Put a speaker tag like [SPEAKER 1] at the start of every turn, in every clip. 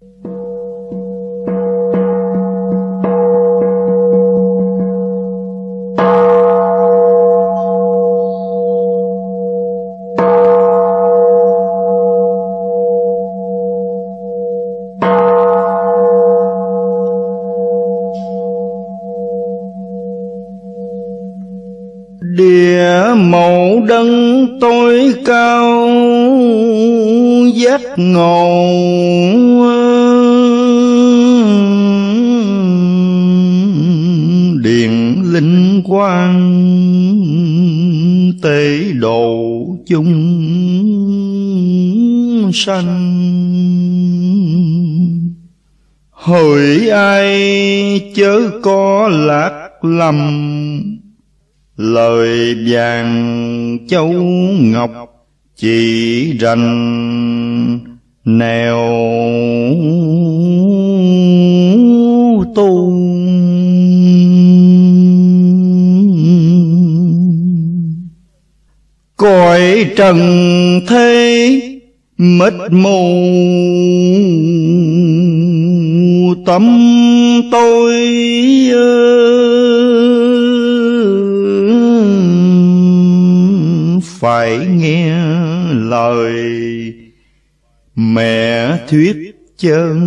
[SPEAKER 1] địa mẫu đấng tối cao giác ngộ chúng chung sanh. Hỡi ai chớ có lạc lầm, lời vàng châu ngọc chỉ rành nèo tu. Cõi trần thế, mất mù, tâm tôi phải nghe lời mẹ thuyết chân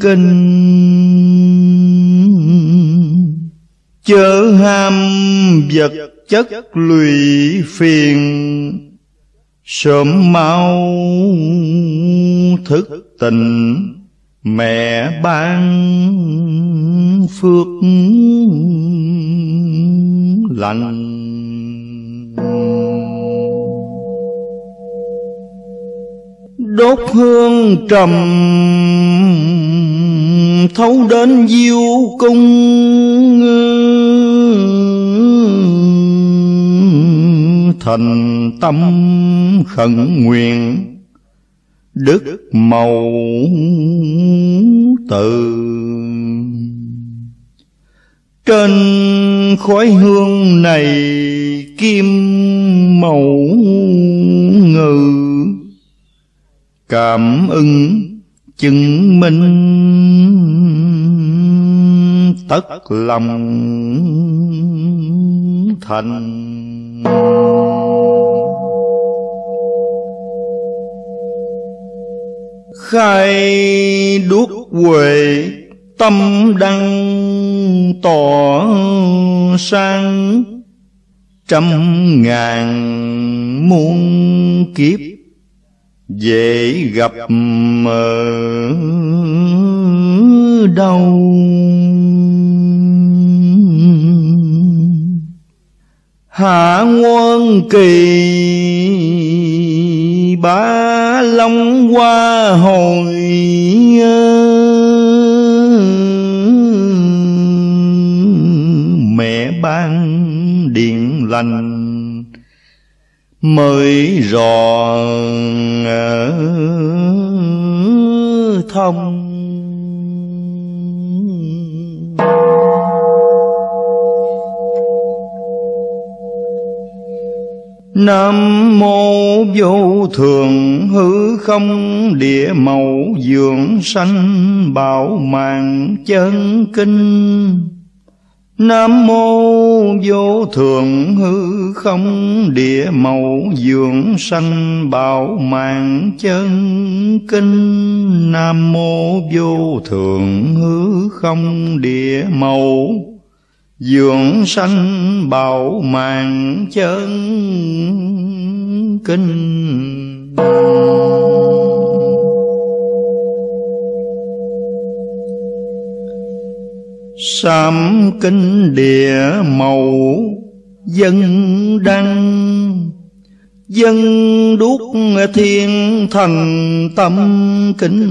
[SPEAKER 1] kinh. Chớ ham vật chất lụy phiền, sớm mau thức tình mẹ ban phước lành. Đốt hương trầm thấu đến diêu cung thành tâm khẩn nguyện, đức màu từ trên khói hương này kim màu ngự, cảm ứng chứng minh tất lòng thành khai đúc huệ, tâm đăng tỏ sang trăm ngàn muôn kiếp dễ gặp ở đâu hạ quân kỳ ba long qua hồi mẹ ban điện lành mới rò thông. Nam mô vô thường hư không địa mẫu dưỡng sanh bảo mạng chân kinh. Nam mô vô thường hư không địa mẫu dưỡng sanh bảo mạng chân kinh. Nam mô vô thường hư không địa mẫu dưỡng sanh bảo mạng chân kinh. Sám kinh địa màu dân đăng. Dân đuốc thiên thần tâm kính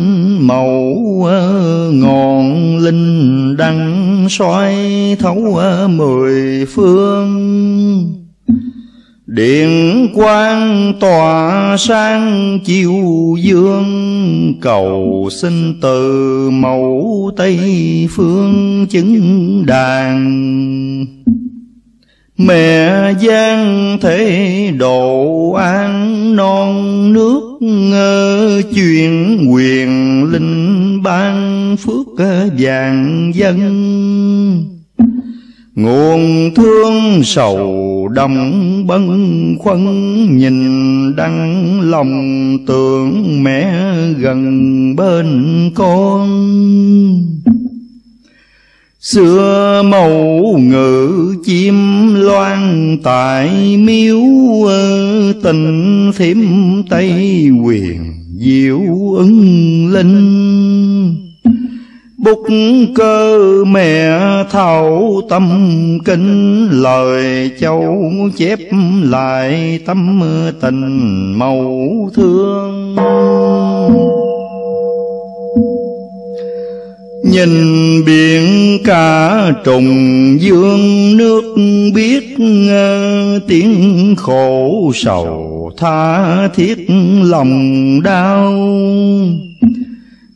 [SPEAKER 1] màu ờ, Ngọn linh đăng soi thấu ờ, mười phương. Điện quang tỏa sang chiều dương, Cầu sinh từ mẫu Tây phương chứng đàn. Mẹ gian thế độ an non, nước Chuyện quyền linh ban phước vàng dân. Nguồn thương sầu đồng bấn khuân Nhìn đăng lòng tưởng mẹ gần bên con. Xưa mẫu ngự chim loan tại miếu Tình thiếm Tây quyền diệu ứng linh. Bút cơ mẹ thảo tâm kinh Lời châu chép lại tâm tình màu thương. Nhìn biển cả trùng dương, nước biết tiếng khổ sầu, tha thiết lòng đau.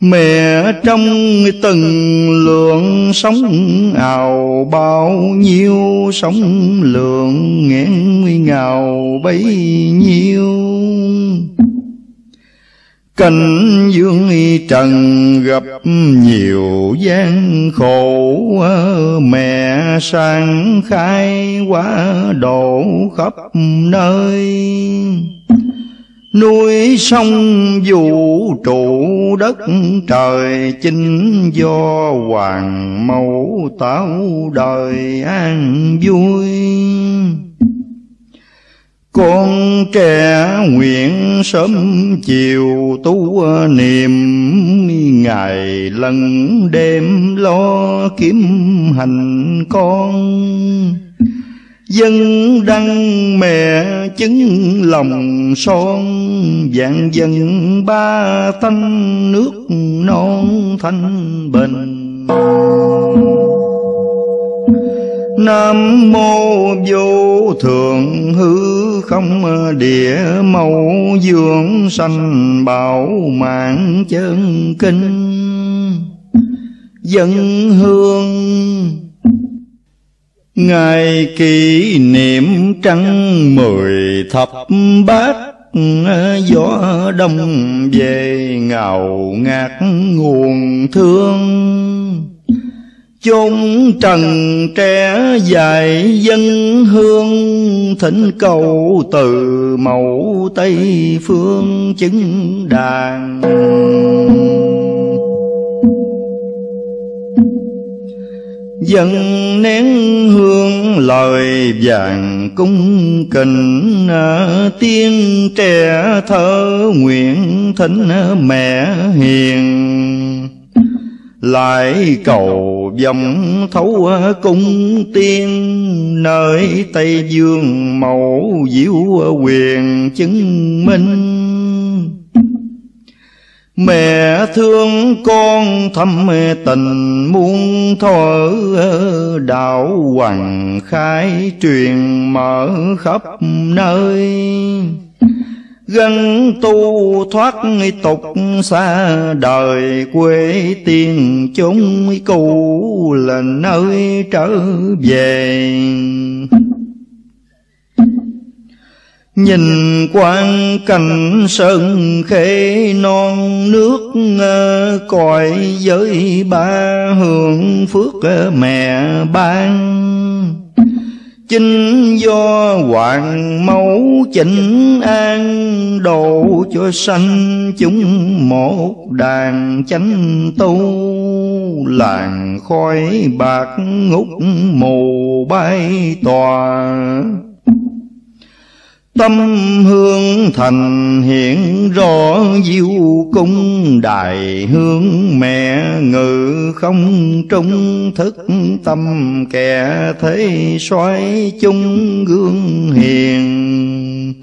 [SPEAKER 1] Mẹ trong từng lượng sống ào, bao nhiêu Sống lượng nghẹn ngào bấy nhiêu. Cảnh dương trần gặp nhiều gian khổ, Mẹ sang khai quá độ khắp nơi. Núi sông vũ trụ đất trời Chính do hoàng mẫu tạo đời an vui con trẻ nguyện sớm chiều tu niệm, Ngày lần đêm lo kiếm hành con. Dân đăng mẹ chứng lòng son Dạng dân ba thanh nước non thanh bình. Nam mô vô thượng hư không địa mẫu dương sanh bảo mạng chân kinh. Dân hương. Ngày kỷ niệm trăng mười thập bát, Gió đông về ngào ngạt nguồn thương chốn trần trẻ dài dân hương, thỉnh cầu từ mẫu tây phương chứng đàn. Dân nén hương lời vàng cung kình, tiên trẻ thơ nguyện thỉnh mẹ hiền. Lại cầu vọng thấu cung tiên, nơi tây dương mẫu diệu quyền chứng minh. Mẹ thương con thâm tình muôn thuở Đạo hoàng khai truyền mở khắp nơi gân tu thoát tục xa đời quê tiên chúng cũ là nơi trở về. Nhìn quan cảnh sơn khê non nước Còi giới ba hưởng phước mẹ ban. Chính do hoàng mẫu chỉnh an Độ cho sanh chúng một đàn chánh tu. Làng khói bạc ngút mù bay tòa. Tâm hương thành hiện, rõ diệu cung Đại hương. Mẹ ngự không trung, thức tâm kẻ thế xoay chung gương hiền.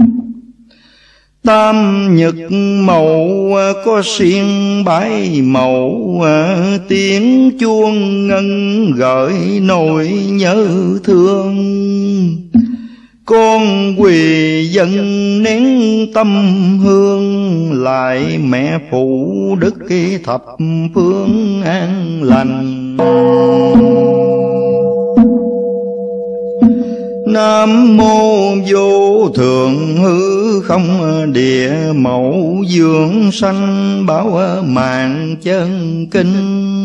[SPEAKER 1] Tam nhật mẫu có xiên bái mẫu, Tiếng chuông ngân gợi nỗi nhớ thương con quỳ dân nén tâm hương, lại mẹ phụ đức thập phương an lành. Nam mô vô thượng hư không địa mẫu dưỡng sanh bảo mạng chân kinh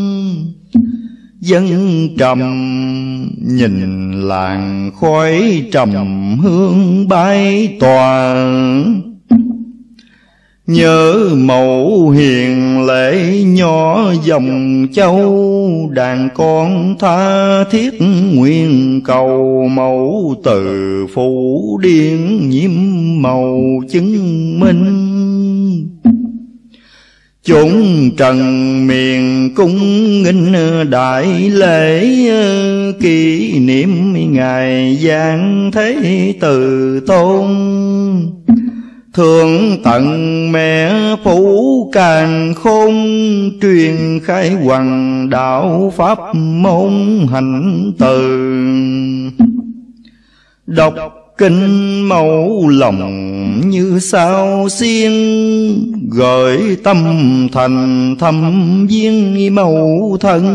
[SPEAKER 1] dân trầm, nhìn làng khói trầm, hương bay tòa. Nhớ mẫu hiền lễ nhỏ dòng châu, Đàn con tha thiết nguyện cầu mẫu từ phủ điên nhiễm màu chứng minh. Chúng trần miền cung nghinh đại lễ ờ, Kỷ niệm ngày giáng thế từ tôn. Thượng tận mẹ phủ càng khôn, Truyền khai hoàng đạo pháp môn hành từ. Đọc kinh mẫu lòng như sao xiên, Gửi tâm thành thâm viên mẫu thân.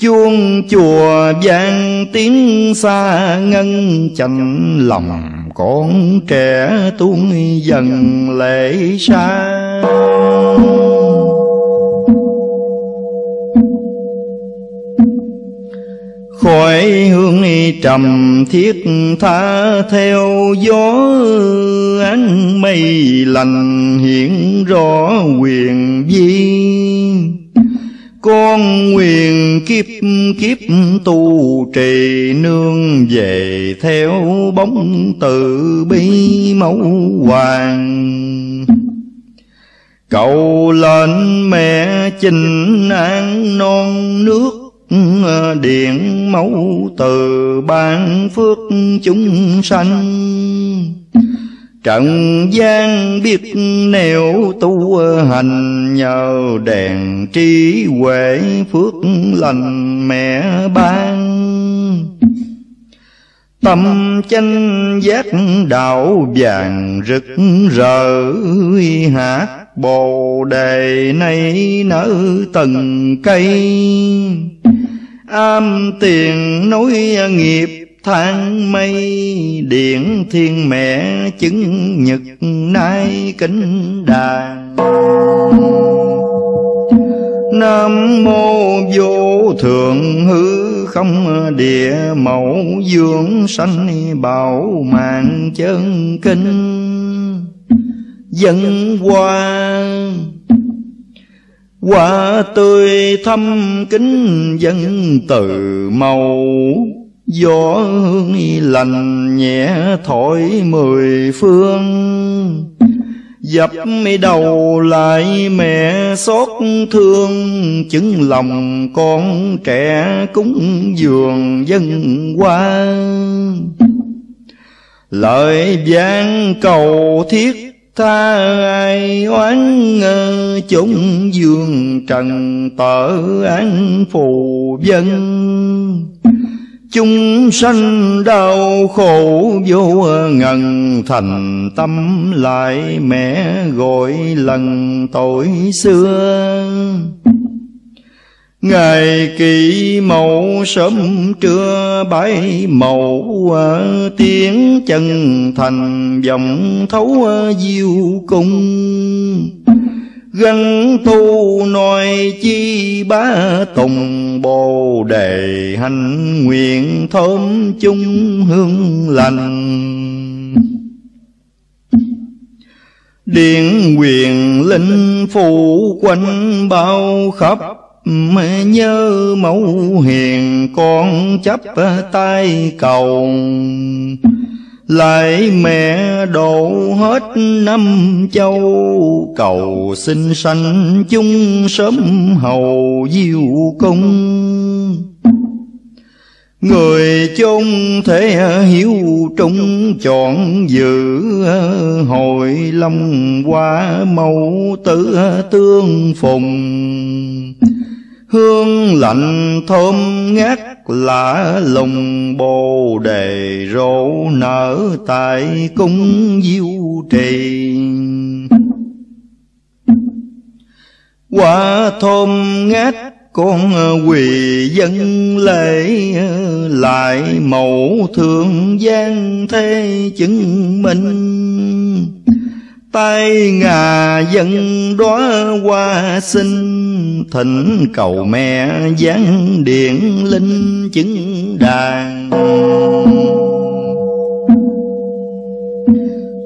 [SPEAKER 1] Chuông chùa vang tiếng xa ngân chạnh lòng, con trẻ tuôn dần lệ xa. Khỏi hương trầm thiết tha theo gió ánh mây lành hiện rõ quyền vi. Con quyền kiếp kiếp tu trì nương về theo bóng từ bi mẫu hoàng. Cầu lên mẹ chinh an non nước điện mẫu từ ban phước chúng sanh. Trần gian biết nẻo tu hành Nhờ đèn trí huệ phước lành mẹ ban. Tâm chánh giác đạo vàng rực rỡ hạt bồ đề này nở từng cây. Am tiền nối nghiệp tháng mây, điện thiên mẹ chứng nhật nay kính đàn. Nam mô vô thượng hư không địa mẫu dưỡng sanh bảo mạng chân kinh dân hoàng Quả tươi thâm kính dân từ màu, Gió hương lành nhẹ thổi mười phương. Dập đầu lại mẹ xót thương, Chứng lòng con trẻ cúng dường dân qua Lời vang cầu thiết tha ai oán chúng dương trần tở án phù dân. Chúng sanh đau khổ vô ngần, Thành tâm lại mẹ gọi lần tội xưa. Ngày kỳ mậu sớm, trưa bãi mậu ờ, Tiếng chân thành dòng thấu ờ, diêu cung. Gân tu nội chi bá tùng, bồ đề hành nguyện thơm chung hương lành. Điện quyền linh phủ quanh bao khắp Nhớ mẫu hiền, con chấp tay cầu. Lại mẹ độ hết năm châu, Cầu xin sanh chung sớm hầu diêu công Người chung thể hiếu trung chọn giữ hội long qua mẫu tử tương phùng. Hương lạnh thơm ngát lạ lùng bồ đề rộ nở tại cung diêu trì. Quả thơm ngát con quỳ dân lễ, lại mẫu thượng gian thế chứng minh. Tay ngà dân đóa hoa sinh thỉnh cầu mẹ giáng điện linh chứng đàn.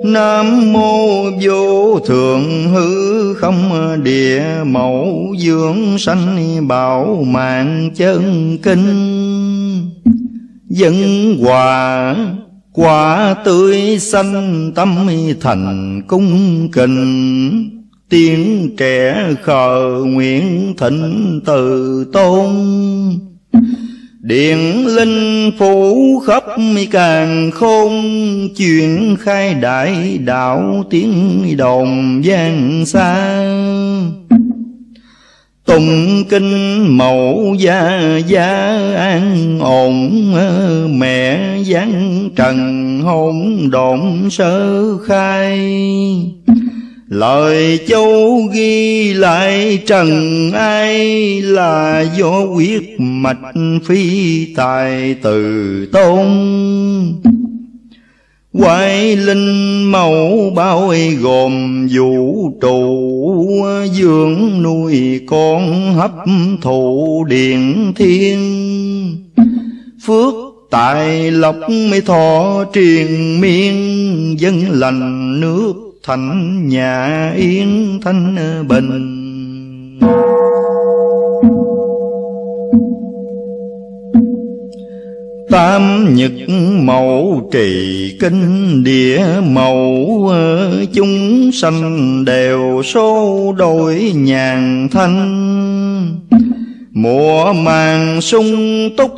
[SPEAKER 1] Nam mô vô thượng hư không địa mẫu dưỡng sanh bảo mạng chân kinh. Dân hòa, quả tươi xanh tâm thành cung kình. Tiếng trẻ khờ nguyện thịnh từ tôn. Điện linh phủ khắp mi càng khôn Chuyện khai đại đạo tiếng đồng gian xa. Tùng kinh mẫu gia gia an ổn, Mẹ giáng trần hôn độn sơ khai. Lời châu ghi lại trần ai là do quyết mạch phi tài từ tôn. Quái linh mẫu bao gồm vũ trụ dưỡng nuôi con hấp thụ điện thiên. Phước tài lộc mới thọ truyền miên, dân lành nước thành nhà yên thanh bình. Tam nhật mẫu trì kinh địa mẫu Chúng sanh đều số đổi nhàn thanh. Mùa màng sung túc,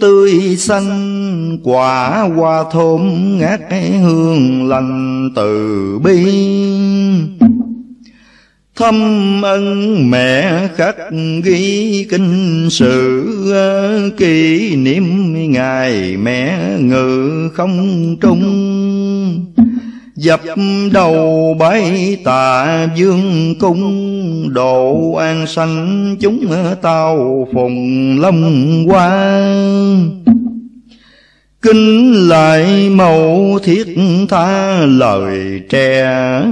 [SPEAKER 1] tươi xanh, Quả hoa thơm ngát hương lành từ bi. Thâm ân mẹ khắc ghi kinh sự, Kỷ niệm ngày mẹ ngự không trung. Dập đầu bái tạ dương cung, Độ an sanh chúng tao phùng lâm hoa. Kinh lại mẫu thiết tha lời trẻ,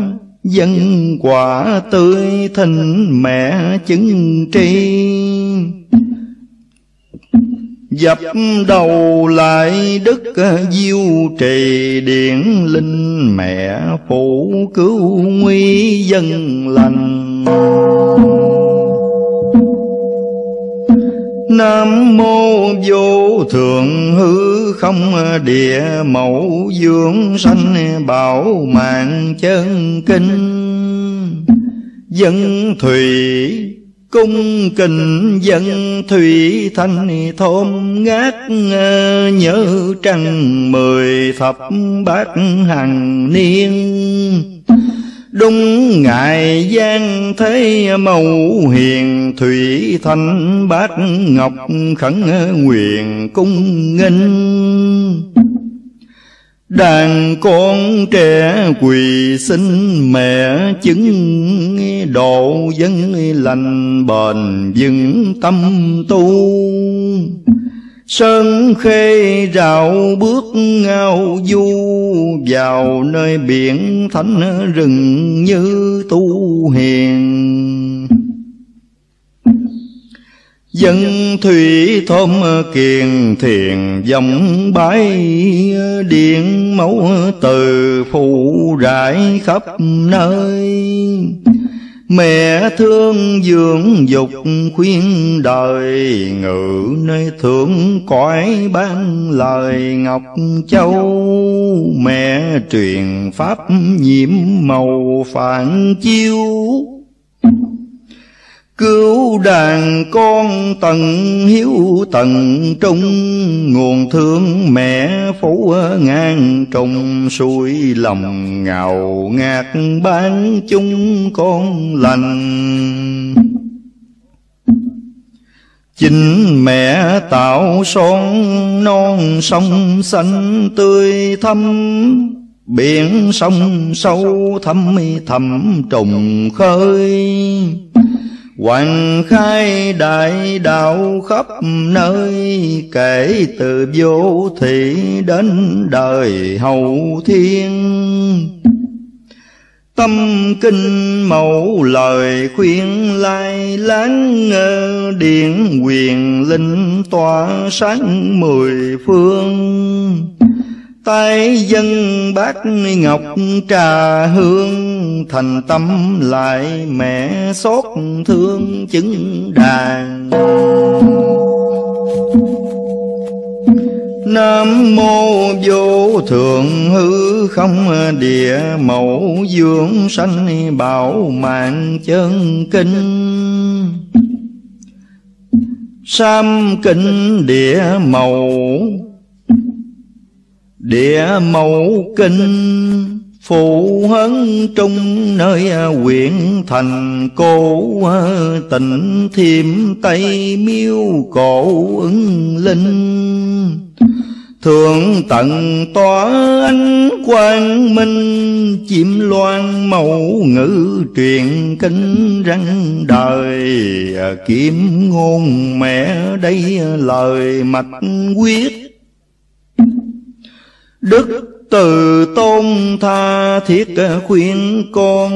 [SPEAKER 1] Dân quả tươi thịnh mẹ chứng tri. Dập đầu lại đức diêu trì điển linh mẹ phụ cứu nguy dân lành. Nam mô vô thượng hư không địa mẫu dưỡng sanh bảo mạng chân kinh. Dân thủy cung kình dân thủy thanh thôn ngát nhớ trăng mười thập bát hàng niên. Đúng ngài gian thế mẫu hiền Thủy thanh bát ngọc khẩn nguyện cung nghinh Đàn con trẻ quỳ xin mẹ chứng, Độ dân lành bền vững tâm tu. Sơn khê rào bước ngao du, Vào nơi biển thánh rừng như tu hiền. Dân thủy thôm kiền thiền dòng bái Điện mẫu từ phụ rải khắp nơi. Mẹ thương dưỡng dục khuyên đời, Ngự nơi thượng cõi ban lời Ngọc Châu. Mẹ truyền pháp nhiễm màu phản chiêu Cứu đàn con tận hiếu tận trung, Nguồn thương mẹ phủ ngang trùng. Suối lòng ngào ngạt ban chung con lành. Chính mẹ tạo son non sông xanh tươi thâm Biển sông sâu thăm thầm trùng khơi. Hoàng khai đại đạo khắp nơi, Kể từ vô thị đến đời hậu thiên. Tâm kinh mẫu lời khuyên lai láng điện quyền linh tỏa sáng mười phương. Tay dân bát ngọc trà hương thành tâm lại mẹ xót thương chứng đàn. Nam mô vô thượng hư không địa mẫu dưỡng sanh bảo mạng chân kinh. Sam kinh địa mẫu Địa mẫu kinh. Phụ hấn trung nơi à, huyện thành cổ à, tình thiêm tây miêu cổ ứng linh. Thượng tận tỏa ánh quang minh, Chim loan mẫu ngữ truyền kinh răng đời. À, kiếm ngôn mẹ đây lời mạch quyết. Đức từ tôn tha thiết khuyên con,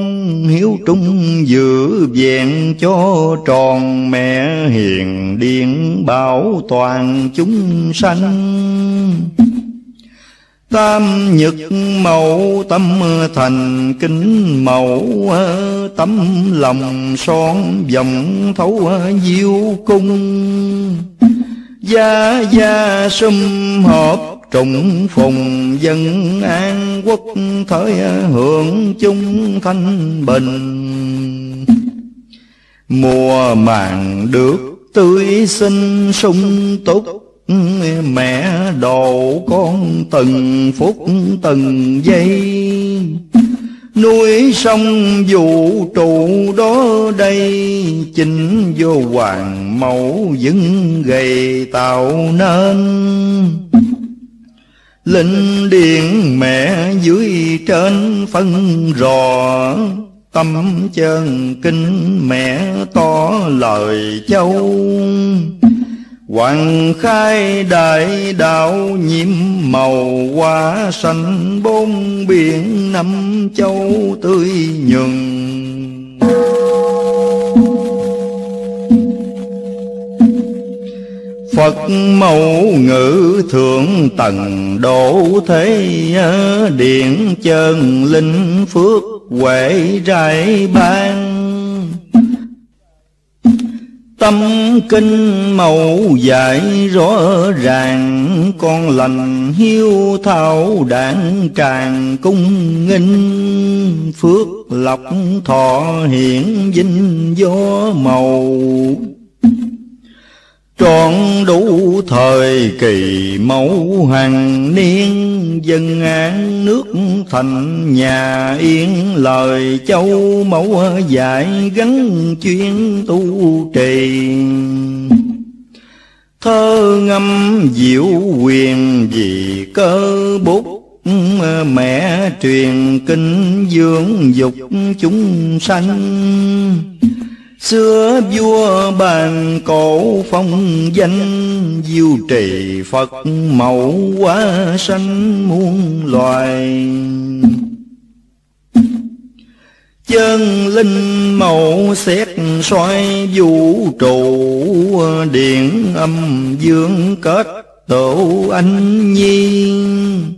[SPEAKER 1] Hiếu trung giữ vẹn cho tròn mẹ hiền điện bảo toàn chúng sanh. Tam nhật mẫu tâm thành kính mẫu, Tấm lòng son vòng thấu diêu cung. Gia gia sum họp trùng phùng dân an quốc thời hưởng chung thanh bình. Mùa màng được tươi sinh sung túc, mẹ đồ con từng phút từng giây. Núi sông vũ trụ đó đây, Chính vô hoàng mẫu dưng gầy tạo nên. Linh điện mẹ dưới trên phân rò, Tâm chân kinh mẹ to lời châu. Hoàng khai đại đạo nhiễm màu hoa xanh bốn biển năm châu tươi nhường Phật mẫu ngữ thượng tầng độ thế Điện chân linh phước huệ rải ban. Tâm kinh mẫu dạy rõ ràng, Con lành hiếu thảo đảng tràng cung nghinh. Phước lộc thọ hiển vinh gió màu. Trọn đủ thời kỳ mẫu hàng niên, Dân an nước thành nhà yên, Lời châu mẫu dạy gắn chuyên tu trì. Thơ ngâm diệu quyền vì cơ bút, Mẹ truyền kinh dưỡng dục chúng sanh. Xưa vua bàn cổ phong danh, Diêu trì Phật mẫu quá sanh muôn loài. Chân linh mẫu xét xoay vũ trụ, Điện âm dương kết tổ anh nhiên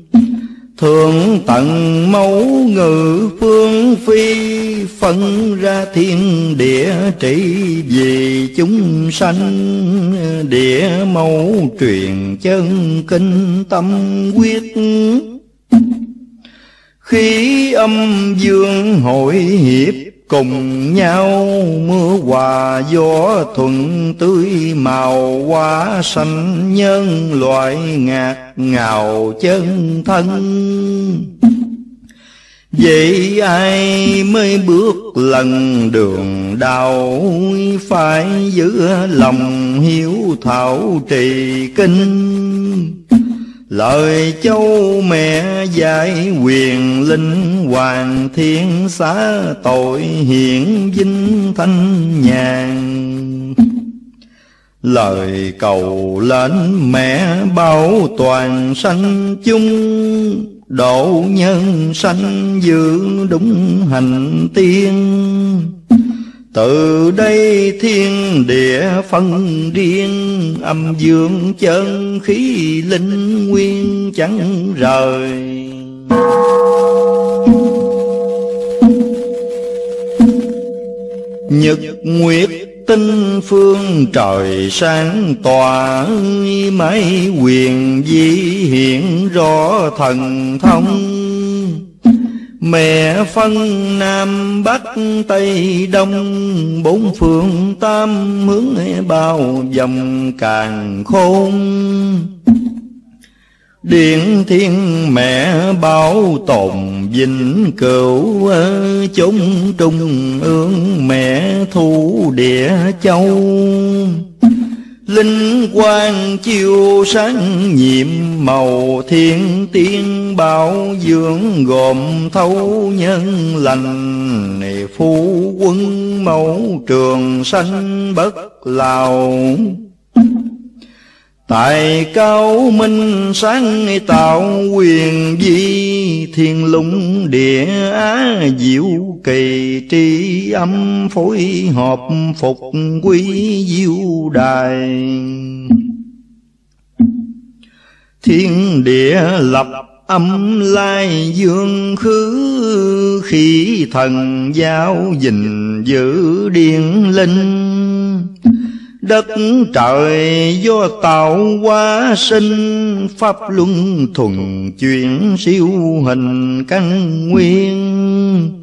[SPEAKER 1] Thượng tận mẫu ngự phương phi, Phân ra thiên địa trị vì chúng sanh. Địa mẫu truyền chân kinh tâm quyết. Khí âm dương hội hiệp cùng nhau mưa hòa, gió thuận tươi, màu hoa xanh nhân loại ngạc ngào chân thân. Vậy ai mới bước lần đường đau Phải giữ lòng hiếu thảo trì kinh? Lời châu mẹ dạy quyền linh hoàng thiên xá, tội hiện vinh thanh nhàn. Lời cầu lên mẹ bảo toàn sanh chung Độ nhân sanh giữ đúng hành tiên. Từ đây thiên địa phân riêng Âm dương chân khí linh nguyên chẳng rời. Nhật nguyệt tinh phương trời sáng tỏa Mấy quyền di hiện rõ thần thông. Mẹ phân Nam Bắc Tây Đông, Bốn phương tam hướng bao dòng càng khôn. Điện thiên mẹ bảo tồn vinh cửu Chốn trung ương mẹ thu địa châu. Linh quang chiêu sáng nhiệm màu thiên tiên bảo dưỡng gồm thấu nhân lành này phu quân mẫu trường sanh bất lào. Tại cao minh sáng tạo quyền di Thiên lũng địa á diệu kỳ tri âm phối hợp phục quy diệu đài. Thiên địa lập âm lai dương khứ Khi thần giáo gìn giữ điển linh. Đất trời do tạo hóa sinh, Pháp luân thuần chuyển siêu hình căn nguyên.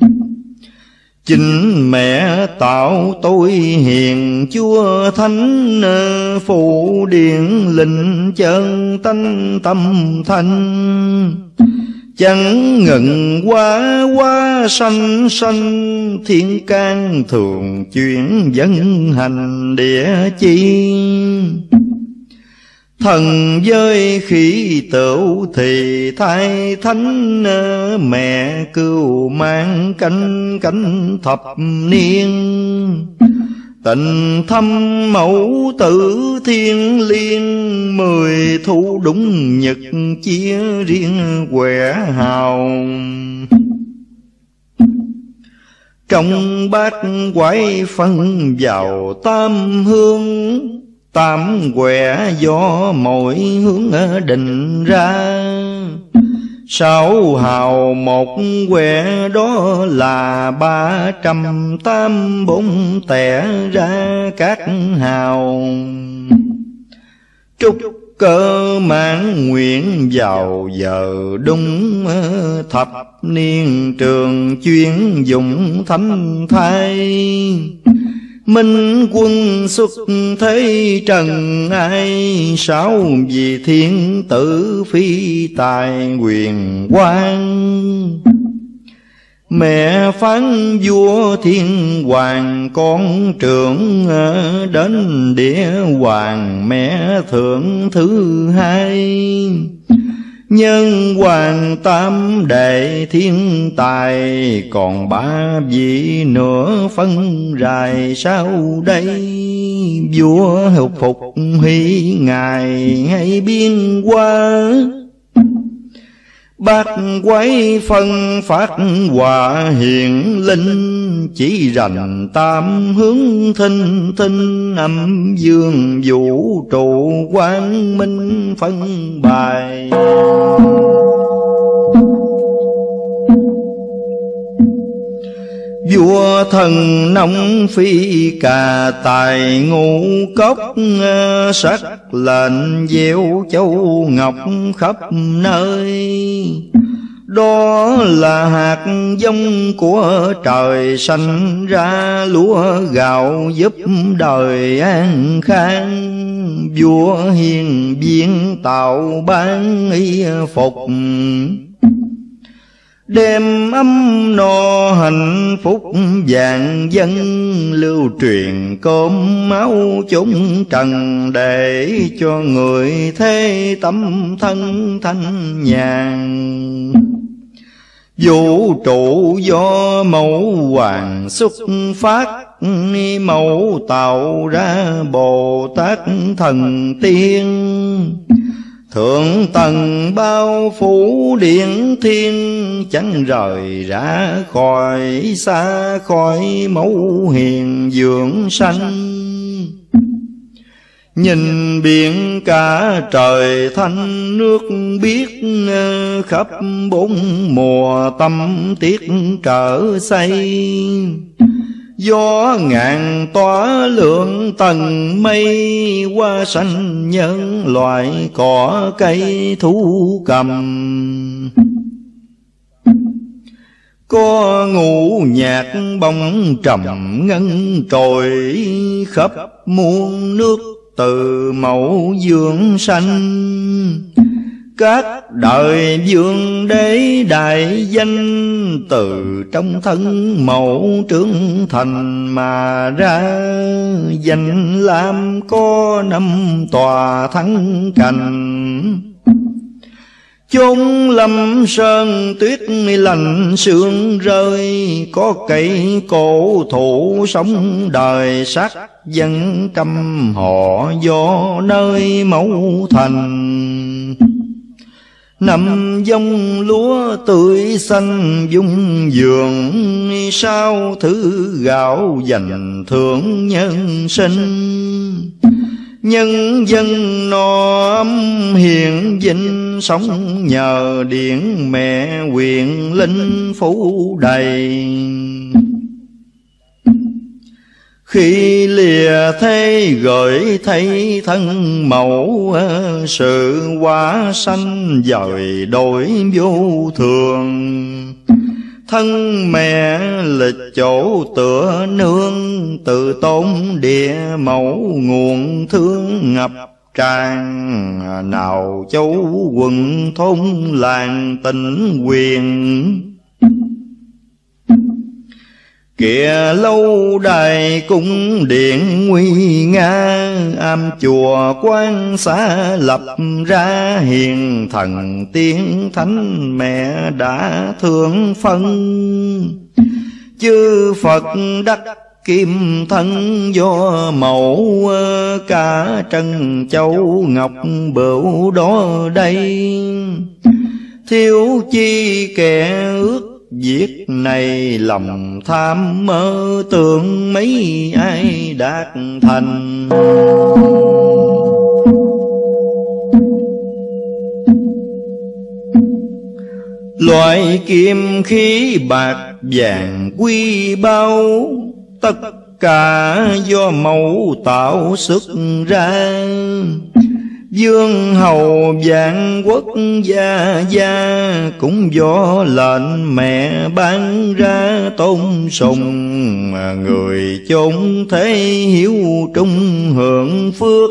[SPEAKER 1] Chính mẹ tạo tôi hiền, chúa thánh Phụ điện linh chân tánh tâm thanh. Chẳng ngừng quá quá sanh sanh, Thiên can thường chuyển dân hành địa chi. Thần giới khi tửu thì thai thánh, Mẹ cưu mang cánh cánh thập niên. Tình thâm mẫu tử thiên liên, Mười thu đúng nhật chia riêng quẻ hào. Trong bát quái phân vào tam hương, Tam quẻ do mỗi hướng định ra. Sáu hào một que đó là ba trăm tám bốn tẻ ra các hào. Trúc cơ mãn nguyện vào giờ đúng thập niên trường chuyên dụng thánh thai. Minh quân xuất thế trần ai, Sáu vì thiên tử phi tài quyền quan Mẹ phán vua thiên hoàng, con trưởng Đến địa hoàng, mẹ thượng thứ hai. Nhân hoàng tam đệ thiên tài, Còn ba vị nữa phân rài sau đây. Vua hục phục huy ngài hay biên qua Bát quái phân phát hòa hiền linh, Chỉ rành tam hướng thinh thinh Âm dương vũ trụ quang minh phân bài. Vua thần nông phi cà tài, ngũ cốc ờ, Sắc lệnh gieo châu ngọc khắp nơi. Đó là hạt giống của trời sanh ra lúa gạo giúp đời an khang. Vua hiền viên tạo ban y phục. Đêm âm no hạnh phúc vàng dân Lưu truyền cơm máu chúng trần Để cho người thế tâm thân thanh nhàn. Vũ trụ do mẫu hoàng xuất phát Mẫu tạo ra Bồ Tát thần tiên. Thượng tầng bao phủ điện thiên, Chẳng rời ra khỏi, xa khỏi mẫu hiền dưỡng sanh. Nhìn biển cả trời thanh, nước biết ờ, Khắp bốn mùa tâm tiết trở xây Gió ngàn tỏa lượng tầng mây Qua sanh nhân loại cỏ cây thú cầm. Có ngũ nhạc bóng trầm ngân trồi Khắp muôn nước từ mẫu dương sanh các đời dương đế đại danh từ trong thân mẫu trưởng thành mà ra danh lam có năm tòa thắng cành chốn lâm sơn tuyết lạnh sương rơi, có cây cổ thụ sống đời sắc dân trăm họ do nơi mẫu thành. Năm dông lúa tươi xanh dung dường, Sao thứ gạo dành thưởng nhân sinh? Nhân dân no ấm hiền vinh, Sống nhờ điện mẹ quyền linh phủ đầy khi lìa thế gửi thấy thân mẫu ờ, Sự quá sanh dời đổi vô thường. Thân mẹ lịch chỗ tựa nương Tự tôn địa mẫu nguồn thương ngập tràn. Nào châu quận thôn làng tình quyền Kìa lâu đài cung điện nguy nga, Am chùa quan xá lập ra Hiền thần tiên thánh mẹ đã thương phân. Chư Phật đắc kim thân do mẫu Cả trân châu ngọc bửu đó đây. Thiếu chi kẻ ước Việc này lòng tham mơ tưởng mấy ai đạt thành. Loại kim khí bạc vàng quy bao, Tất cả do mẫu tạo xuất ra. Dương hầu vạn quốc gia gia Cũng do lệnh mẹ ban ra tôn sùng Người chốn thế hiếu trung hưởng phước.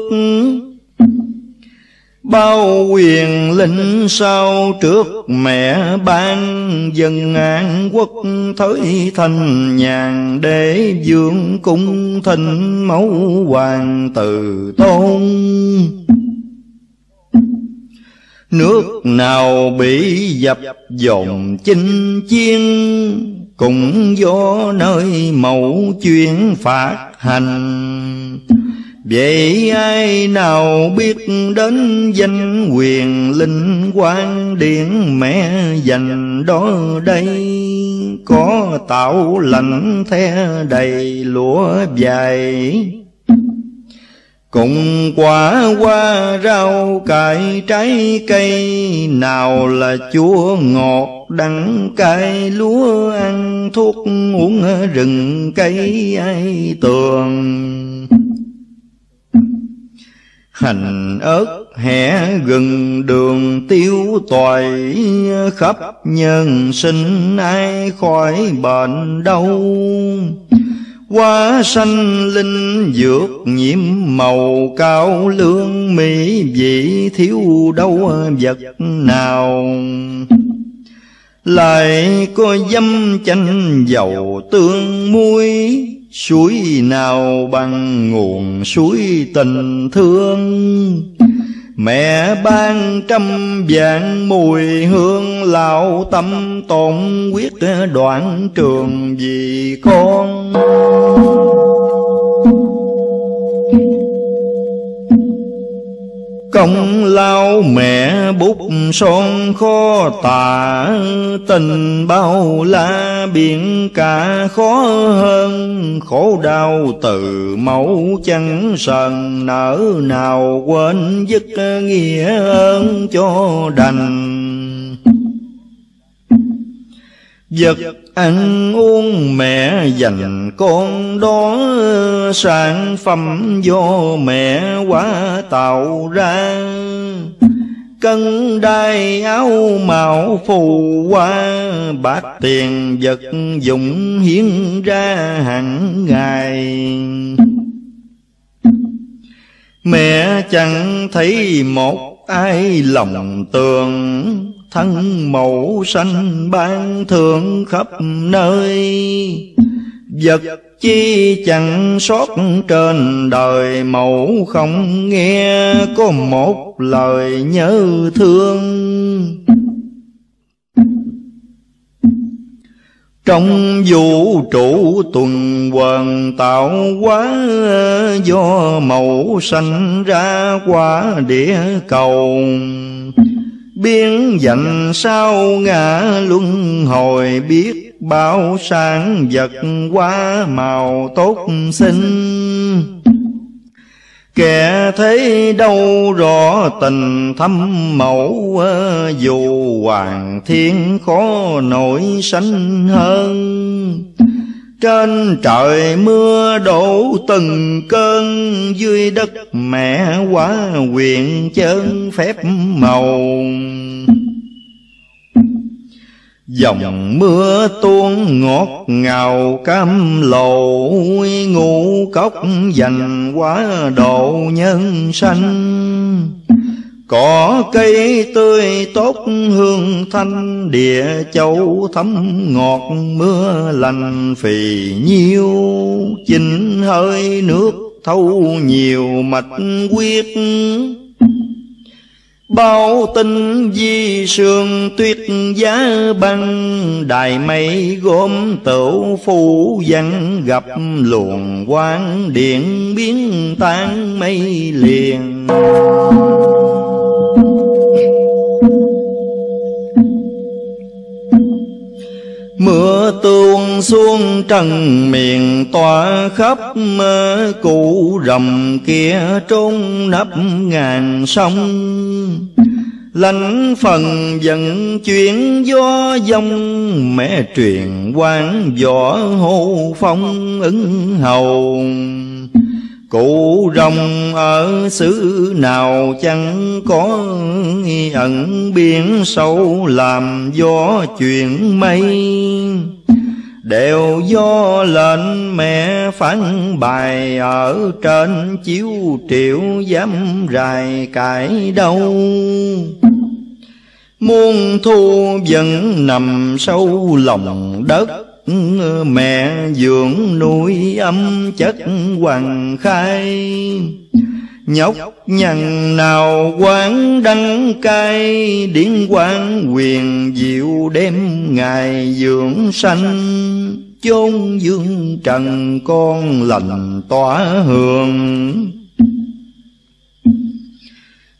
[SPEAKER 1] Bao quyền linh sau trước mẹ ban Dân an quốc thới thành nhàn Để dương cung thịnh mẫu hoàng từ tôn. Nước nào bị dập dồn chinh chiến Cũng do nơi mẫu chuyên phạt hành. Vậy ai nào biết đến danh quyền linh quan điện mẹ dành đó đây? Có tạo lạnh the đầy lúa dài cùng quả hoa rau, cải trái cây. Nào là chua ngọt, đắng cay. Lúa ăn thuốc, uống rừng cây ai tường Hành ớt hẻ gừng đường tiêu toại Khắp nhân sinh ai khỏi bệnh đâu hoa sanh linh dược nhiễm màu cao lương mỹ, vị thiếu đâu vật nào? Lại có dâm chanh dầu tương muối, suối nào bằng nguồn suối tình thương? Mẹ ban trăm vạn mùi hương lão tâm tổn quyết đoạn trường vì con. Công lao mẹ bút son khó tả Tình bao la biển cả khó hơn. Khổ đau từ mẫu chẳng sần Nở nào quên dứt nghĩa ơn cho đành. Vật ăn uống mẹ dành con đó Sản phẩm do mẹ quá tạo ra. Cân đai áo mạo phù hoa bạc tiền vật dụng hiến ra hàng ngày. Mẹ chẳng thấy một ai lòng tường thân mẫu sanh ban thượng khắp nơi. Vật chi chẳng sót trên đời mẫu không nghe, có một lời nhớ thương. Trong vũ trụ tuần hoàn tạo hóa, do mẫu sanh ra quả địa cầu biến dành sao ngã luân hồi, biết bao sáng vật quá màu tốt xinh. Kẻ thấy đâu rõ tình thâm mẫu ờ, Dù hoàng thiên khó nổi sánh hơn trên trời mưa đổ từng cơn, Dưới đất mẹ quá quyền chân phép màu. Dòng mưa tuôn ngọt ngào cam lầu, Ngũ cốc dành quá độ nhân sanh. Cỏ cây tươi tốt hương thanh, Địa châu thấm ngọt, mưa lành phì nhiêu. Chinh hơi nước thâu nhiều mạch quyết Bao tinh di sương tuyết giá băng, Đài mây gốm tửu phủ văn Gặp luồng quang điện biến tan mây liền. Mưa tuôn xuống trần miền tỏa khắp Cụ rầm kia trốn nấp ngàn sông. Lánh phần dẫn chuyển gió dông, Mẹ truyền quan võ hô phong ứng hầu. Cụ rồng ở xứ nào chẳng có ẩn biển sâu làm gió chuyện mây. Đều do lệnh mẹ phán bài ở trên chiếu triệu dám rài cãi đâu. Muôn thu vẫn nằm sâu lòng đất Mẹ dưỡng nuôi âm chất hoàng khai. Nhóc nhằn nào quán đăng cay Điển quán quyền diệu đêm ngày dưỡng sanh. Chôn dương trần con lành tỏa hương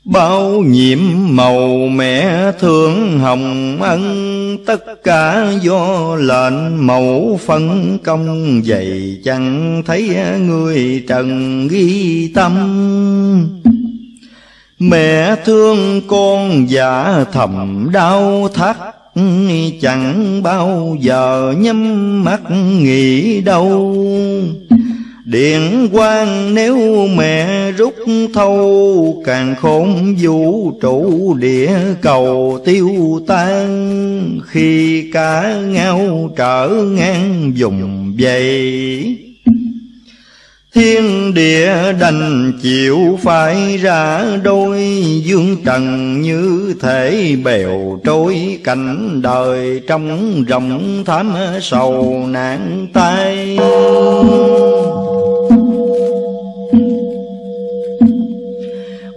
[SPEAKER 1] Bao nhiệm màu mẹ thương hồng ân Tất cả do lệnh mẫu phân công. Vậy chẳng thấy người trần ghi tâm? Mẹ thương con giả thầm đau thắt, Chẳng bao giờ nhắm mắt nghĩ đâu. Điện quang nếu mẹ rút thâu, Càng khôn vũ trụ địa cầu tiêu tan. Khi cả ngao trở ngang dùng dày Thiên địa đành chịu phải ra đôi Dương trần như thể bèo trôi cảnh đời Trong rộng thảm sầu nạn tay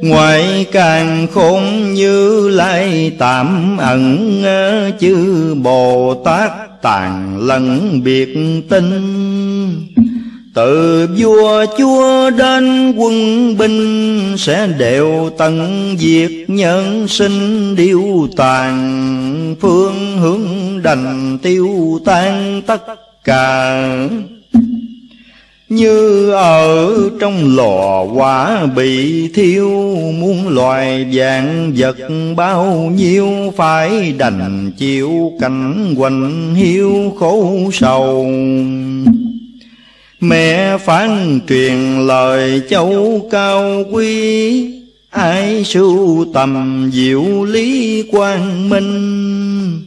[SPEAKER 1] Ngoài càng khôn như lai tạm ẩn ờ, Chư Bồ Tát tàn lẫn biệt tinh. Từ vua chúa đến quân binh Sẽ đều tận diệt nhân sinh điêu tàn. Phương hướng đành tiêu tan tất cả như ở trong lò quả bị thiêu, Muôn loài dạng vật bao nhiêu Phải đành chịu cảnh quạnh hiu khổ sầu. Mẹ phán truyền lời châu cao quý, Ai sưu tầm diệu lý quang minh.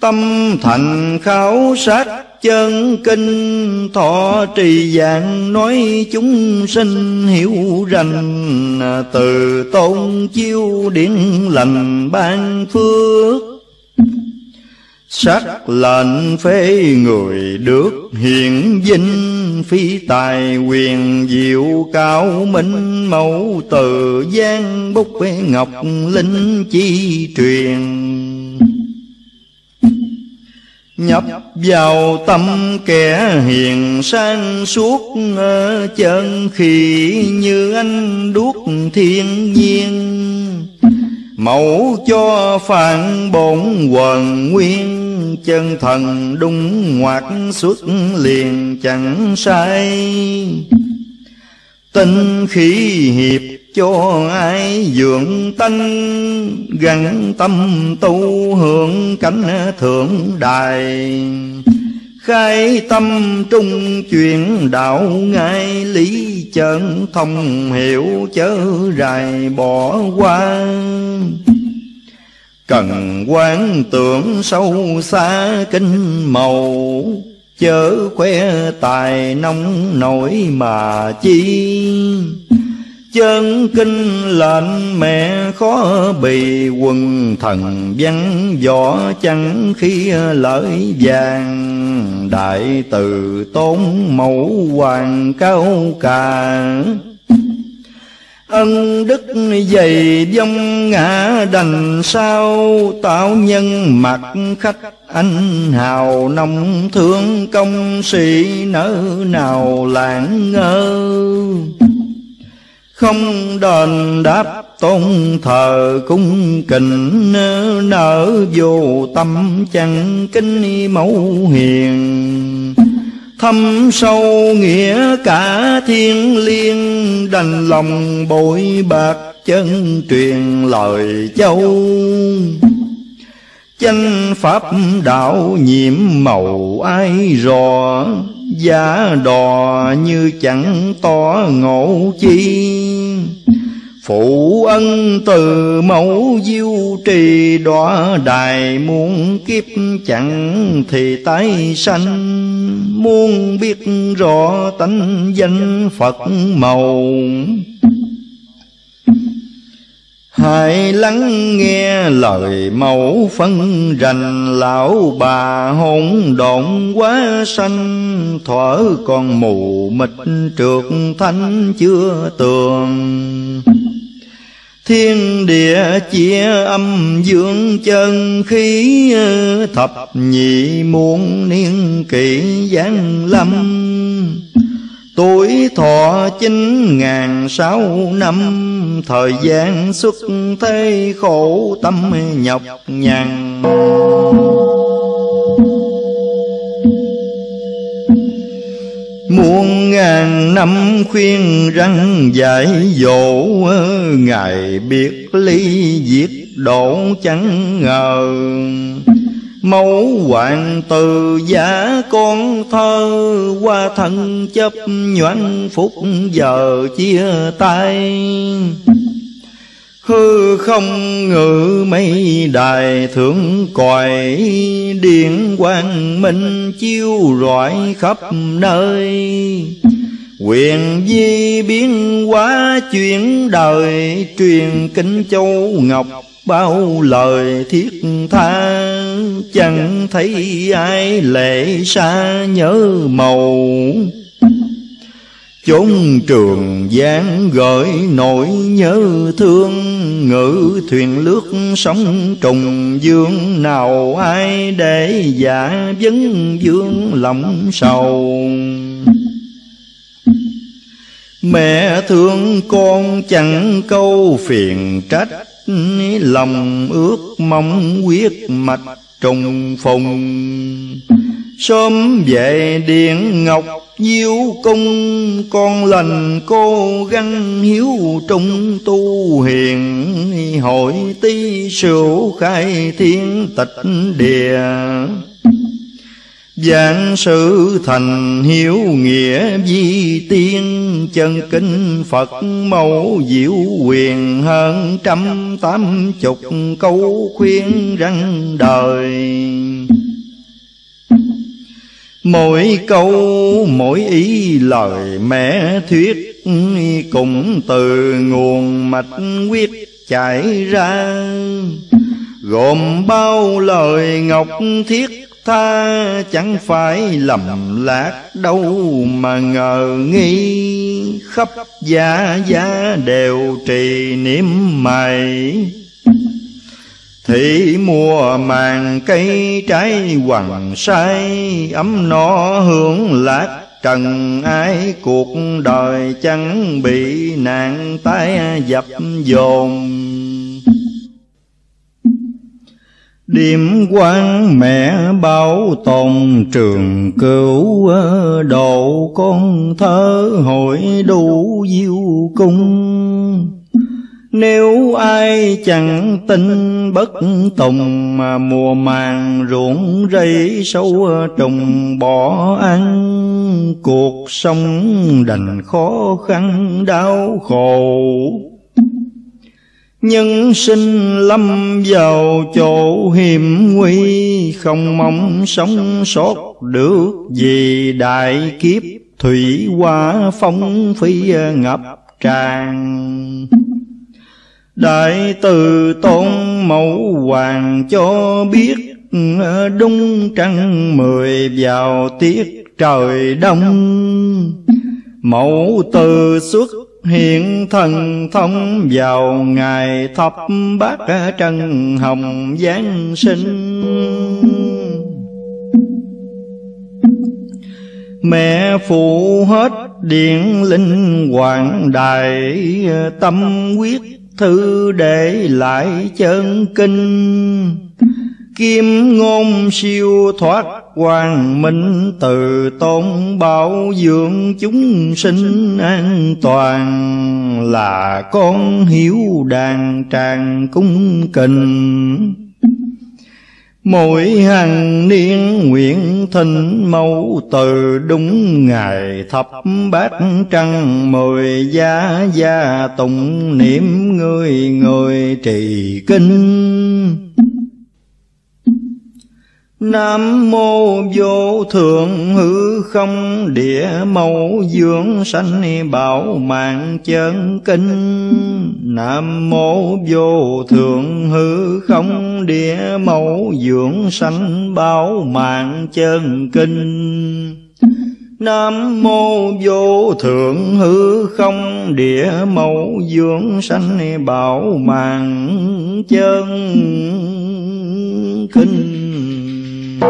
[SPEAKER 1] Tâm thành khảo sát chân kinh Thọ trì dạng nói chúng sinh hiểu rành, Từ tôn chiêu điển lành ban phước. Sắc lệnh phế người được hiện vinh, Phi tài quyền diệu cao minh, Mẫu từ gian bút ngọc linh chi truyền. Nhập vào tâm kẻ hiền sang suốt Chân khi như anh đuốc thiên nhiên. Mẫu cho phản bổn quần nguyên, Chân thần đung ngoạc xuất liền chẳng sai. Tinh khí hiệp cho ai dưỡng tánh Gắn tâm tu hưởng cảnh thượng đài. Khai tâm trung chuyển đạo ngay lý chân thông hiểu chớ rài bỏ qua. Cần quán tưởng sâu xa kinh màu, chớ khoe tài nông nổi mà chi chân kinh lệnh mẹ khó bì, quần thần văn võ chẳng khi lợi vàng. Đại từ tôn mẫu hoàng cao cả ân đức dày vong ngã đành sao, tạo nhân mặt khách anh hào nông thương công sĩ nỡ nào lãng ngơ không đền đáp tôn thờ cung kình nở vô tâm chẳng kính mẫu hiền. Thâm sâu nghĩa cả thiên liêng, đành lòng bội bạc chân truyền lời châu. Chánh pháp đạo nhiễm màu ai rò, Giá đò như chẳng tỏ ngộ chi. Phụ ân từ mẫu diêu trì đọa đài Muôn kiếp chẳng thì tái sanh. Muốn biết rõ tánh danh Phật màu. Hãy lắng nghe lời mẫu phân rành. Lão bà hỗn độn quá sanh. Thuở còn mù mịt trượt thanh chưa tường. Thiên địa chia âm dương chân khí ờ, Thập nhị muôn niên kỷ giáng lâm. Tuổi thọ chín ngàn sáu năm, Thời gian xuất thế khổ tâm nhọc nhằn. Muôn ngàn năm khuyên răng dạy dỗ, Ngài biết ly diệt độ chẳng ngờ. Mẫu hoàng từ giả con thơ Qua thân chấp nhoáng phút giờ chia tay. Hư không ngự mây đài thượng còi Điện quang minh chiêu rọi khắp nơi. Quyền di biến hóa chuyển đời, Truyền kinh châu ngọc bao lời thiết tha. Chẳng thấy ai lệ xa nhớ màu. Chốn trường gian gợi nỗi nhớ thương ngữ thuyền lướt sóng trùng, dương nào ai để giả vấn dương lòng sầu. Mẹ thương con chẳng câu phiền trách, lòng ước mong quyết mạch trùng phùng sớm về điện ngọc diêu cung con lành cô găng hiếu trung tu hiền. Hội ti sửu khai thiên tịch địa. Giảng sự thành hiếu nghĩa di tiên, Chân kinh Phật mẫu diệu quyền, Hơn trăm tám chục câu khuyên răng đời. Mỗi câu, mỗi ý lời mẹ thuyết, Cũng từ nguồn mạch quyết chảy ra. Gồm bao lời ngọc thiết tha, Chẳng phải lầm lạc đâu mà ngờ nghi. Khắp gia gia đều trì niệm mày. Thị mùa màng cây trái hoàng sai Ấm no hưởng lạc trần ai Cuộc đời chẳng bị nạn tai dập dồn. Điểm quan mẹ bảo tồn trường cửu, độ con thơ hội đủ diêu cung nếu ai chẳng tin bất tùng mà mùa màng ruộng rẫy sâu trùng bỏ ăn, cuộc sống đành khó khăn đau khổ. Nhân sinh lâm vào chỗ hiểm nguy, Không mong sống sót được vì đại kiếp Thủy hoa phong phi ngập tràn. Đại từ tôn mẫu hoàng cho biết ờ, Đúng trăng mười vào tiết trời đông. Mẫu từ xuất hiện thần thông vào ngày thập bát trần hồng giáng sinh. Mẹ phụ hết điện linh hoàng đại Tâm quyết thư để lại chân kinh. Kim ngôn siêu thoát hoàng minh từ tôn bảo dưỡng chúng sinh an toàn là con hiếu đàn tràng cung kình. Mỗi hàng niên nguyện thịnh mẫu từ đúng ngày thập bát trăng, mười gia gia tụng niệm người người trì kinh. Nam mô vô thượng hư không địa mẫu dưỡng sanh bảo mạng chân kinh. Nam mô vô thượng hư không địa mẫu dưỡng sanh bảo mạng chân kinh. Nam mô vô thượng hư không địa mẫu dưỡng sanh bảo mạng chân kinh. Địa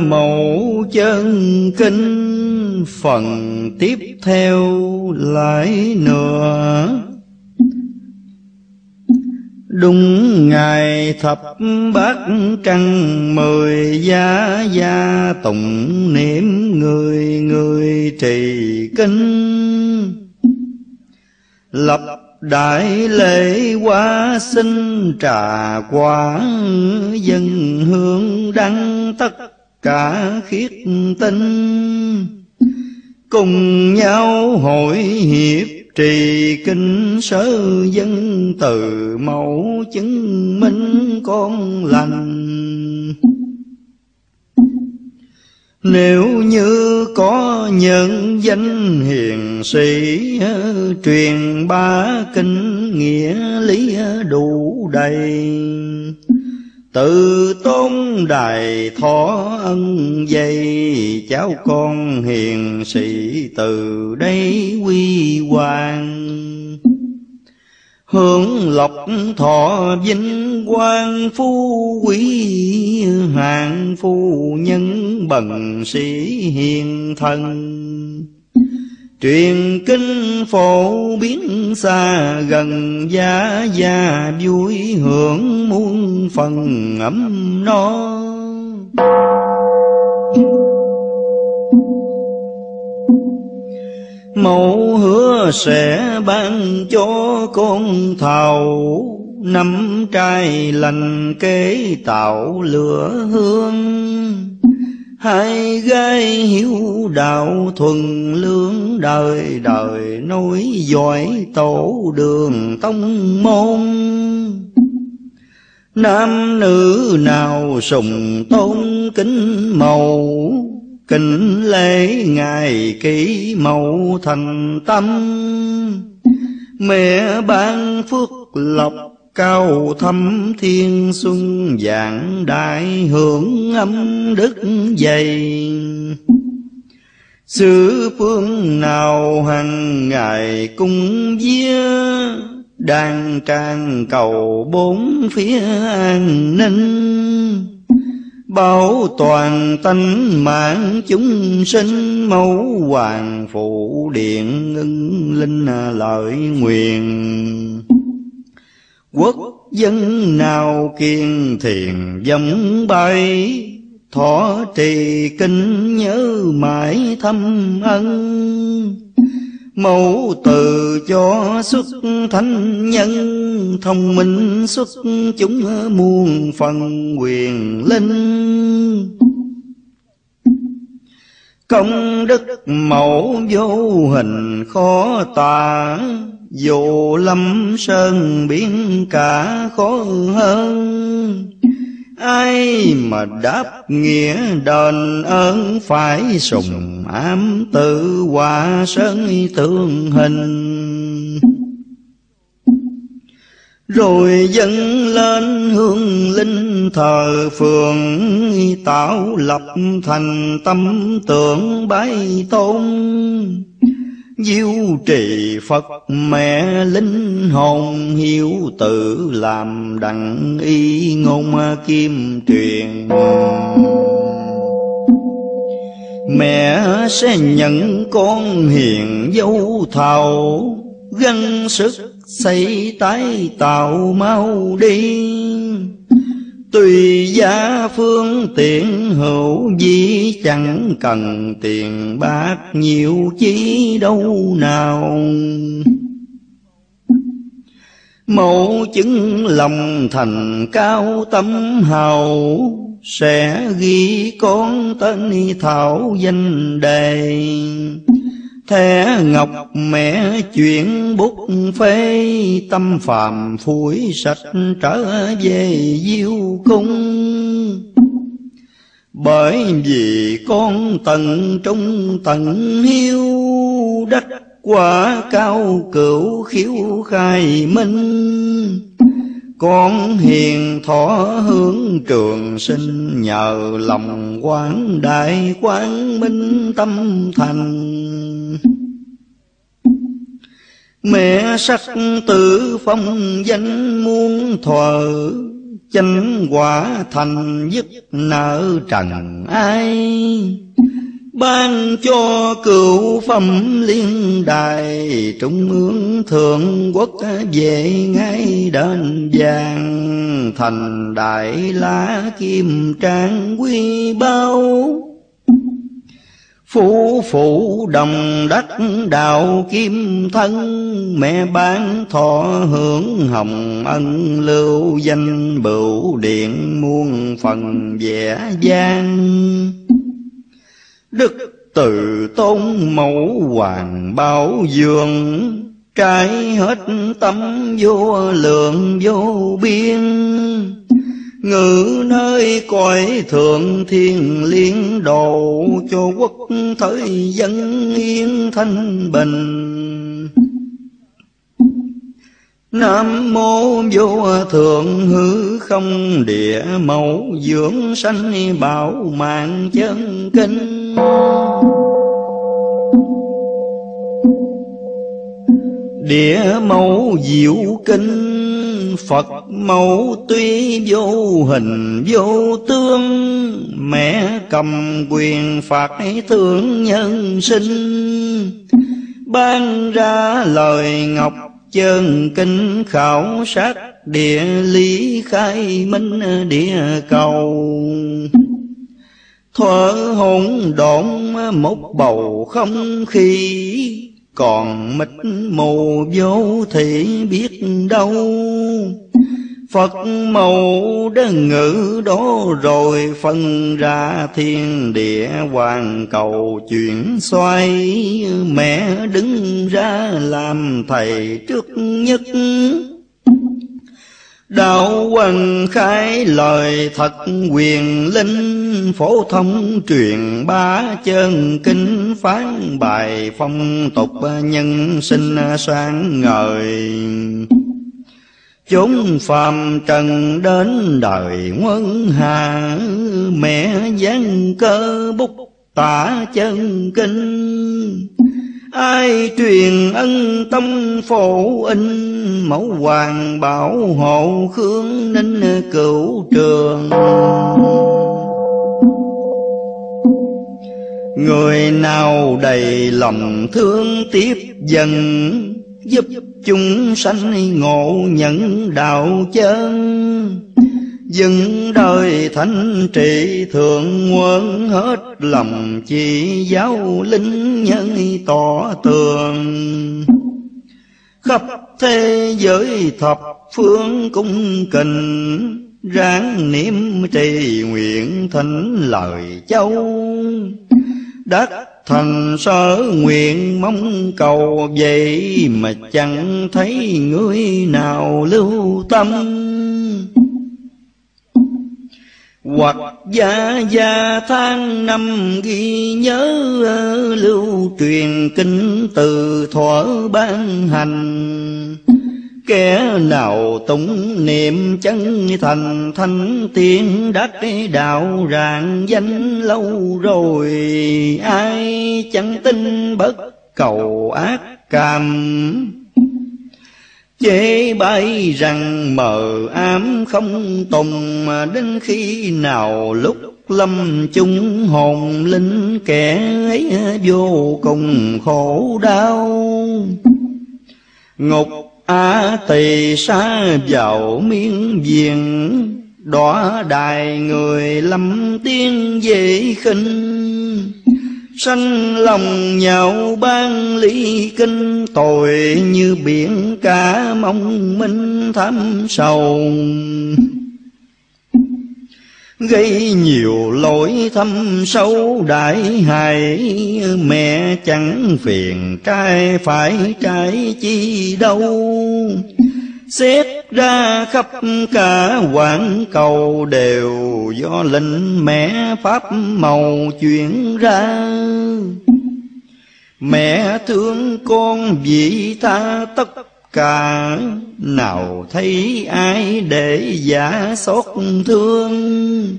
[SPEAKER 1] mẫu chân kinh phần tiếp theo lại nữa. Đúng ngày thập bát trăng mười gia gia tụng niệm người người trì kinh lập đại lễ hoa sinh trà quả dân hương đăng tất cả khiết tinh. Cùng nhau hội hiệp trì kinh sớ dân từ mẫu chứng minh con lành. Nếu như có nhân danh hiền sĩ ờ, Truyền ba kinh nghĩa lý ờ, đủ đầy. Tự tôn đài thọ ân dây, Cháu con hiền sĩ từ đây quy hoàng. Hưởng lộc thọ vinh quang phú quý, Hạng phu nhân bần sĩ hiền thần. Truyền kinh phổ biến xa gần gia gia vui hưởng muôn phần ấm no. Mẫu hứa sẽ ban cho con thầu Năm trai lành kế tạo lửa hương. Hai gái hiếu đạo thuần lương đời đời nối dõi tổ đường tông môn. Nam nữ nào sùng tôn kính màu Kính lễ ngài kỹ mẫu thành tâm. Mẹ ban phước lộc cao thâm thiên xuân dạng đại hưởng âm đức dày. Xứ phương nào hàng ngày cung vía, đang trang cầu bốn phía an ninh bảo toàn tánh mạng chúng sinh, mẫu hoàng phụ điện ngân linh lợi nguyện. Quốc dân nào kiên thiền dòng bay, Thọ trì kinh nhớ mãi thâm ân. Mẫu từ cho xuất thánh nhân, Thông minh xuất chúng muôn phần quyền linh. Công đức mẫu vô hình khó tả dù lâm sơn biến cả khó hơn. Ai mà đáp nghĩa đền ơn phải sùng ám tự hòa sơn tượng hình. Rồi dâng lên hương linh thờ phường tạo lập thành tâm tượng bái tôn. Diêu trì Phật mẹ linh hồn, hiếu tự làm đặng y ngôn kim truyền Mẹ sẽ nhận con hiền dâu thầu Gân sức xây tái tạo mau đi. Tùy gia phương tiện hữu gì chẳng cần tiền bạc nhiều chí đâu nào. Mẫu chứng lòng thành cao tâm hầu sẽ ghi con tên thảo danh đề. Thẻ ngọc mẹ chuyển bút phê, Tâm phàm phủi sạch trở về diêu cung. Bởi vì con tận trung tận hiếu, Đắc quả cao cửu khiếu khai minh con hiền thọ hướng trường sinh, nhờ lòng quán đại quán minh tâm thành. Mẹ sắc tử phong danh muôn thờ Chánh quả thành dứt nợ trần ai. Ban cho cựu phẩm liên đài Trung ương thượng quốc về ngay đền vàng. Thành đại lá kim trang quy bao Phụ phụ đồng đất đạo kim thân, Mẹ bán thọ hưởng hồng ân lưu danh bửu điện muôn phần vẻ gian Đức từ tôn mẫu hoàng bảo dương Trái hết tâm vô lượng vô biên. Ngự nơi cõi thượng thiên liên độ cho quốc thời dân yên thanh bình. Nam mô vô thượng hư không địa mẫu dưỡng sanh bảo mạng chân kinh. Địa mẫu diệu kinh, Phật mẫu tuy vô hình, vô tướng Mẹ cầm quyền phật thương nhân sinh. Ban ra lời ngọc chân kinh, khảo sát Địa lý khai minh địa cầu. Thuở hỗn độn một bầu không khí. Còn mịt mù vô thị biết đâu. Phật màu đã ngữ đó rồi, phân ra thiên địa hoàng cầu chuyển xoay. Mẹ đứng ra làm thầy trước nhất. Đạo quần khai lời thật quyền linh Phổ thông truyền ba chân kinh phán bài phong tục nhân sinh sáng ngời. Chúng phàm trần đến đời quân hà, Mẹ gián cơ bút tả chân kinh. Ai truyền ân tâm phổ in, Mẫu hoàng bảo hộ khương ninh cửu trường. Người nào đầy lòng thương tiếp dần, Giúp chúng sanh ngộ nhận đạo chân. Dừng đời thanh trị thượng quân hết lòng chỉ giáo linh nhân tỏ tường. Khắp thế giới thập phương cung kình, Ráng niệm trì nguyện thánh lời châu. Đắc thành sở nguyện mong cầu vậy Mà chẳng thấy người nào lưu tâm hoặc gia gia tháng năm ghi nhớ ờ, lưu truyền kinh từ thuở ban hành. Kẻ nào tụng niệm chân thành, thanh tiên đắc đạo rạng danh lâu rồi. Ai chẳng tin bất cầu ác cảm? Chế bay rằng mờ ám không tùng Mà đến khi nào lúc lâm chung hồn linh kẻ ấy vô cùng khổ đau. Ngục a tỳ xa vào miên viền, Đọa đài người lâm tiên dễ khinh sanh lòng nhau ban ly kinh, tội như biển cả mong minh thắm sầu. Gây nhiều lỗi thâm sâu đại hại, mẹ chẳng phiền trai phải trai chi đâu. Xét ra khắp cả quảng cầu đều do linh mẹ pháp màu chuyển ra. Mẹ thương con vị tha tất cả, Nào thấy ai để giả xót thương?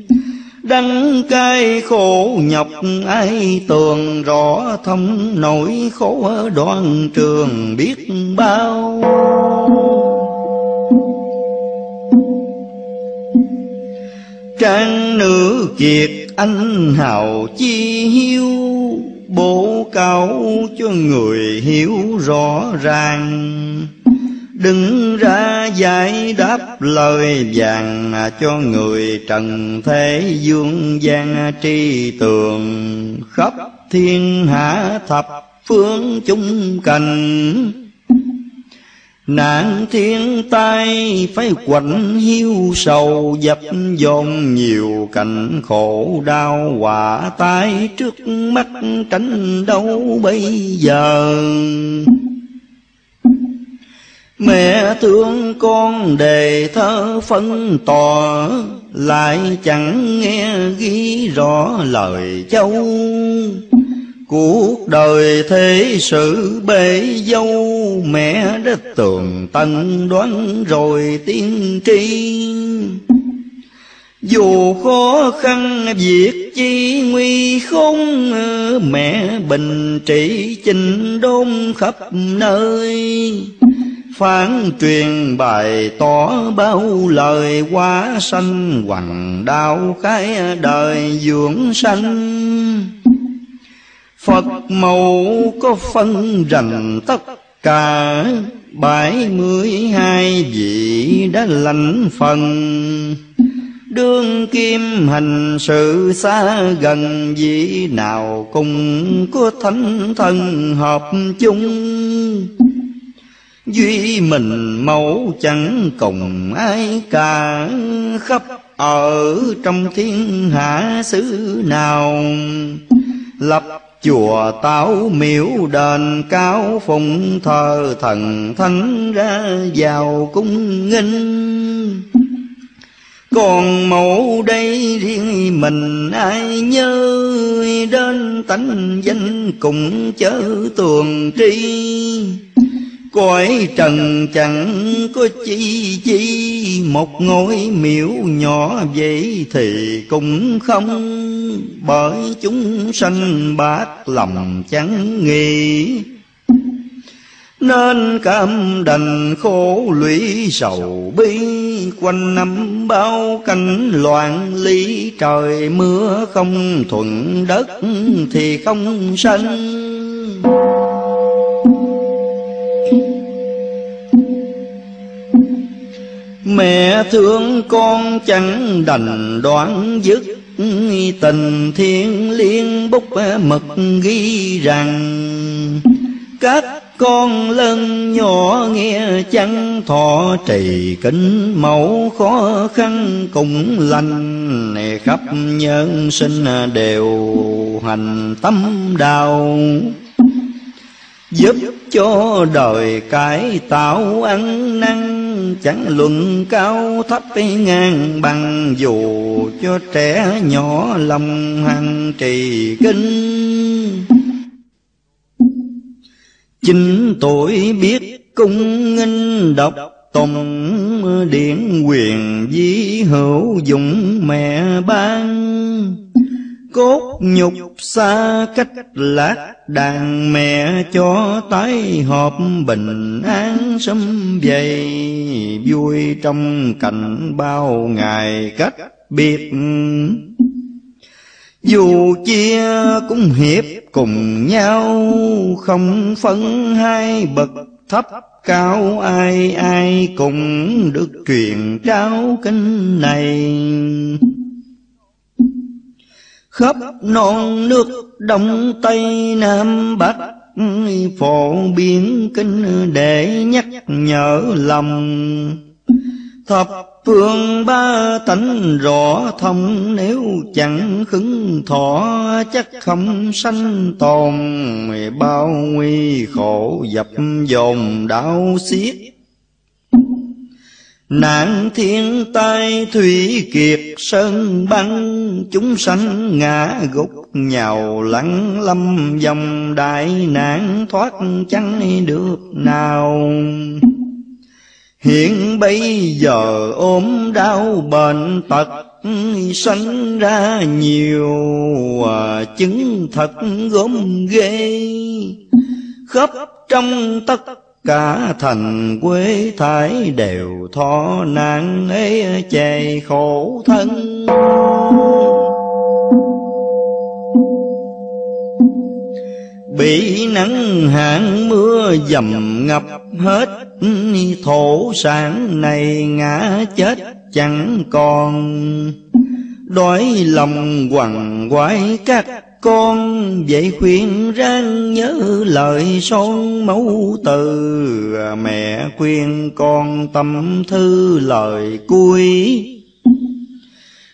[SPEAKER 1] Đắng cay khổ nhọc ai tường rõ thông nỗi khổ đoan trường biết bao. Trang nữ kiệt anh hào chi hiếu bố cáo cho người hiểu rõ ràng. Đừng ra giải đáp lời vàng Cho người trần thế dương gian tri tường. Khắp thiên hạ thập phương chung cành Nạn thiên tai phải quạnh hiu sầu, dập dồn nhiều cảnh khổ đau. Quả tai trước mắt tránh đâu bây giờ? Mẹ thương con đề thơ phân tòa lại chẳng nghe ghi rõ lời châu. Cuộc đời thế sự bể dâu, Mẹ đã tường tận đoán rồi tiên tri. Dù khó khăn việc chi nguy không Mẹ bình trị chinh đôn khắp nơi. Phán truyền bài tỏ bao lời quá sanh, hoàng đạo khai đời dưỡng sanh. Phật mẫu có phân rằng tất cả bảy mươi hai vị đã lãnh phần. Đương kim hành sự xa gần, vị nào cùng có thánh thân hợp chung. Duy mình mẫu chẳng cùng ai cả, Khắp ở trong thiên hạ xứ nào. Lập chùa táo miếu đền cao phụng thờ thần thánh ra vào cung nghinh. Còn mẫu đây riêng mình ai nhớ, đến tánh danh cùng chớ tuồng tri. Cõi trần chẳng có chi chi, Một ngôi miễu nhỏ vậy thì cũng không. Bởi chúng sanh bát lòng chẳng nghi. Nên cảm đành khổ lũy sầu bi, Quanh năm bao canh loạn lý, Trời mưa không thuận đất thì không sanh. Mẹ thương con chẳng đành đoán dứt, Tình thiên liên bút mực ghi rằng, Các con lớn nhỏ nghe chăng thọ trì kính, mẫu khó khăn cũng lành, khắp nhân sinh đều hành tâm đau giúp cho đời cải tạo ăn năn, chẳng luận cao thấp ngang bằng, dù cho trẻ nhỏ lòng hằng trì kinh Chính tuổi biết cung nghinh đọc tùng, điển quyền di hữu dụng mẹ ban. Cốt nhục xa cách lạc đàn mẹ cho tái họp bình an sum dày Vui trong cảnh bao ngày cách biệt. Dù chia cũng hiệp cùng nhau, Không phân hai bậc thấp cao, Ai ai cũng được truyền trao kinh này khắp non nước đông tây nam bắc, phổ biến kinh để nhắc nhở lòng. Thập phương ba tánh rõ thông, nếu chẳng khứng thọ chắc không sanh tồn. Bao nguy khổ dập dồn đau xiết Nạn thiên tai thủy kiệt, sơn băng, Chúng sanh ngã gục, nhào lặng lâm dòng đại nạn thoát chẳng được nào. Hiện bây giờ ốm đau bệnh tật, Sanh ra nhiều à, chứng thật gốm ghê. Khắp trong tất cả thành quê thái đều thọ nạn ấy chày khổ thân. Bị nắng hạn mưa dầm ngập hết, thổ sản này ngã chết chẳng còn. Đói lòng quằn quái các con vậy khuyên ráng nhớ lời son mẫu từ. Mẹ khuyên con tâm thư lời cuối.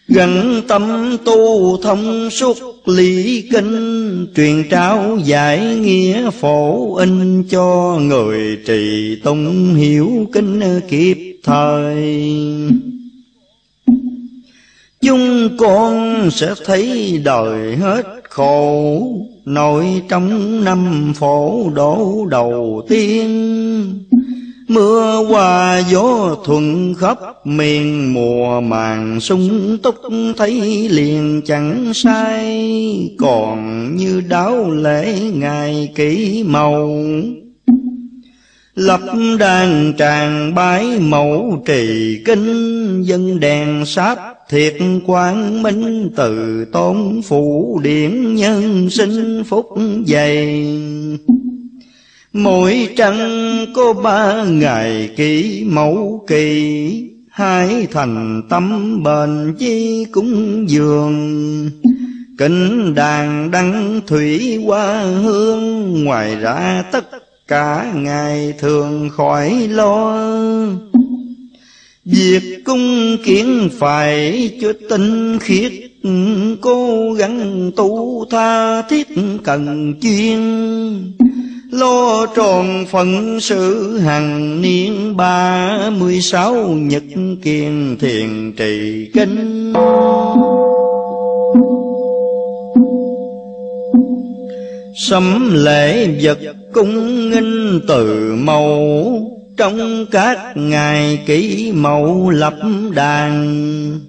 [SPEAKER 1] Gần tâm tu thông suốt lý kinh truyền trao giải nghĩa phổ in cho người trì tông hiểu kinh kịp thời. Chúng con sẽ thấy đời hết khổ Nội trong năm phổ đổ đầu tiên. Mưa qua gió thuận khắp miền mùa màng sung túc, thấy liền chẳng sai. Còn như đáo lễ ngày kỷ màu. Lập đàn tràng bái mẫu trì kinh, Dân đèn sát thiệt quang minh Từ tôn phụ điển nhân sinh phúc dày. Mỗi trăng có ba ngày kỷ mẫu kỳ, Hai thành tâm bền chi cúng dường. Kinh đàn đăng thủy hoa hương, Ngoài ra tất cả ngày thường khỏi lo. Việc cung kiến phải cho tinh khiết, Cố gắng tu tha thiết cần chuyên Lo tròn phận sự hàng niên ba mươi sáu Nhật kiên thiền trì kinh. Sấm lễ vật cung nghinh từ màu trong các ngày kỷ mậu lập đàn.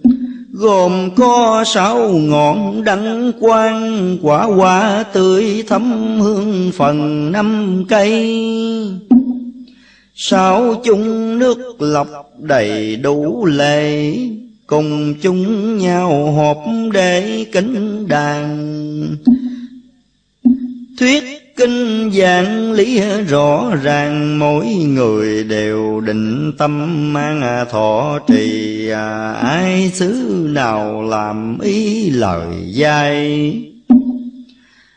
[SPEAKER 1] Gồm có sáu ngọn đăng quang Quả hoa tươi thấm hương phần năm cây. Sáu chung nước lọc đầy đủ lệ, Cùng chung nhau họp để kính đàn. Thuyết kinh giảng lý rõ ràng, mỗi người đều định tâm mang thọ trì. À, ai xứ nào làm ý lời dai?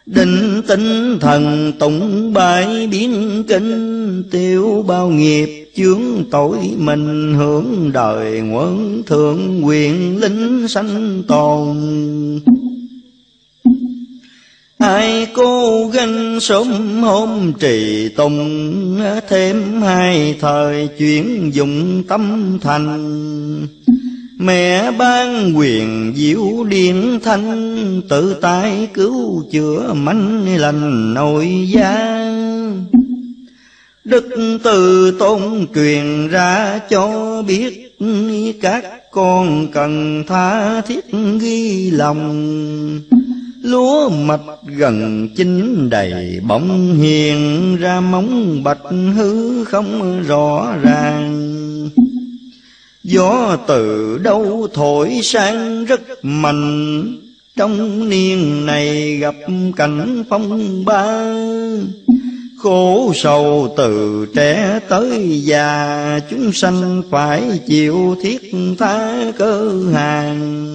[SPEAKER 1] Định tinh thần tụng bài biến kinh, tiêu bao nghiệp chướng tội mình hưởng đời nguồn thượng quyền linh sanh tồn Hai cô ganh sớm hôm trì tùng, Thêm hai thời chuyển dụng tâm thành. Mẹ ban quyền diệu điện thanh, Tự tay cứu chữa manh lành nội gia. Đức từ tôn truyền ra cho biết Các con cần tha thiết ghi lòng. Lúa mạch gần chín đầy, bỗng hiền ra móng bạch hư không rõ ràng. Gió từ đâu thổi sang rất mạnh, Trong niên này gặp cảnh phong ba. Khổ sầu từ trẻ tới già, Chúng sanh phải chịu thiết tha cơ hàng.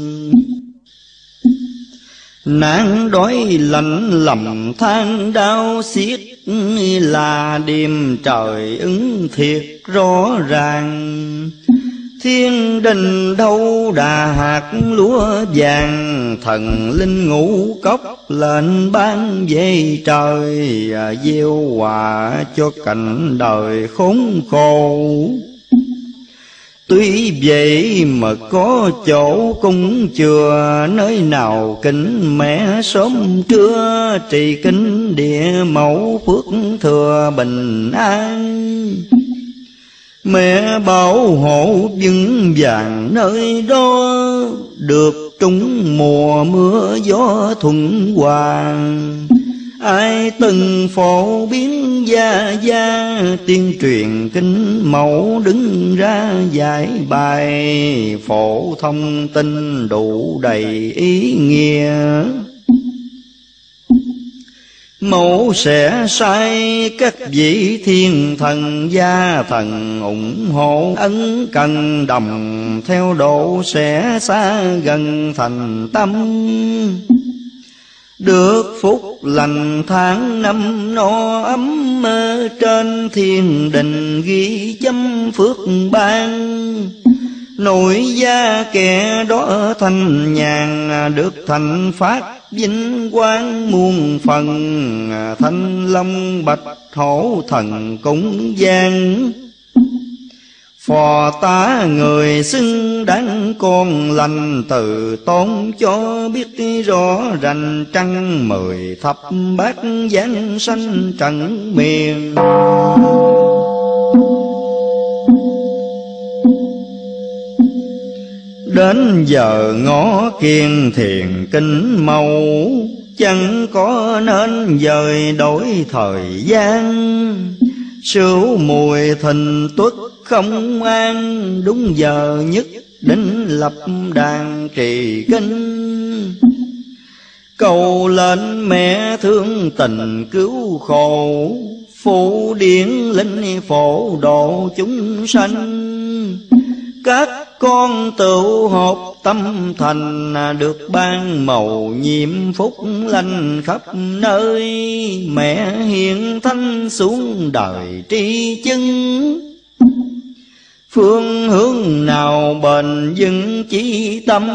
[SPEAKER 1] Nạn đói lạnh lầm than, đau xiết Là đêm trời ứng thiệt rõ ràng. Thiên đình đâu đà hạt lúa vàng, Thần linh ngũ cốc lên ban về trời à, Gieo hòa cho cảnh đời khốn khổ. Tuy vậy mà có chỗ cung chùa Nơi nào kính. Mẹ sớm trưa Trì kính địa mẫu phước thừa bình an. Mẹ bảo hộ vững vàng nơi đó, Được trúng mùa mưa gió thuận hoàng ai từng phổ biến gia gia, tiên truyền kinh mẫu đứng ra giải bài, phổ thông tin đủ đầy ý nghĩa. Mẫu sẽ sai các vị thiên thần gia thần ủng hộ ấn cần đồng, theo độ sẽ xa gần thành tâm được phúc lành tháng năm no ấm mơ trên thiên đình ghi chấm phước ban. Nội gia kẻ đó thanh nhàn, được thành phát vinh quang muôn phần. Thanh long bạch hổ thần cúng giang. Phò tá người xưng đáng con lành, từ tôn cho biết rõ rành trăng, mười thập bát giáng sanh trần miền. Đến giờ ngõ kiên thiền kinh màu, Chẳng có nên dời đổi thời gian. Sửu mùi thình tuất không an. Đúng giờ nhất định lập đàn trì kinh. Cầu lên mẹ thương tình cứu khổ Phụ điển linh phổ độ chúng sanh. Các con tự hộp tâm thành được ban màu nhiệm phúc lành khắp nơi. Mẹ hiện thanh xuống đời tri chân phương hướng nào bền vững chí tâm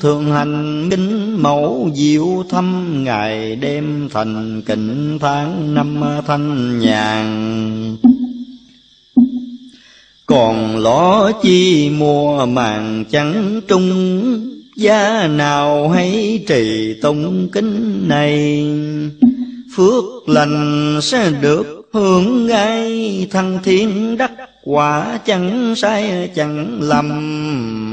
[SPEAKER 1] thường hành minh mẫu diệu thâm. Ngày đêm thành kính tháng năm thanh nhàn. Còn lõ chi mùa màng trắng trung gia nào hay trì tông kính này? Phước lành sẽ được hưởng ngay Thăng thiên đắc quả chẳng sai, chẳng lầm.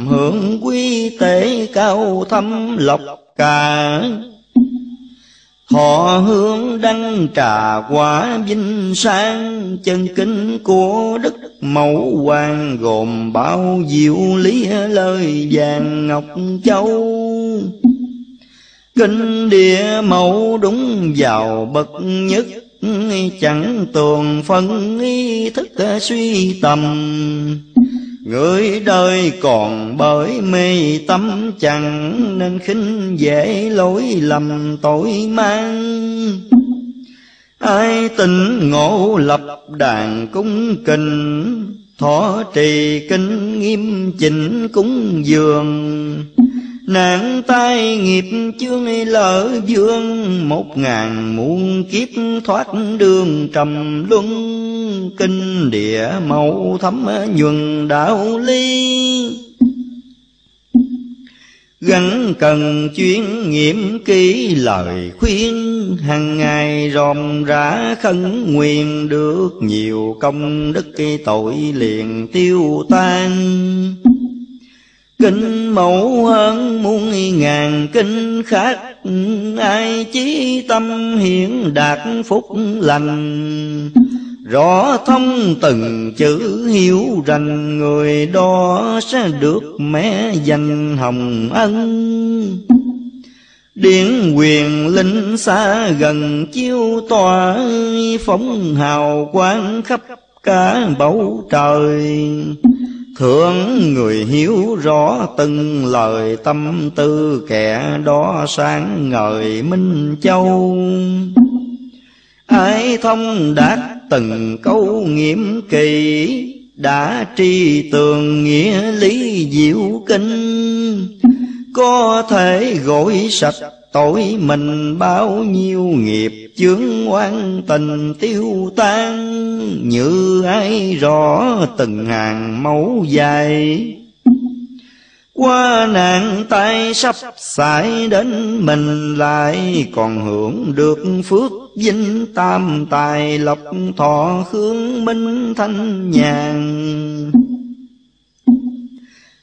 [SPEAKER 1] Hưởng quy tế cao thâm lộc cả. Họ hướng đăng trà quả vinh sang, Chân kính của Đức Mẫu Hoàng Gồm bao diệu lý lời vàng ngọc châu. Kinh địa mẫu đúng vào bậc nhất Chẳng tuồn phân ý thức ờ, suy tầm. Người đời còn bởi mê tâm, chẳng Nên khinh dễ lỗi lầm tội mang. Ai tình ngộ lập đàn cung kình Thọ trì kinh nghiêm chỉnh cúng dường. Nạn tai nghiệp chương lỡ dương, Một ngàn muôn kiếp thoát đường trầm luân. Kinh địa mẫu thấm nhuần đạo ly. Gắn cần chuyên nghiệm kỹ lời khuyên, hàng ngày ròm rã khấn nguyện Được nhiều công đức tội liền tiêu tan. Kinh mẫu hơn muôn ngàn kinh khác, Ai chí tâm hiện đạt phúc lành. Rõ thông từng chữ hiểu rành, Người đó sẽ được mẹ danh hồng ân. Điển quyền linh xa gần chiêu tòa, Phóng hào quang khắp cả bầu trời thưởng người hiếu rõ từng lời tâm tư kẻ đó sáng ngời Minh Châu. Ai thông đạt từng câu nghiệm kỳ, Đã tri tường nghĩa lý diệu kinh. Có thể gội sạch tội mình bao nhiêu nghiệp, chướng oan tình tiêu tan. Như ai rõ từng hàng máu dài. Qua nạn tay sắp xảy đến mình lại còn hưởng được phước vinh tam tài lộc thọ hướng minh thanh nhàn.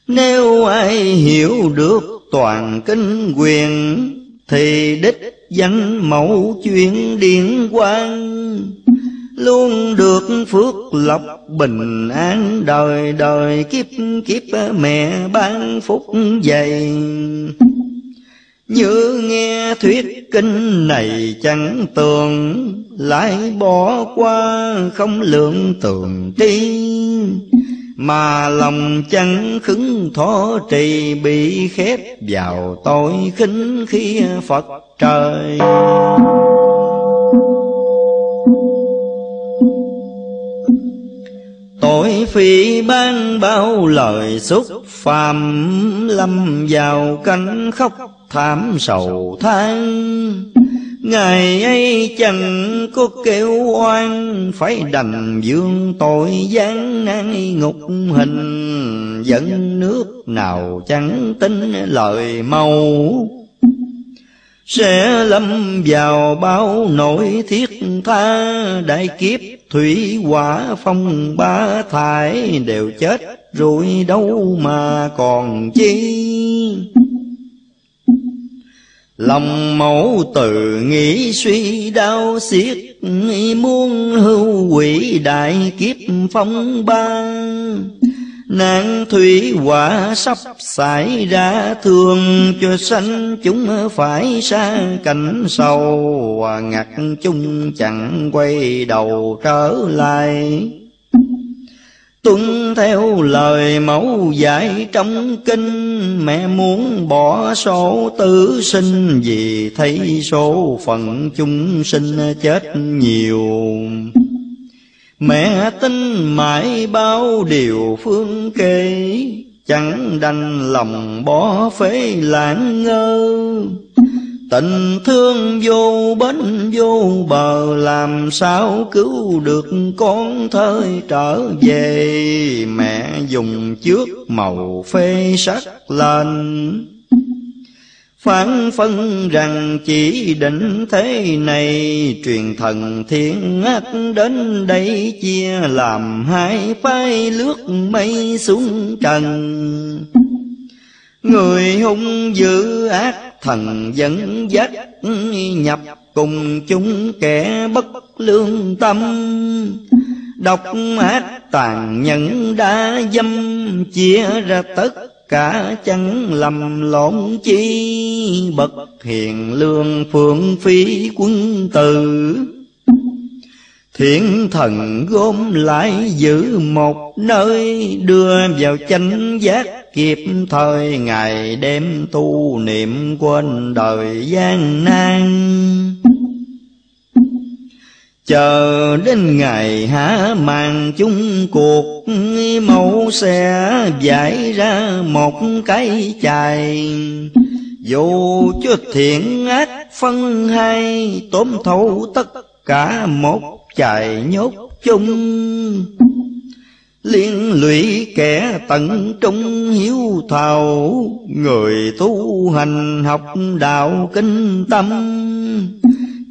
[SPEAKER 1] Nếu ai hiểu được toàn kinh quyền thì đích danh mẫu chuyện điện quan luôn được phước lộc bình an. Đời đời kiếp kiếp mẹ ban phúc dày. Như nghe thuyết kinh này chẳng tường, lại bỏ qua không lượng tường tri mà lòng chẳng khứng thọ trì bị khép vào tội khinh khi Phật trời. Tội phi ban bao lời xúc phạm Lâm vào cánh khóc thảm sầu than. Ngày ấy chẳng có kêu oan, Phải đành dương tội gian nan ngục hình. Dẫn nước nào chẳng tin lời mâu sẽ lâm vào bao nỗi thiết tha, đại kiếp thủy hỏa phong ba thải đều chết, rồi đâu mà còn chi? Lòng mẫu tự nghĩ suy đau xiết muôn hưu quỷ đại kiếp phong ban, Nạn thủy hỏa sắp xảy ra Thương cho sanh chúng phải xa cảnh sâu à, Ngặt chung chẳng quay đầu trở lại. Tuân theo lời mẫu dạy trong kinh. Mẹ muốn bỏ số tử sinh Vì thấy số phận chúng sinh chết nhiều. Mẹ tin mãi bao điều phương kê, Chẳng đành lòng bỏ phế lãng ngơ. Tình thương vô bến vô bờ, Làm sao cứu được con thời trở về? Mẹ dùng trước màu phê sắc lên. Phán phân rằng chỉ định thế này, Truyền thần thiên ác đến đây Chia làm hai phái lướt mây xuống trần. Người hung dữ ác thần dẫn dắt Nhập cùng chúng kẻ bất lương tâm. Độc ác tàn nhẫn đã dâm Chia ra tất cả chẳng lầm lộn chi. Bậc hiền lương phương phi quân tử. Thiện thần gom lại giữ một nơi, Đưa vào chánh giác kịp thời. Ngày đêm tu niệm quên đời gian nan. Chờ đến ngày há màn chung cuộc, Mẫu sẽ giải ra một cái chài. Dù cho thiện ác phân hai, Tóm thấu tất cả một chạy nhốt chung. Liên lụy kẻ tận trung hiếu thảo, Người tu hành học đạo kinh tâm.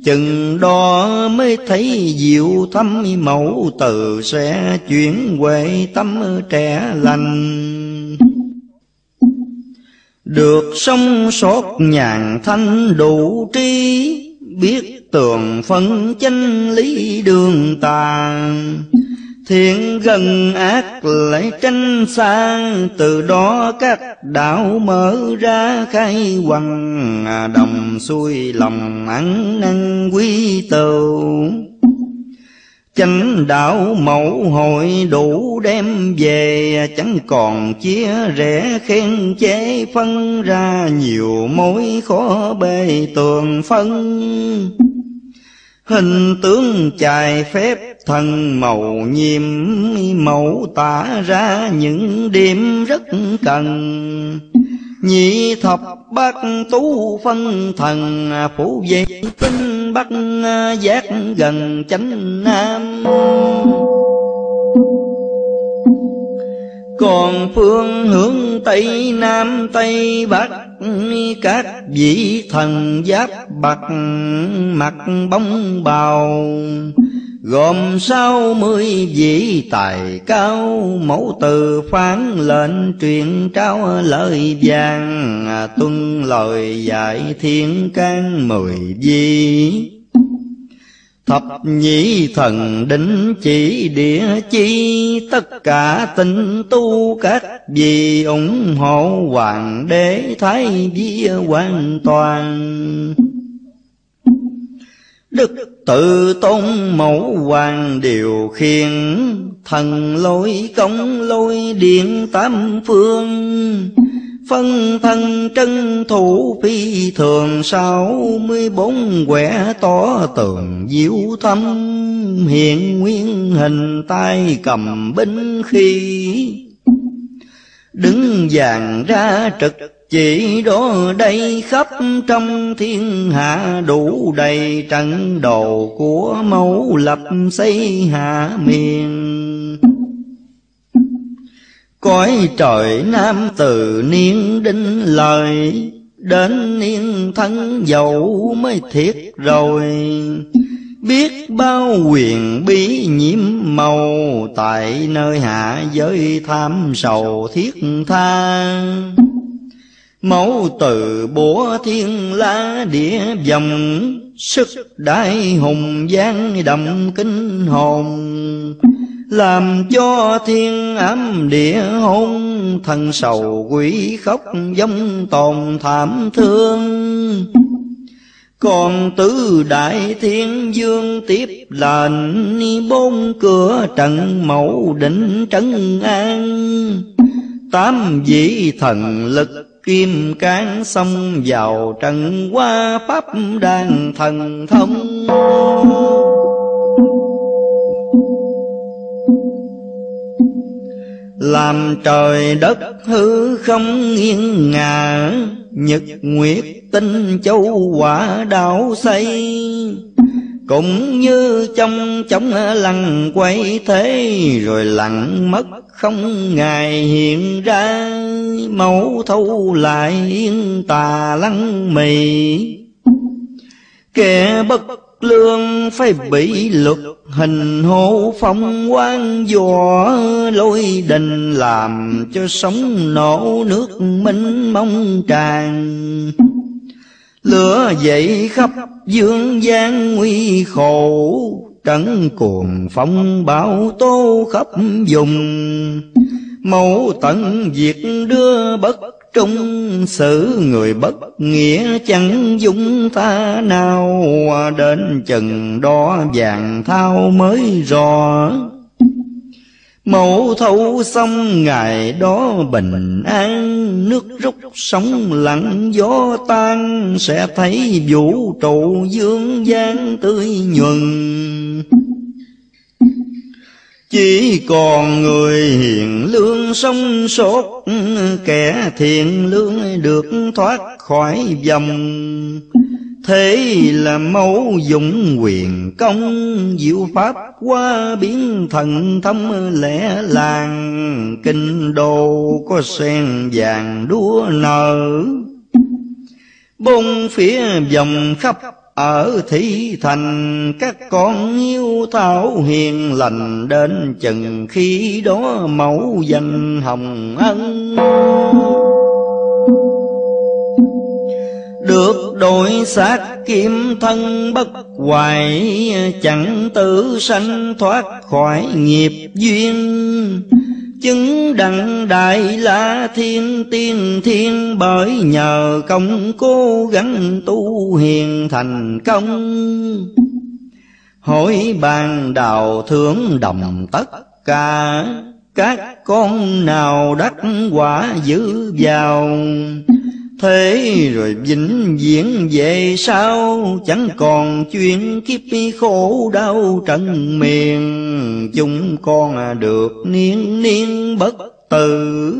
[SPEAKER 1] Chừng đó mới thấy diệu thâm mẫu từ sẽ chuyển huệ tâm trẻ lành. Được sống sót nhàn thanh đủ trí Biết tường phân chân lý đường tàn. Thiện gần ác lại tranh xa, Từ đó các đạo mở ra khai hoàng Đồng xuôi lòng ăn năn quý tàu Chánh đạo mẫu hội đủ đem về, Chẳng còn chia rẽ khen chế phân ra Nhiều mối khó bề tường phân. Hình tướng chài phép thần màu nhiệm, mẫu tả ra những điểm rất cần. Nhị thập bát tú phân thần, Phủ về tinh bắc, giác gần chánh nam. Còn phương hướng tây nam tây bắc, các vị thần giáp bạc, mặt bóng bào gồm sáu mươi vị tài cao, mẫu từ phán lệnh truyền trao lời vàng à, tuân lời dạy thiên can mười vi. Thập nhị thần đính chỉ địa chi, Tất cả tinh tu các vị ủng hộ hoàng đế thái vi hoàn toàn. Đức tự tôn mẫu hoàng điều khiển, Thần lôi công lôi điện tam phương. Phân thân trân thủ phi thường sáu mươi bốn quẻ tỏ tường diệu thâm. Hiện nguyên hình tay cầm binh khí. Đứng vàng ra trực chỉ đó đây khắp trong thiên hạ đủ đầy trận đồ của mẫu lập xây hạ miền. Cõi trời nam từ niên đinh lời, đến niên thân dậu mới thiệt rồi. Biết bao quyền bí nhiễm màu, tại nơi hạ giới tham sầu thiết tha mẫu từ búa thiên la địa dòng, Sức đại hùng giang đậm kinh hồn. Làm cho thiên ám địa hôn, Thần sầu quỷ khóc giống tồn thảm thương. Còn tứ đại thiên dương tiếp lệnh, bốn cửa trận mẫu định trấn an. Tám vị thần lực kim cán xông vào trận qua pháp đàn thần thông. Làm trời đất hư không nghiêng ngả, nhật nguyệt tinh châu quả đạo xây cũng như trong chóng lăn quay thế, rồi lặng mất không ngày hiện ra, mẫu thâu lại yên tà lăng mì. Kẻ bất lương phải bị luật hình hô phong quan dò, lôi đình làm cho sống nổ nước minh mong tràn lửa dậy khắp dương gian nguy khổ, trấn cuồng phong bão tố khắp vùng. Mẫu tận diệt đưa bất trung, xử người bất nghĩa chẳng dung ta nào. Đến chừng đó vàng thao mới rõ Mẫu thâu xong ngày đó bình an. Nước rút sóng, lặng gió tan. Sẽ thấy vũ trụ dương gian tươi nhuần. Chỉ còn người hiền lương sống sốt, Kẻ thiện lương được thoát khỏi vòng. Thế là mẫu dụng quyền công, Diệu pháp qua biến thần thâm lẽ làng. Kinh đô có sen vàng đua nở. Bông phía dòng khắp ở thị thành, các con yêu thảo hiền lành đến chừng khi đó mẫu danh hồng ân được đổi xác kim thân bất hoài chẳng tử sanh thoát khỏi nghiệp duyên. Chứng đặng đại la thiên, tiên thiên, bởi nhờ công cố gắng tu hiền thành công. Hỏi bàn đào thưởng đồng tất cả, các con nào đắc quả giữ vào? Thế rồi vĩnh viễn về sau, Chẳng còn chuyện kiếp khổ đau trần miền. Chúng con được niên niên bất tử.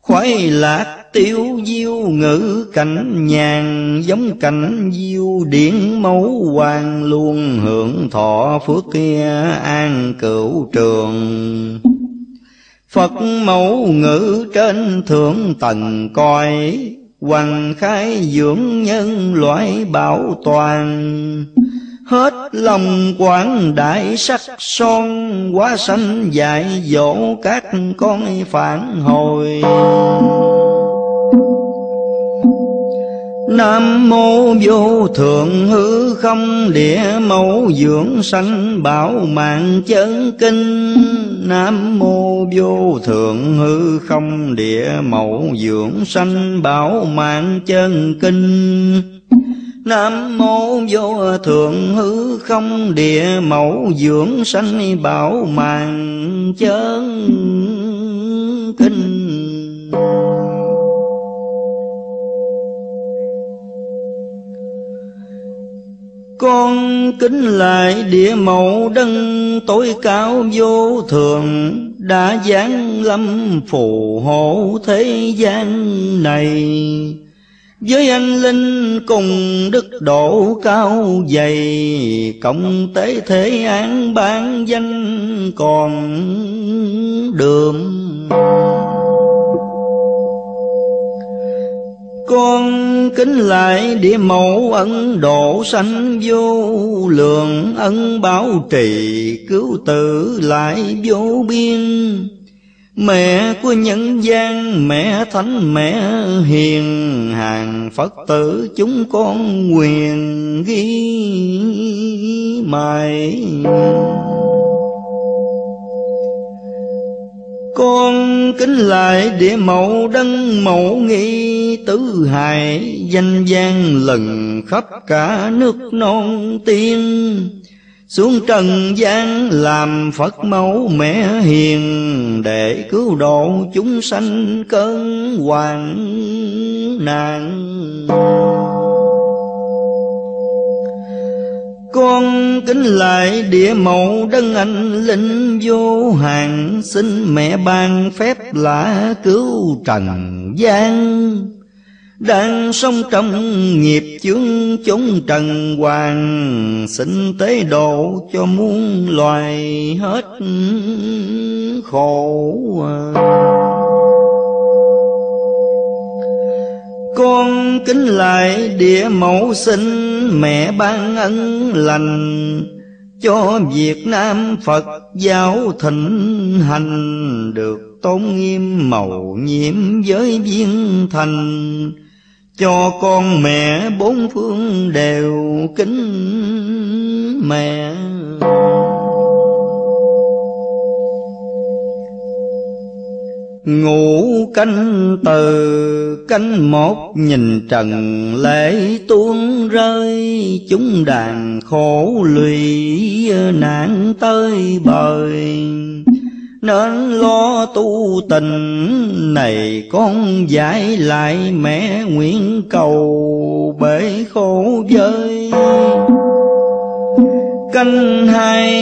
[SPEAKER 1] Khoái lạc tiêu diêu ngữ cảnh nhàn, Giống cảnh diêu điển mẫu hoàng Luôn hưởng thọ phước kia an cửu trường. Phật mẫu ngữ trên thượng tầng coi Hoàng khai dưỡng nhân loại bảo toàn. Hết lòng quảng đại sắc son Quá sanh dạy dỗ các con phản hồi. Nam mô vô thượng hư không địa mẫu dưỡng sanh bảo mạng chân kinh. Nam mô vô thượng hư không địa mẫu dưỡng sanh bảo mạng chân kinh. Nam mô vô thượng hư không địa mẫu dưỡng sanh bảo mạng chân Con kính lại địa mẫu đấng tối cao vô thường đã giáng lâm phù hộ thế gian này. Với anh linh cùng đức độ cao dày, cộng tế thế án ban danh còn đường. Con kính lại địa mẫu ân độ sanh vô lượng ân bảo trì cứu tử lại vô biên Mẹ của nhân gian, mẹ thánh mẹ hiền, Hàng Phật tử chúng con quyền ghi mãi. Con kính lại địa mẫu đấng mẫu nghi tứ hài Danh gian lần khắp cả nước non tiên. Xuống trần gian làm Phật mẫu mẹ hiền, Để cứu độ chúng sanh cơn hoạn nạn. Con kính lại địa mẫu đấng anh linh vô hạn, Xin mẹ ban phép lạ cứu trần gian. Đang sống trong nghiệp chướng chúng trần hoàng, xin tế độ cho muôn loài hết khổ con kính lại địa mẫu sinh mẹ ban ân lành. Cho Việt Nam Phật giáo thịnh hành, được tôn nghiêm màu nhiệm với viên thành. Cho con mẹ bốn phương đều kính mẹ. Ngủ canh từ, canh một, nhìn trần lễ tuôn rơi. Chúng đàn khổ lụy, nạn tới bời. Nên lo tu tình, này con giải lại mẹ nguyện cầu bể khổ vơi canh hai,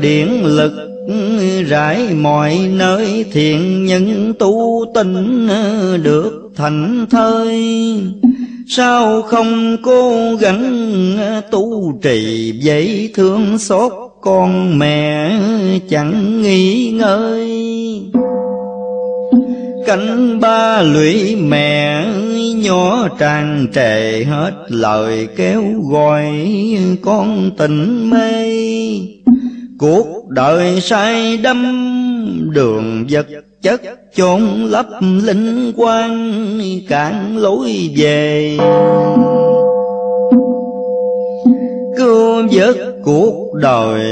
[SPEAKER 1] điện lực rải mọi nơi thiện nhân tu tình ờ, được thành thơi. Sao không cố gắng ờ, tu trì vậy thương xót con mẹ, chẳng nghỉ ngơi. Cánh ba lũy mẹ, nhỏ tràn trề hết lời kéo gọi con tình mê. Cuộc đời sai đắm đường vật chất chôn lấp linh quan cản lối về. Cứu vớt cuộc đời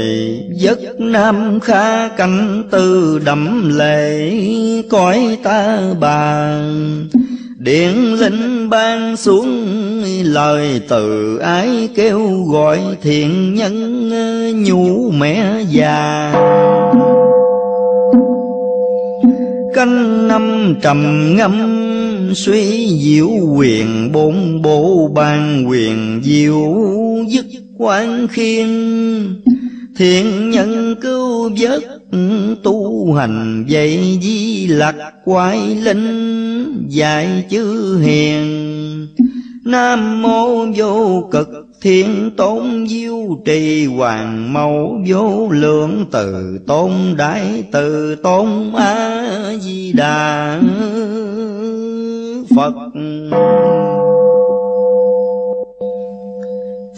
[SPEAKER 1] vất nam kha cảnh tư đậm lệ, cõi ta bàn điện linh ban xuống, lời từ ái kêu gọi thiện nhân nhũ mẹ già. Canh năm trầm ngâm, suy diệu quyền bốn bộ ban quyền diệu dứt quan khiên. Thiện nhân cứu vớt tu hành dạy di lạc quái linh, dạy chữ hiền. Nam mô vô cực thiên tôn diêu trì, hoàng mẫu vô lượng từ tôn đại từ tôn a di đà phật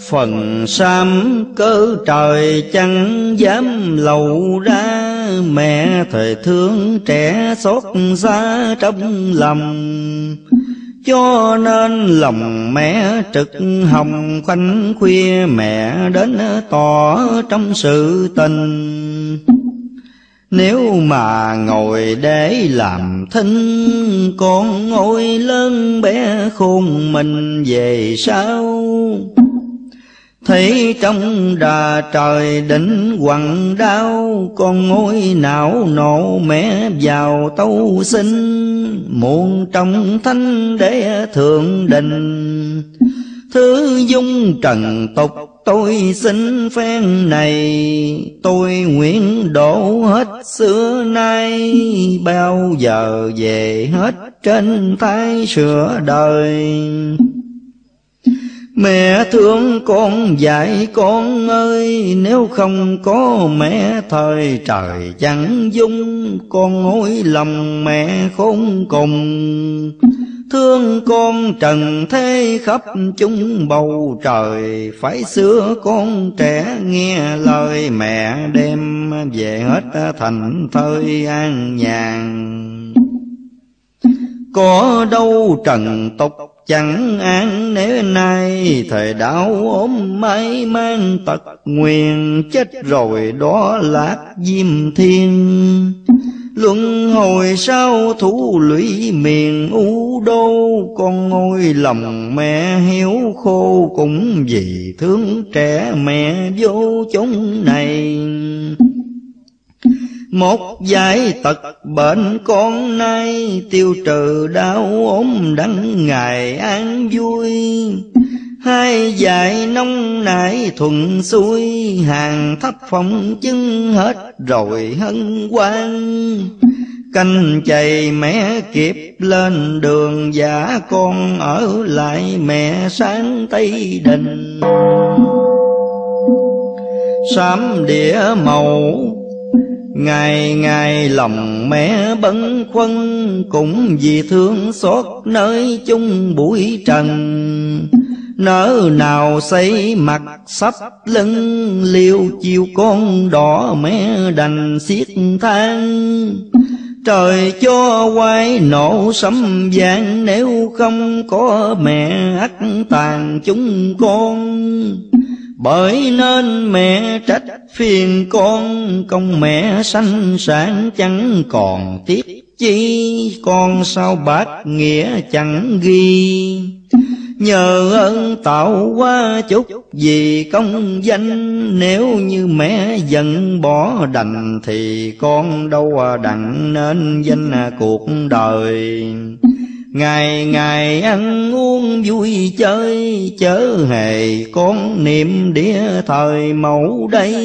[SPEAKER 1] phần sam cơ trời chẳng dám lầu ra. Mẹ thời thương trẻ xót xa trong lòng. Cho nên lòng mẹ trực hồng khoanh khuya. Mẹ đến tỏ trong sự tình. Nếu mà ngồi để làm thinh Con ngồi lớn bé khôn mình về sau. Thấy trong đà trời đỉnh quặng đau, Con ngôi não nộ mẹ vào tâu sinh. Muôn trong thanh để thượng đình, Thứ dung trần tục tôi xin phen này. Tôi nguyện đổ hết xưa nay, bao giờ về hết trên thái sửa đời. Mẹ thương con dạy con ơi, Nếu không có mẹ, thời trời chẳng dung. Con ngồi lòng mẹ khốn cùng. Thương con trần thế khắp chúng bầu trời. Phải xưa con trẻ nghe lời mẹ đem Về hết thành thơi an nhàn. Có đâu trần tục chẳng an nếu nay, thời đạo ốm mấy mang tật nguyền, chết rồi đó lạc diêm thiên. Luân hồi sau thủ lũy miền u đô, con ngôi lòng mẹ hiếu khô cũng vì thương trẻ mẹ vô chúng này một giải tật bệnh con nay, tiêu trừ đau ốm đắng ngày an vui. Hai dạy nông nải thuận xuôi, hàng thấp phong chứng hết rồi hân hoan. Canh chày mẹ kịp lên đường giả con ở lại mẹ sáng tây đình. Sám địa màu Ngày ngày lòng mẹ bấn khuân Cũng vì thương xót nơi chung bụi trần. Nỡ nào xây mặt sắp lưng Liêu chiều con đỏ mẹ đành xiết than Trời cho quay nổ sấm vàng Nếu không có mẹ ắt tàn chúng con bởi nên mẹ trách phiền con, công mẹ sanh sản chẳng còn tiếp chi. Con sao bác nghĩa chẳng ghi. Nhờ ơn tạo qua chút vì công danh, nếu như mẹ giận bỏ đành thì con đâu đặng nên danh cuộc đời. Ngày ngày ăn uống vui chơi, Chớ hề con niệm đĩa thời mẫu đây.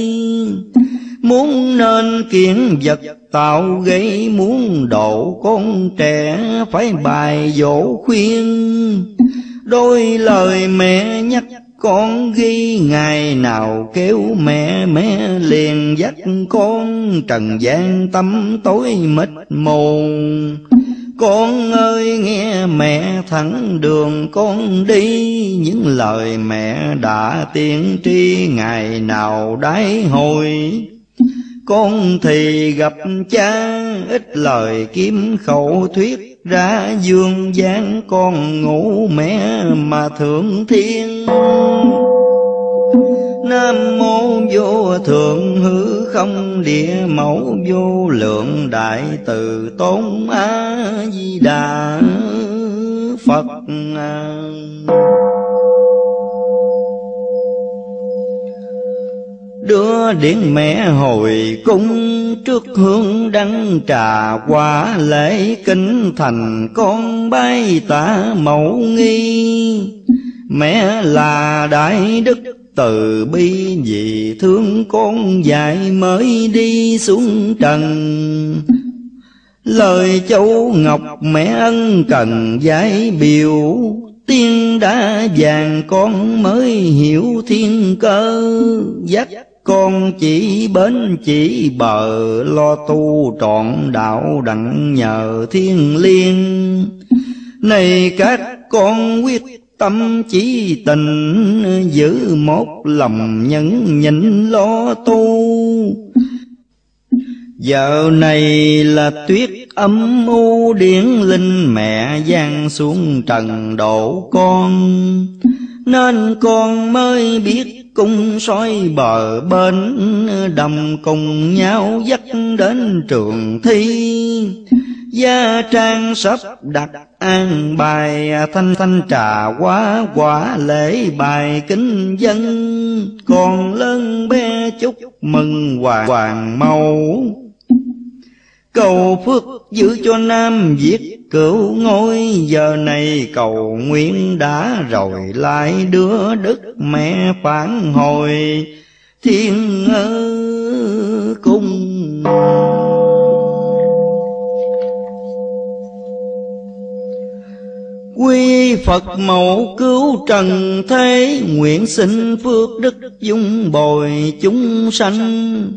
[SPEAKER 1] Muốn nên kiện vật tạo gây Muốn độ con trẻ phải bài dỗ khuyên. Đôi lời mẹ nhắc con ghi, ngày nào kêu mẹ mẹ liền dắt con. Trần gian tâm tối mịt mù con ơi, nghe mẹ thẳng đường, con đi. Những lời mẹ đã tiên tri, ngày nào đái hồi. Con thì gặp cha, ít lời kiếm khẩu thuyết. Ra dương gian con ngủ mẹ mà thượng thiên. Nam mô vô thượng hư không, địa mẫu vô lượng đại từ, tôn a di đà phật. Đưa điện mẹ hồi cung trước hương đăng trà quả lễ kính thành con bay tả mẫu nghi. Mẹ là đại đức từ bi vì thương con dạy mới đi xuống trần. Lời châu ngọc mẹ ân cần giải biểu, tiên đã vàng con mới hiểu thiên cơ. Dắt con chỉ bến chỉ bờ, lo tu trọn đạo đặng nhờ thiên liêng. Này các con quyết Tâm chỉ tình, giữ một lòng nhẫn nhịn lo tu. Giờ này là tuyết âm u điển linh mẹ giang xuống trần độ con. Nên con mới biết cung soi bờ bên Đồng cùng nhau dắt đến trường thi. Gia trang sắp đặt an bài, thanh thanh trà quá, quả lễ bài kính dân. Còn lớn bé chúc mừng hoàng hoàng màu Cầu phước giữ cho Nam Việt cửu ngôi, Giờ này cầu nguyện đã rồi lại đưa đức mẹ phản hồi. Thiên cung Quy Phật mẫu cứu trần thế, Nguyện xin phước đức dung bồi chúng sanh.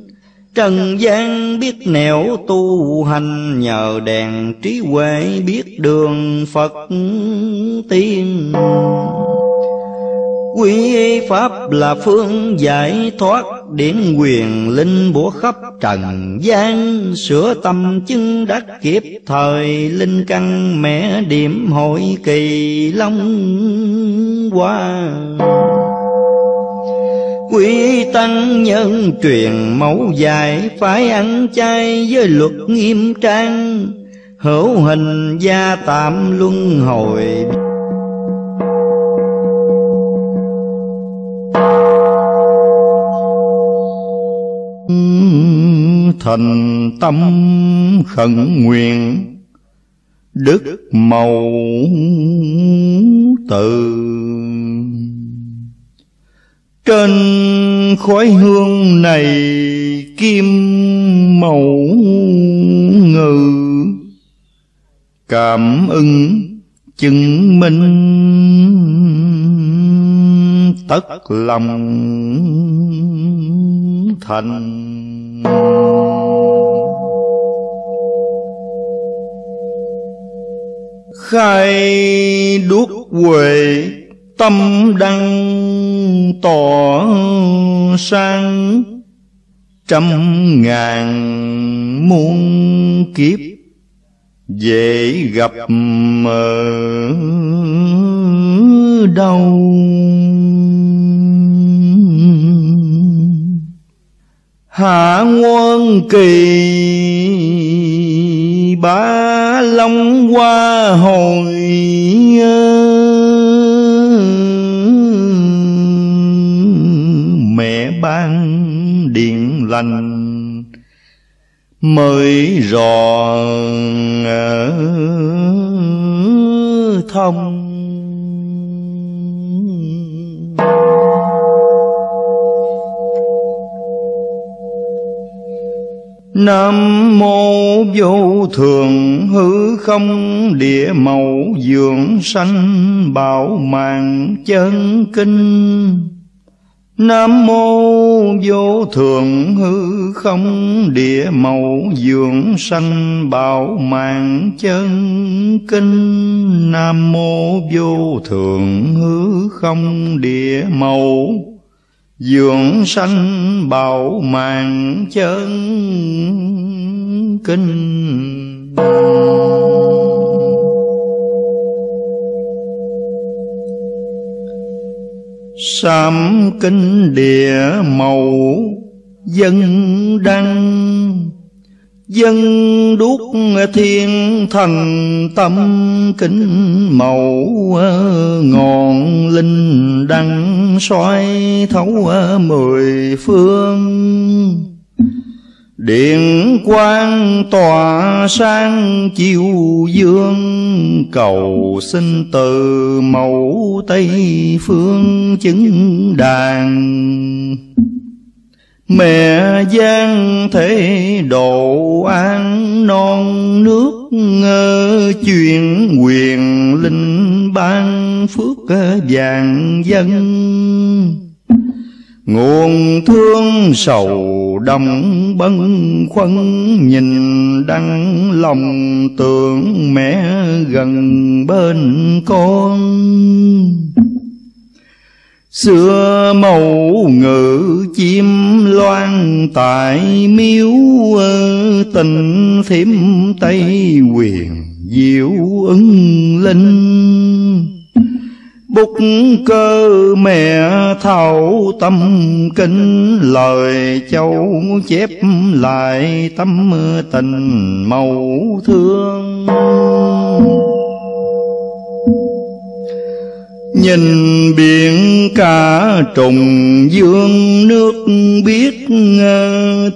[SPEAKER 1] Trần gian biết nẻo tu hành, Nhờ đèn trí huệ biết đường Phật tiên. Quy Pháp là phương giải thoát Điển quyền linh bủa khắp trần gian, Sửa tâm chứng đắc kiếp thời. Linh căn mẹ điểm hội kỳ long hoa. Quy tăng nhân truyền mẫu dài Phải ăn chay với luật nghiêm trang. Hữu hình gia tạm luân hồi thành tâm khẩn nguyện, đức màu từ trên khói hương này kim màu ngự, cảm ứng chứng minh tất lòng thành khai đuốc huệ, tâm đăng tỏ sang trăm ngàn muôn kiếp dễ gặp mờ đâu hạ nguồn kỳ ba long hoa hồi mẹ ban điện lành mới rò thông. Nam mô vô thường hư không địa mẫu dưỡng sanh bảo mạng chân kinh. Nam mô vô thường hư không địa mẫu dưỡng sanh bảo mạng chân kinh. Nam mô vô thường hư không địa mẫu dưỡng sanh bảo mạng chân kinh. Sám kinh địa màu dân đăng. Dân đuốc thiên thần tâm kính màu ờ, Ngọn linh đăng soi thấu ờ, mười phương. Điện quang tỏa sang chiều dương, Cầu xin từ mẫu Tây phương chứng đàn. Mẹ giang thế độ an non, nước ngơ Chuyện quyền linh ban phước vàng dân. Nguồn thương sầu đồng bân khuân Nhìn đăng lòng tưởng mẹ gần bên con. Xưa mẫu ngự chim loan tại miếu ờ, Tình thiểm Tây quyền diệu ứng linh. Bục cơ mẹ thảo tâm kinh Lời châu chép lại tâm tình màu thương. Nhìn biển cả trùng dương, nước biết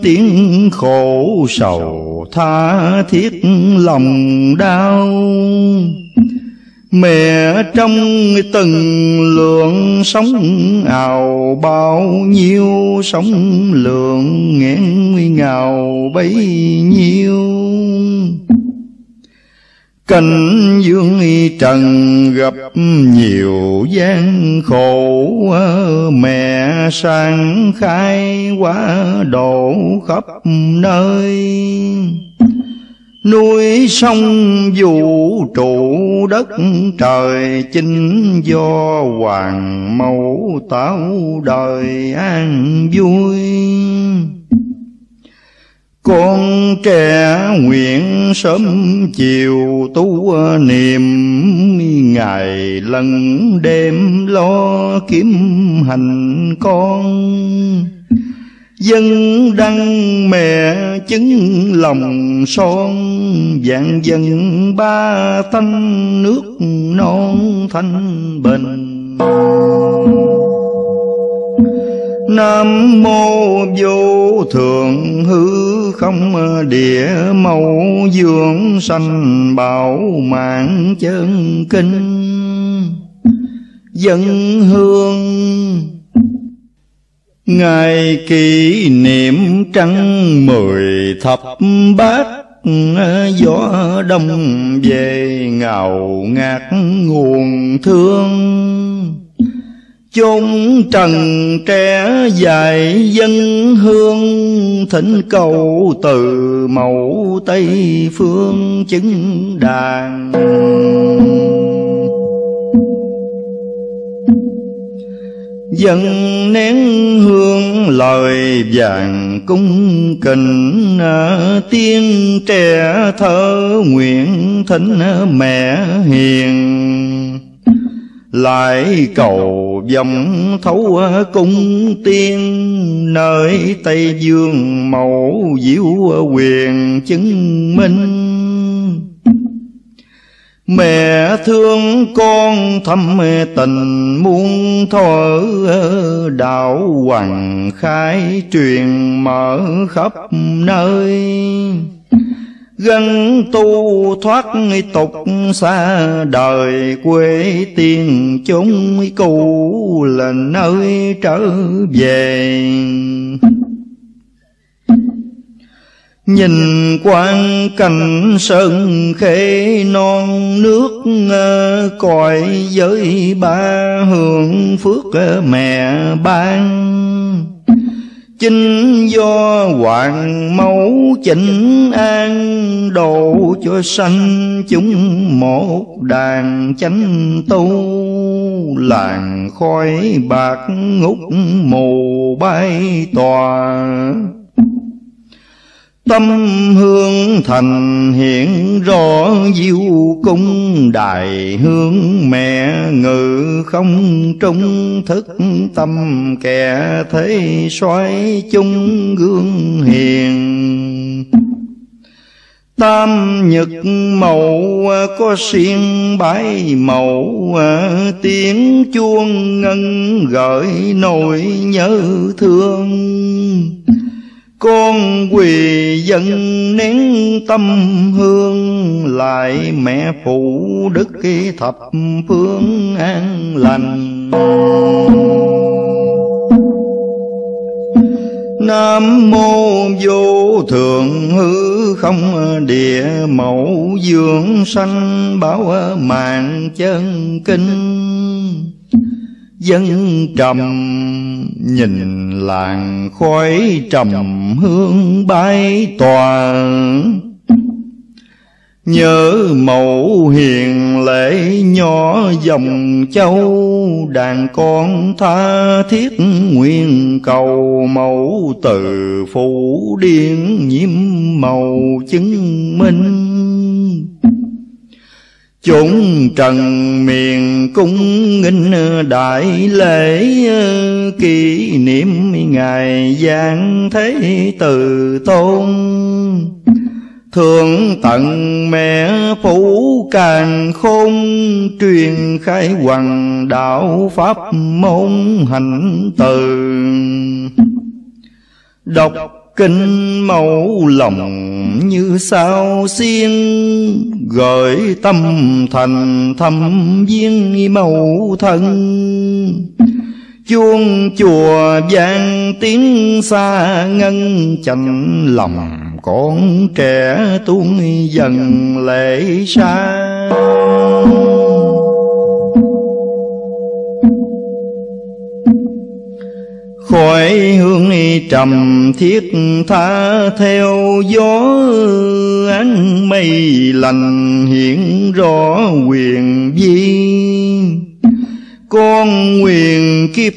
[SPEAKER 1] tiếng khổ sầu, tha thiết lòng đau. Mẹ trong từng lượng sống ào, bao nhiêu Sống lượng nghẹn nguy ngào bấy nhiêu. Cảnh dương trần gặp nhiều gian khổ, Mẹ sang khai quá độ khắp nơi. Núi sông vũ trụ đất trời Chính do hoàng mẫu tạo đời an vui con trẻ nguyện sớm chiều tu niệm, ngày lần đêm lo kiếm hành con. Dân đăng mẹ chứng lòng son, vạn dân ba thanh nước non thanh bình. Nam mô vô thượng hư không địa mẫu dương sanh bảo mạng chân kinh. Dân hương. Ngày kỷ niệm trăng mười thập bát, Gió đông về ngào ngạt nguồn thương chung trần trẻ dài dân hương, thỉnh cầu từ mẫu tây phương chứng đàn. Dân nén hương lời vàng cung kình à, tiên trẻ thơ nguyện thỉnh mẹ hiền. Lại cầu vọng thấu cung tiên, nơi tây dương mẫu diệu quyền chứng minh. Mẹ thương con thâm tình muôn thở, Đạo hoàng khai truyền mở khắp nơi gân tu thoát tục xa đời quê tiên, chúng cũ là nơi trở về. Nhìn quan cảnh sơn khê non, nước Cõi giới ba hưởng phước mẹ ban. Chính do hoàng mẫu chỉnh an Độ cho sanh chúng một đàn chánh tu. Làng khói bạc ngút mù bay tòa. Tâm hương thành hiện rõ diệu cung, Đài hương mẹ ngự không trung, thức tâm kẻ thế xoay chung gương hiền. Tam nhật màu có xiên bái màu Tiếng chuông ngân gợi nỗi nhớ thương con quỳ dân nén tâm hương, lại mẹ phụ đức thập phương an lành. Nam mô vô thượng hư không địa mẫu dưỡng sanh bảo mạng chân kinh dân trầm nhìn làng khói trầm hương bay tòa. Nhớ mẫu hiền lễ nhỏ dòng châu, Đàn con tha thiết nguyện cầu mẫu từ phủ điên nhiễm màu chứng minh. Chúng trần miền cung nghinh đại lễ ờ, Kỷ niệm ngày giang thế từ tôn. Thượng tận mẹ phủ càng khôn, Truyền khai hoàng đạo pháp môn hành từ. Đọc kinh mẫu lòng như sao xiên gợi tâm thành thâm viên mẫu thân. Chuông chùa vang tiếng xa ngân chạnh lòng con trẻ tuôn dần lệ xa. Khỏi hương trầm thiết tha theo gió án mây lành hiện rõ quyền vi. Con nguyện kiếp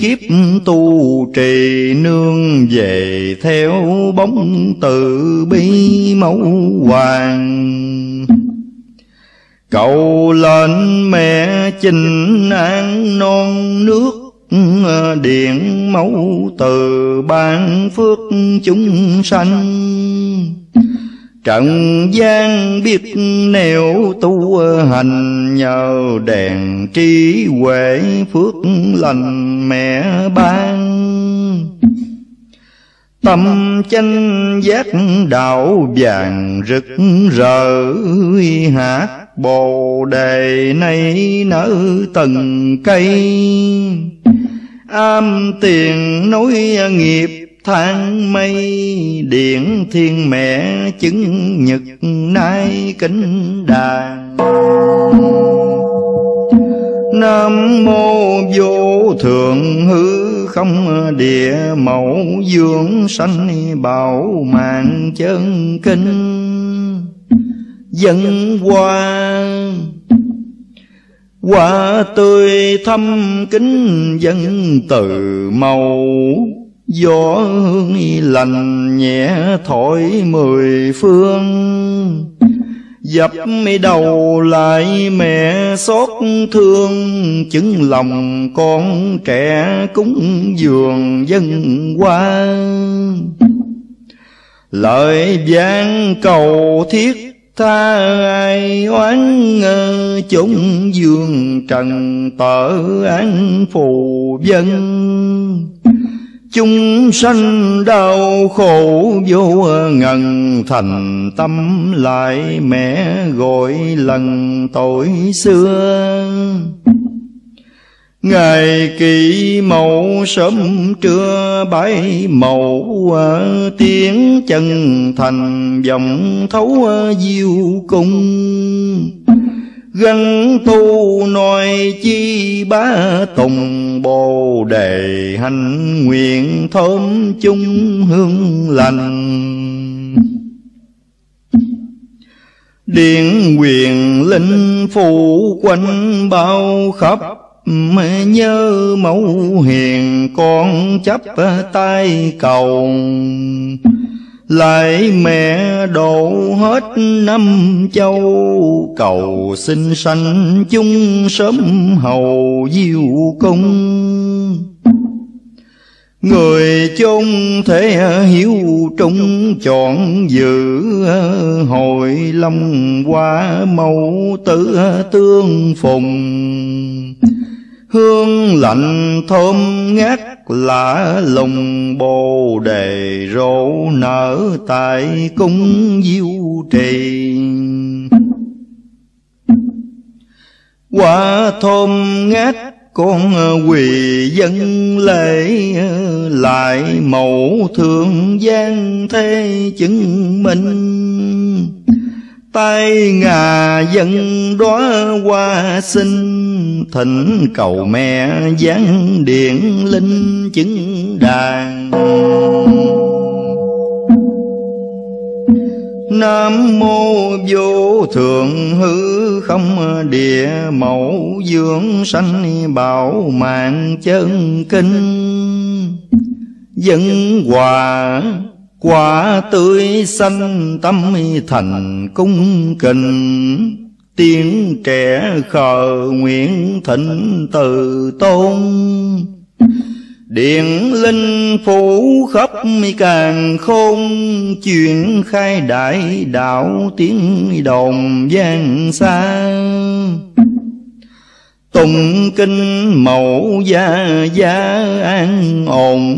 [SPEAKER 1] kiếp tu trì nương về theo bóng từ bi mẫu hoàng. Cầu lên mẹ chinh an non nước điện mẫu từ ban phước chúng sanh. Trần gian biết nẻo tu hành Nhờ đèn trí huệ phước lành mẹ ban. Tâm chánh giác đạo vàng rực rỡ Hát bồ đề nay nở từng cây. Am tiền nối nghiệp tháng mây, điện thiên mẹ chứng nhật nay kính đàn. Nam mô vô thượng hư không địa mẫu dương sanh bảo mạng chân kinh dân hoa. Hoa tươi thâm kính dân từ màu, Gió hương lành nhẹ thổi mười phương. Dập đầu lại mẹ xót thương, Chứng lòng con trẻ cúng dường dân quan Lời gian cầu thiết tha ai oán chúng dương trần tở án phù dân Chúng sanh đau khổ vô ngần, Thành tâm lại mẹ gọi lần tội xưa. Ngày kỳ mậu sớm trưa bãi mậu ờ, Tiếng chân thành vọng thấu ờ, diêu cung. Gân tu nói chi bá tùng, bồ đề hành nguyện thơm chung hương lành. Điện quyền linh phủ quanh bao khắp Nhớ mẫu hiền, con chấp tay cầu. Lại mẹ độ hết năm châu, Cầu xin sanh chung sớm hầu diêu cung. Người chung thể hiếu trung chọn giữ hội lâm qua mẫu tử tương phùng. Hương lạnh thơm ngát lạ lùng, bồ đề rộ nở tại cung diêu trì. Quả thơm ngát con quỳ dân lễ, lại mẫu thượng gian thế chứng minh tay ngà dân đóa hoa sinh. Thỉnh cầu mẹ giáng điện linh chứng đàn. Nam mô vô thượng hư không địa mẫu dưỡng sanh bảo mạng chân kinh. Dân hòa Quả tươi xanh tâm thành cung kình, Tiếng trẻ khờ nguyện thịnh từ tôn. Điện linh phủ khắp càng khôn Chuyện khai đại đạo tiếng đồng gian xa. Tùng kinh mẫu gia gia, an ổn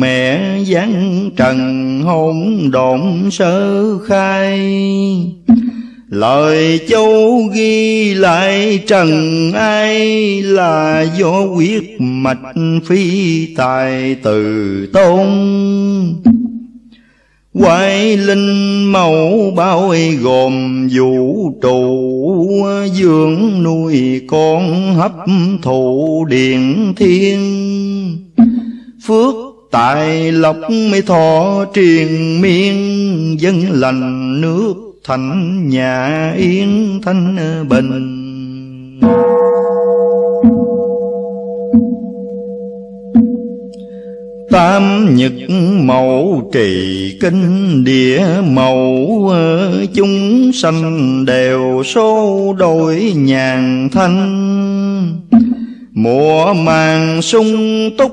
[SPEAKER 1] Mẹ giáng trần, hôn độn sơ khai. Lời châu ghi lại trần ai Là do quyết mạch phi tài từ tôn. Quái linh mẫu bao gồm vũ trụ dưỡng nuôi con hấp thụ điện thiên. Phước tại lộc mới thọ triền miên, Dân lành nước thành nhà yên thanh bình. Tam nhật mẫu trì kinh địa mẫu ờ, Chúng sanh đều số đổi nhàn thanh. Mùa màng sung túc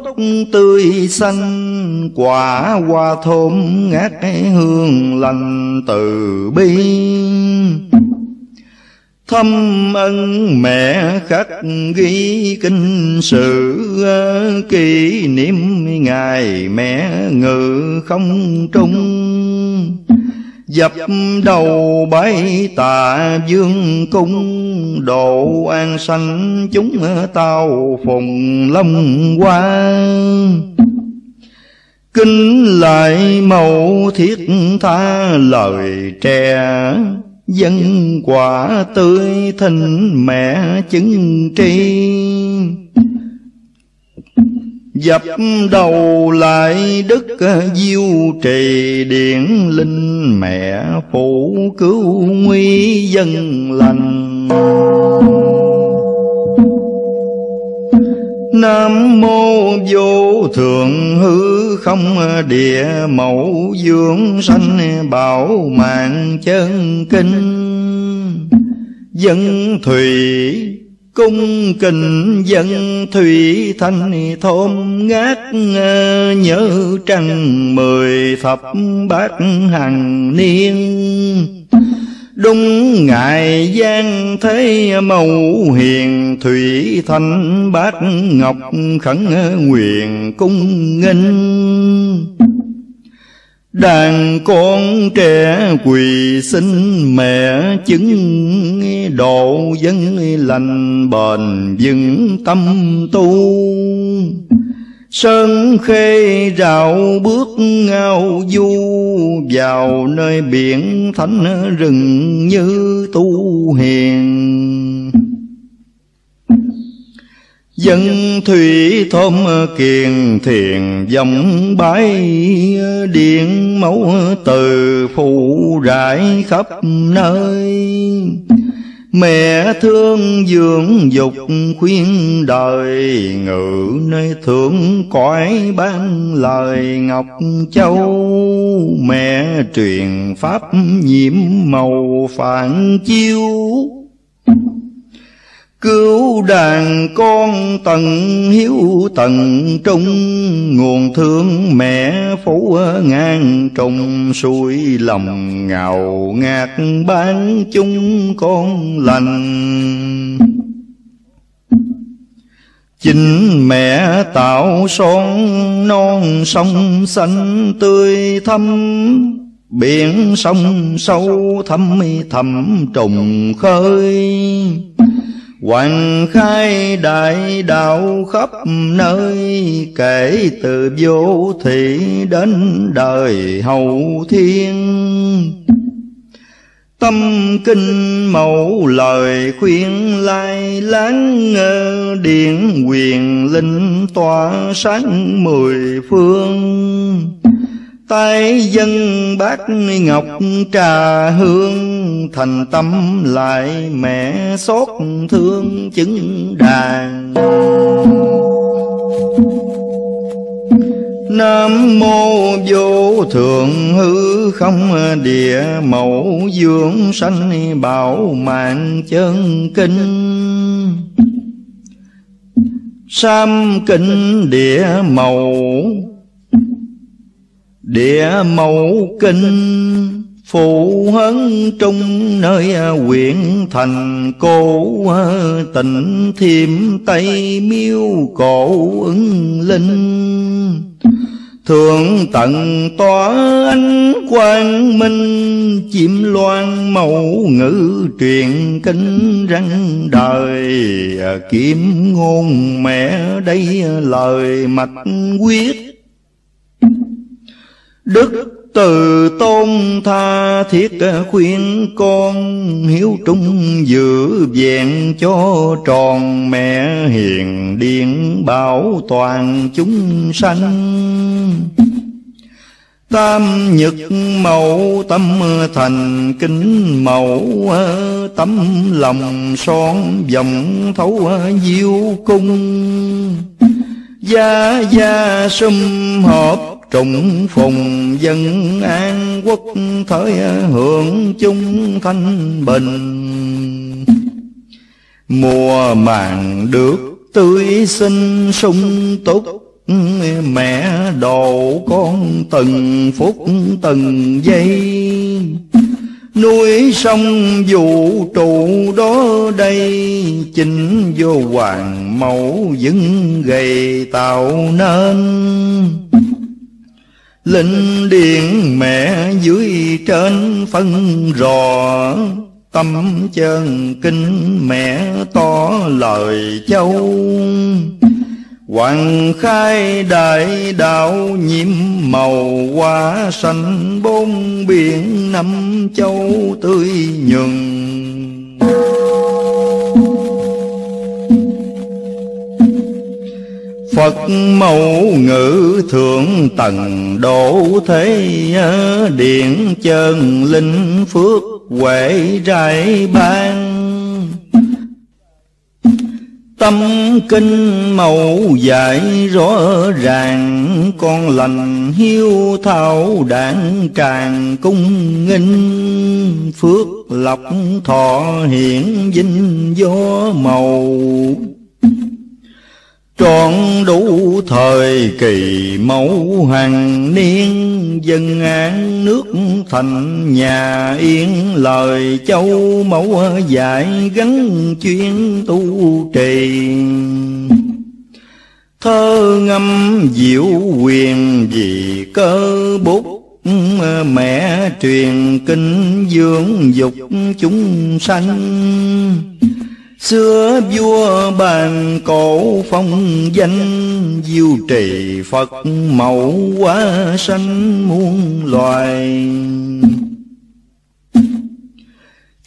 [SPEAKER 1] tươi xanh, Quả hoa thơm ngát hương lành từ bi. Thâm ân mẹ khắc ghi kinh sử ờ, Kỷ niệm ngày mẹ ngự không trung. Dập đầu bái tạ dương cung, Độ an sanh chúng tao phùng lâm quan Kinh lại mẫu thiết tha lời trẻ Dân quả tươi thịnh mẹ chứng tri. Dập đầu lại đức diêu trì điển linh mẹ phụ cứu nguy dân lành. Nam mô vô thượng hư không địa mẫu dưỡng sanh bảo mạng chân kinh. Dân thủy cung kình dân thủy thanh thôn ngát nhớ trăng mười thập bát hằng niên. Đúng ngài gian thế mẫu hiền, Thủy thanh bát ngọc khẩn nguyện cung nghênh. Đàn con trẻ quỳ xin mẹ chứng Độ dân lành bền vững tâm tu. Sơn khê rào bước ngao du vào nơi biển thánh rừng như tu hiền. Dân thủy thôm kiền thiền, dòng bái Điện mẫu từ phụ rải khắp nơi. Mẹ thương dưỡng dục khuyên đời, Ngự nơi thượng cõi ban lời Ngọc Châu. Mẹ truyền pháp nhiễm màu phản chiếu Cứu đàn con tận hiếu tận trung, Nguồn thương mẹ phủ ngang trùng suối lòng ngào ngạt bán chung con lành. Chính mẹ tạo son non sông xanh tươi thắm, Biển sông sâu thâm thầm trùng khơi. Hoàng khai đại đạo khắp nơi, Kể từ vô thị đến đời hậu thiên. Tâm kinh mẫu lời khuyên lai láng Điện quyền linh tỏa sáng mười phương tay dân bát ngọc trà hương, thành tâm lại mẹ xót thương chứng đàn. Nam mô vô thượng hư không, địa mẫu dưỡng sanh bảo mạng chân kinh. Sam kinh địa màu Địa mẫu kinh, Phụ hấn trung nơi huyện thành cổ Tỉnh thiêm tây miêu cổ ứng linh. Thượng tận tỏa ánh quang minh, Chim loan mẫu ngữ truyền kinh răng đời. Kiếm ngôn mẹ đây lời mạch quyết Đức từ tôn tha thiết khuyên con hiếu trung giữ vẹn cho tròn mẹ hiền điện bảo toàn chúng sanh. Tam nhật mẫu tâm thành kính mẫu, Tấm lòng son vòng thấu diêu cung. Gia gia sum họp trùng phùng dân an quốc thời hưởng chung thanh bình. Mùa màng được tươi sinh sung túc, mẹ đồ con từng phút từng giây. Nuôi sông vũ trụ đó đây, chính vô hoàng mẫu vững gầy tạo nên. Linh điện mẹ dưới trên phân rò, Tâm chân kinh mẹ to lời châu. Hoàng khai đại đạo nhiệm màu hoa xanh bốn biển năm châu tươi nhường. Phật mẫu ngữ thượng tầng độ thế Điện chân linh phước huệ rải ban. Tâm kinh mẫu dạy rõ ràng, Con lành hiếu thảo đảng càng cung nghinh. Phước lộc thọ hiển vinh gió màu. Trọn đủ thời kỳ mẫu hàng niên, Dân án nước thành nhà yên, Lời châu mẫu dạy gắn chuyên tu trì. Thơ ngâm diệu quyền vì cơ bút, Mẹ truyền kinh dưỡng dục chúng sanh. Xưa vua bàn cổ phong danh, Diêu trì Phật mẫu quá sanh muôn loài.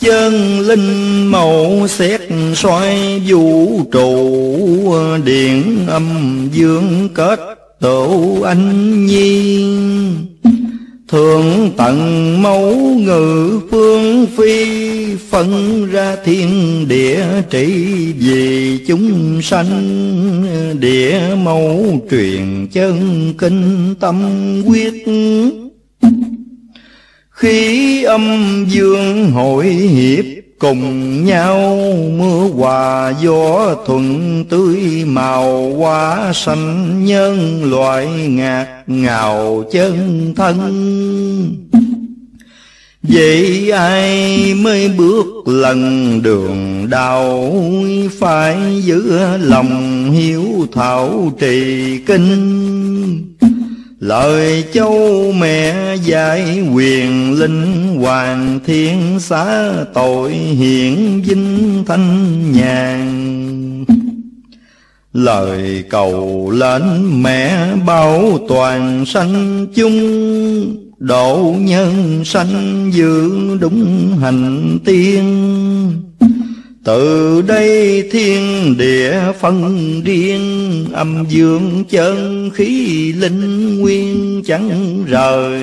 [SPEAKER 1] Chân linh mẫu xét soi vũ trụ, Điện âm dương kết tổ anh nhiên Thượng tận mẫu ngự phương phi, Phân ra thiên địa trị vì chúng sanh. Địa mẫu truyền chân kinh tâm quyết. Khí âm dương hội hiệp cùng nhau. Mưa hòa gió thuận tươi, màu hoa xanh nhân loại ngạt ngào chân thân. Vậy ai mới bước lần đường đau Phải giữ lòng hiếu thảo trì kinh? Lời châu mẹ dạy quyền linh hoàng thiên xá tội hiện vinh thanh nhàn. Lời cầu lên mẹ bảo toàn sanh chung, Độ nhân sanh giữ đúng hành tiên từ đây thiên địa phân riêng Âm dương chân khí linh nguyên chẳng rời.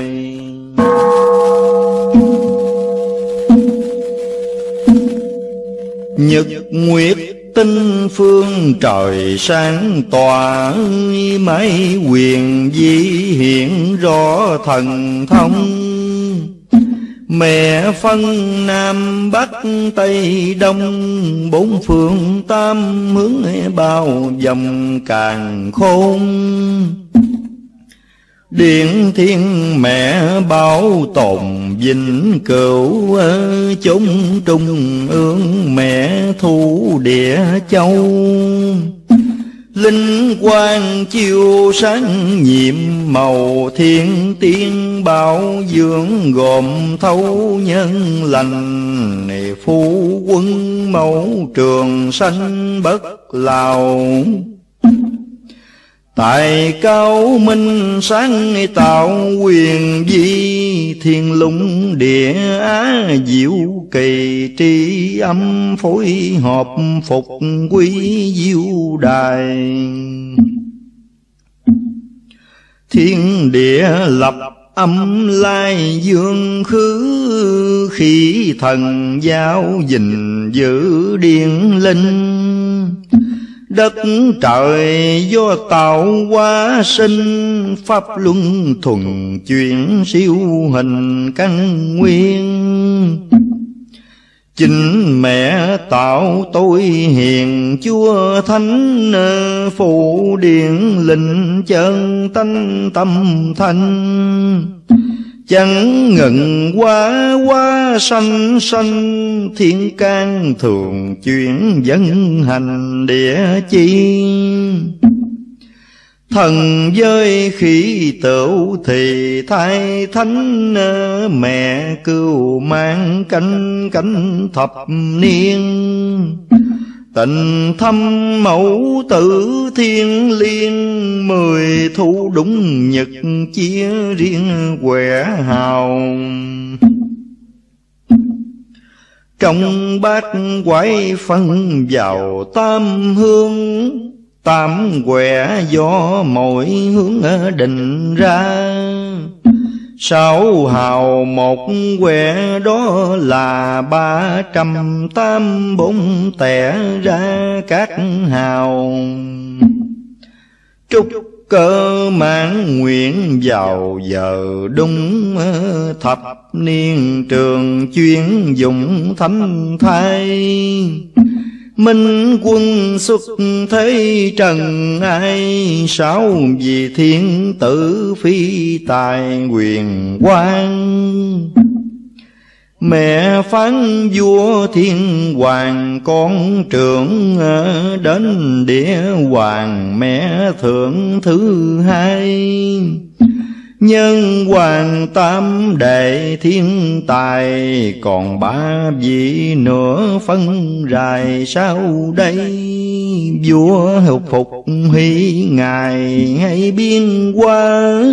[SPEAKER 1] Nhật nguyệt tinh phương trời sáng tỏa mấy quyền di hiện rõ thần thông. Mẹ phân Nam Bắc Tây Đông, Bốn phương tam hướng bao vòng càng khôn. Điện thiên mẹ bảo tồn vinh cửu chúng trung ương mẹ thu địa châu. Linh quang chiêu sáng nhiệm màu, thiên tiên bảo dưỡng gồm thấu nhân lành. Này phu quân mẫu trường sanh bất lào. Tài cao minh sáng tạo quyền di Thiên lũng địa á, diệu kỳ tri âm, phối hợp phục quy diệu đài. Thiên địa lập âm lai dương khứ Khi thần giáo dình giữ điện linh. Đất trời do tạo hóa sinh, Pháp luân thuần chuyển siêu hình căn nguyên. Chính mẹ tạo tôi hiền, chúa thánh Phụ điện linh chân tánh tâm thanh. Chẳng ngừng quá quá sanh sanh, Thiên can thường chuyển dân hành địa chi. Thần giới khi tửu thì thai thánh, Mẹ cưu mang cánh cánh thập niên. Tình thâm mẫu tử thiên liên, Mười thu đúng nhật chia riêng quẻ hào. Trong bát quái phân vào tam hương, Tam quẻ do mỗi hướng định ra. Sáu hào một quẻ đó là ba trăm tám bốn tẻ ra các hào. Trúc cơ mãn nguyện vào giờ đúng thập niên trường chuyên dụng thánh thai. Minh quân xuất thế trần ai, Sáu vì thiên tử phi tài quyền quan Mẹ phán vua thiên hoàng, con trưởng Đến địa hoàng, mẹ thượng thứ hai. Nhân hoàng tam đệ thiên tài, Còn ba vị nữa phân rài sau đây? Vua hục phục hy ngài hay biên qua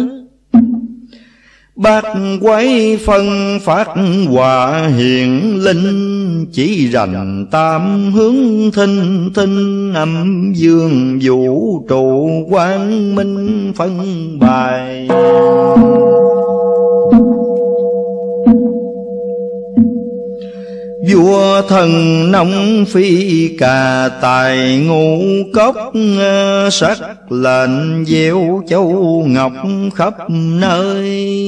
[SPEAKER 1] Bát quái phân phát hòa hiện linh, Chỉ rành tam hướng thinh thinh Âm dương vũ trụ quang minh phân bài. Vua thần nông phi cà tài, ngũ cốc ờ, Sắc lệnh gieo châu ngọc khắp nơi.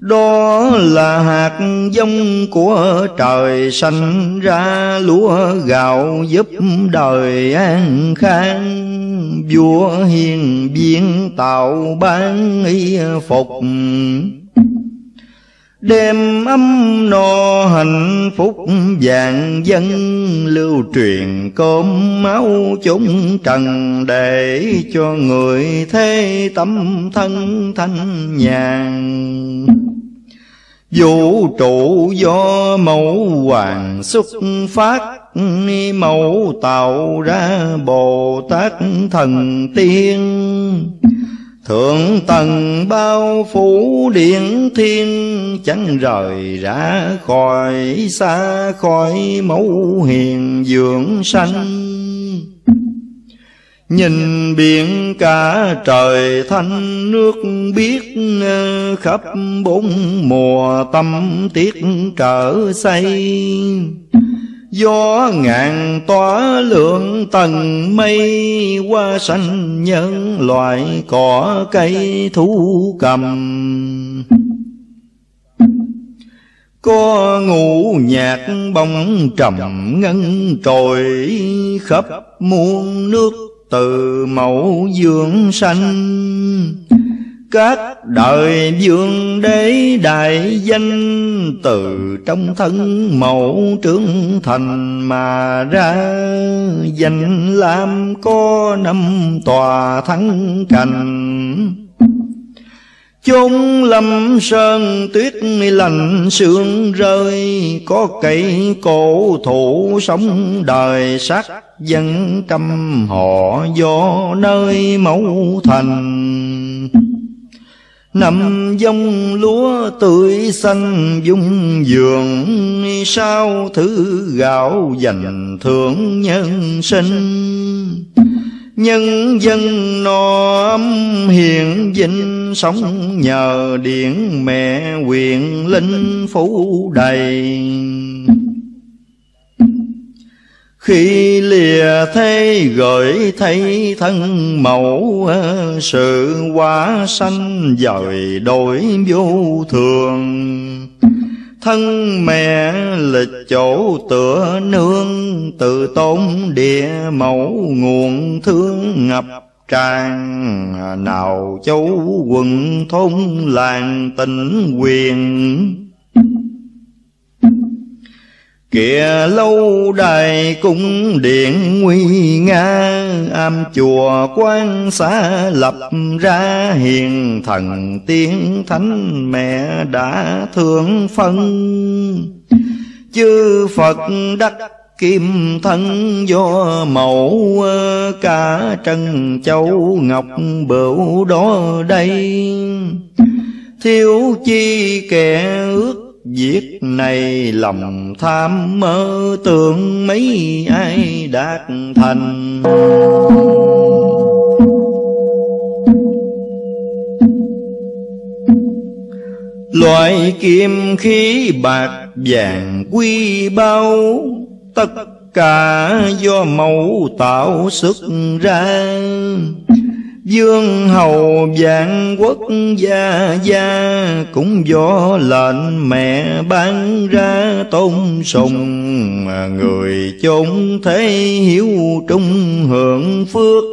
[SPEAKER 1] Đó là hạt giống của trời sanh ra lúa gạo giúp đời an khang. Vua hiền viên tạo ban y phục. Đêm âm no hạnh phúc vàng dân Lưu truyền cơm máu chúng trần Để cho người thế tâm thân thanh nhàn. Vũ trụ do mẫu hoàng xuất phát, Mẫu tạo ra Bồ Tát thần tiên. Thượng tầng bao phủ điện thiên, Chẳng rời ra khỏi xa khỏi mẫu hiền dưỡng sanh. Nhìn biển cả trời thanh, nước biết ờ, Khắp bốn mùa tâm tiết trở xây Gió ngàn tỏa lượng tầng mây, Qua sanh nhân loại cỏ cây thú cầm. Có ngũ nhạc bóng trầm ngân trồi, khắp muôn nước từ mẫu dương sanh các đời vương đế đại danh từ trong thân mẫu trưởng thành mà ra. Danh lam có năm tòa thắng cành. Chốn lâm sơn tuyết lạnh sương rơi, có cây cổ thụ sống đời sắc dân trăm họ do nơi mẫu thành. Năm dông lúa tươi xanh dung dường, Sao thứ gạo dành thưởng nhân sinh? Nhân dân no ấm hiền vinh, Sống nhờ điện mẹ quyền linh phủ đầy khi lìa thế gửi thấy thân mẫu, Sự quá sanh dời đổi vô thường. Thân mẹ lịch chỗ tựa nương Tự tôn địa mẫu nguồn thương ngập tràn. Nào châu quận thôn làng tình quyền Kìa lâu đài cung điện nguy nga, Am chùa quan xã lập ra Hiền thần tiên thánh mẹ đã thương phân. Chư Phật đắc kim thân do mẫu Cả trân châu ngọc bửu đó đây. Thiếu chi kẻ ước Việc này lòng tham mơ tưởng mấy ai đạt thành. Loại kim khí bạc vàng quy bao, Tất cả do mẫu tạo xuất ra. Dương hầu vạn quốc gia gia Cũng do lệnh mẹ ban ra tôn sùng Người chốn thế hiếu trung hưởng phước.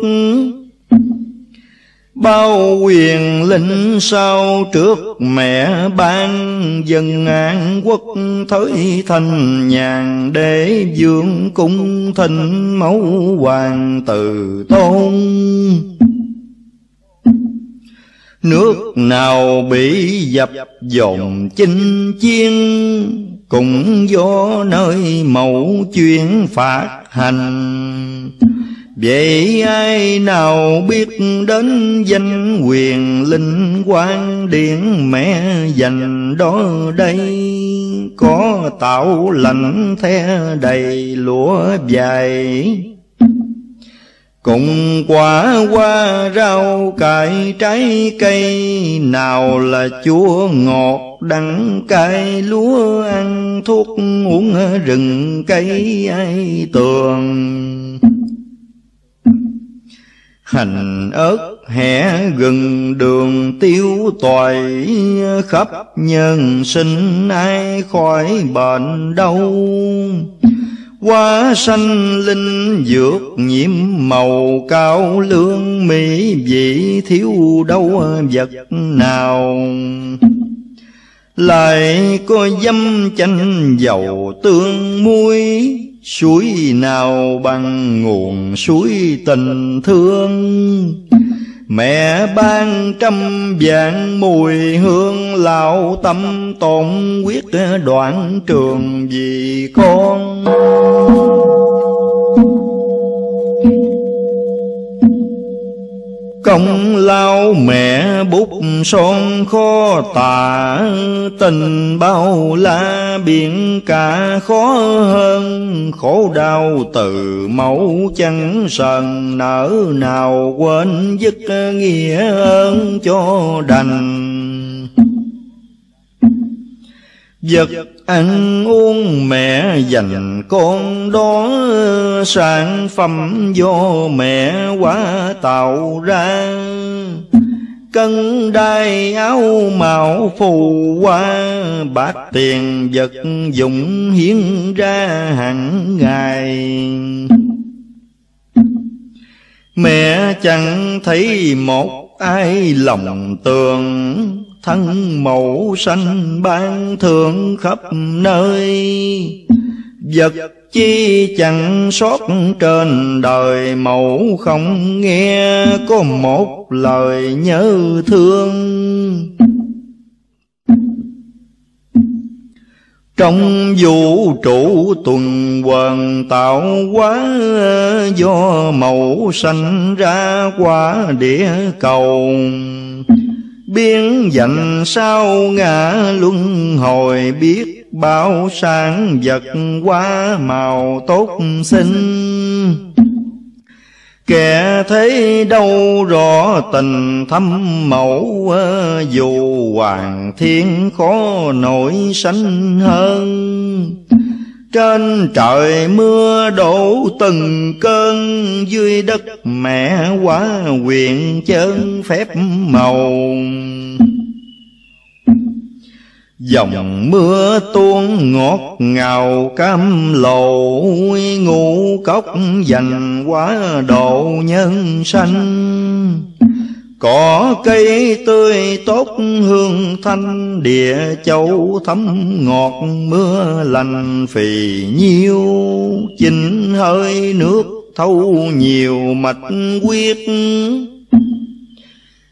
[SPEAKER 1] Bao quyền linh sau trước mẹ ban Dân an quốc thới thành nhàn Để dương cung thịnh mẫu hoàng từ tôn. Nước nào bị dập dồn chinh chiến Cũng do nơi mẫu chuyên phạt hành. Vậy ai nào biết đến danh quyền linh quan điện mẹ dành đó đây? Có tạo lạnh the đầy lúa dài cùng quả hoa rau, cải trái cây, Nào là chua ngọt đắng cay, lúa ăn thuốc uống rừng cây ai tường. Hành ớt hẻ gừng đường tiêu toại Khắp nhân sinh ai khỏi bệnh đâu Hoa sanh linh dược nhiễm màu cao lương mỹ, vị thiếu đâu vật nào? Lại có dâm chanh dầu tương muối, Suối nào bằng nguồn suối tình thương? Mẹ ban trăm vạn mùi hương lão tâm tổn quyết đoạn trường vì con. Công lao mẹ bút son khó tả Tình bao la biển cả khó hơn. Khổ đau từ mẫu chẳng sần Nở nào quên dứt nghĩa ơn cho đành. Vật ăn uống mẹ dành con đó, Sản phẩm do mẹ quá tạo ra. Cân đai áo mạo phù hoa Bạc tiền vật dụng hiến ra hàng ngày. Mẹ chẳng thấy một ai lòng tường Thân mẫu xanh ban thượng khắp nơi. Vật chi chẳng sót trên đời mẫu không nghe, Có một lời nhớ thương. Trong vũ trụ tuần hoàn tạo hóa, Do màu sanh ra qua địa cầu. Biến dành sao ngã luân hồi, biết Bao sáng vật quá màu tốt xinh. Kẻ thấy đâu rõ tình thâm mẫu, Dù hoàng thiên khó nổi sánh hơn. Trên trời mưa đổ từng cơn, Dưới đất mẹ quá quyền chân phép màu. Dòng mưa tuôn ngọt ngào cam lầu Ngũ cốc dành quá độ nhân sanh. Cỏ cây tươi tốt hương thanh, Địa châu thấm ngọt, mưa lành phì nhiêu. Chỉnh hơi nước thâu nhiều mạch quyết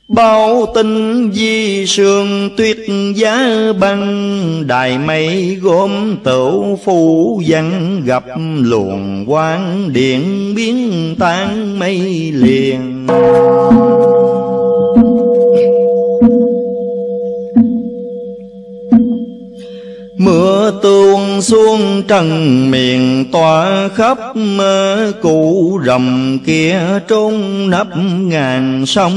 [SPEAKER 1] Bao tinh di sương tuyết giá băng, Đài mây gốm tửu phủ văn Gặp luồng quang điện biến tan mây liền. Mưa tuôn xuống trần miền tỏa khắp Cụ rầm kia trốn nấp ngàn sông.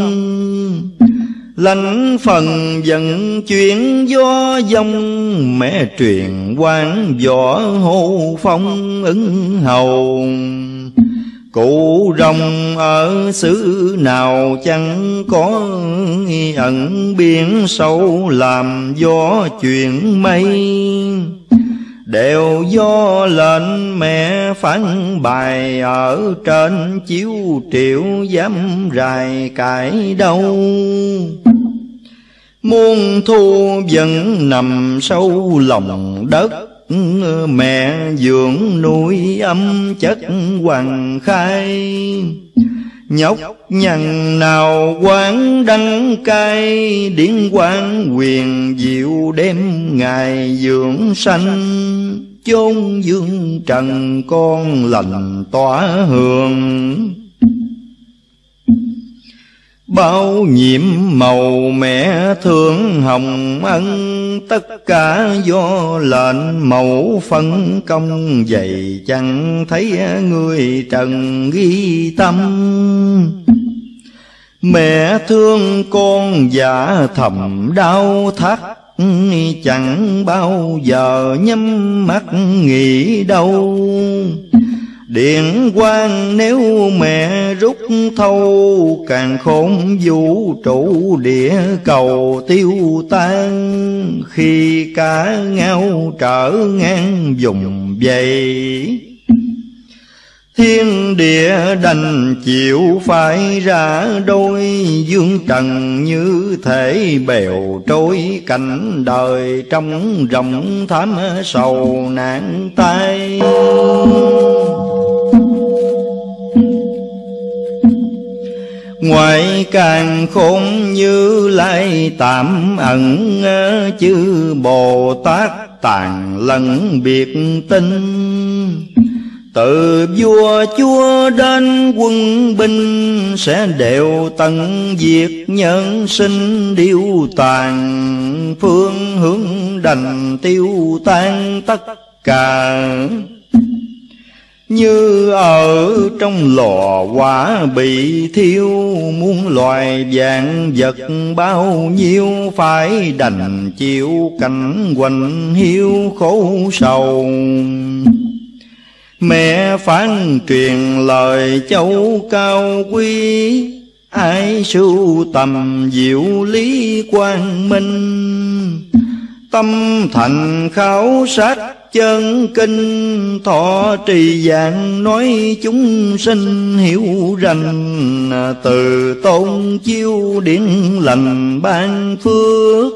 [SPEAKER 1] Lánh phần dẫn chuyển gió dông, Mẹ truyền quan võ hô phong ứng hầu. Cụ rồng ở xứ nào chẳng có ẩn, biển sâu làm gió chuyện mây. Đều do lệnh mẹ phán bài, ở trên chiếu triệu dám rài cãi đâu. Muôn thu vẫn nằm sâu lòng đất Mẹ dưỡng nuôi âm chất hoàng khai. Nhóc nhằn nào quán đăng cai, Điển quan quyền diệu đêm ngày dưỡng sanh. Chôn dương trần con lành tỏa hương Bao nhiệm màu mẹ thương hồng ân, Tất cả do lệnh mẫu phân công. Vậy chẳng thấy người trần ghi tâm? Mẹ thương con giả thầm đau thắt, Chẳng bao giờ nhắm mắt nghĩ đâu. Điện quang nếu mẹ rút thâu, Càng khôn vũ trụ địa cầu tiêu tan Khi cả ngao trở ngang dùng dày Thiên địa đành chịu phải ra đôi Dương trần như thể bèo trôi cảnh đời Trong rộng thám sầu nạn tay. Ngoại càng khôn như lai tạm ẩn ờ, Chư Bồ Tát tàn lẫn biệt tinh. Từ vua chúa đến quân binh Sẽ đều tận diệt nhân sinh điêu tàn. Phương hướng đành tiêu tan tất cả như ở trong lò quả bị thiêu, Muôn loài dạng vật bao nhiêu Phải đành chịu cảnh quạnh hiu khổ sầu. Mẹ phán truyền lời châu cao quý, ai sưu tầm diệu lý quang minh? Tâm thành khảo sát chân kinh, thọ trì dạng nói chúng sinh hiểu rành. Từ tôn chiêu điển lành ban phước,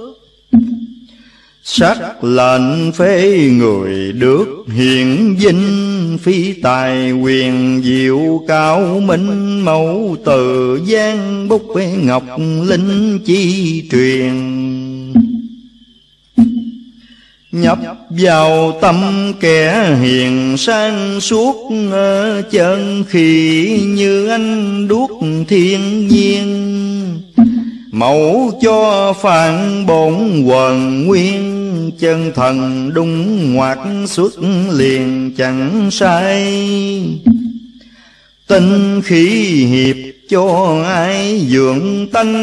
[SPEAKER 1] sắc lệnh phế người được hiện vinh. Phi tài quyền diệu cao minh, mẫu từ gian bút ngọc linh chi truyền nhập vào tâm kẻ hiền sang suốt chân khi như anh đuốc thiên nhiên. Mẫu cho phản bổn quần nguyên, chân thần đung ngoạc xuất liền chẳng sai. Tinh khí hiệp cho ai dưỡng tánh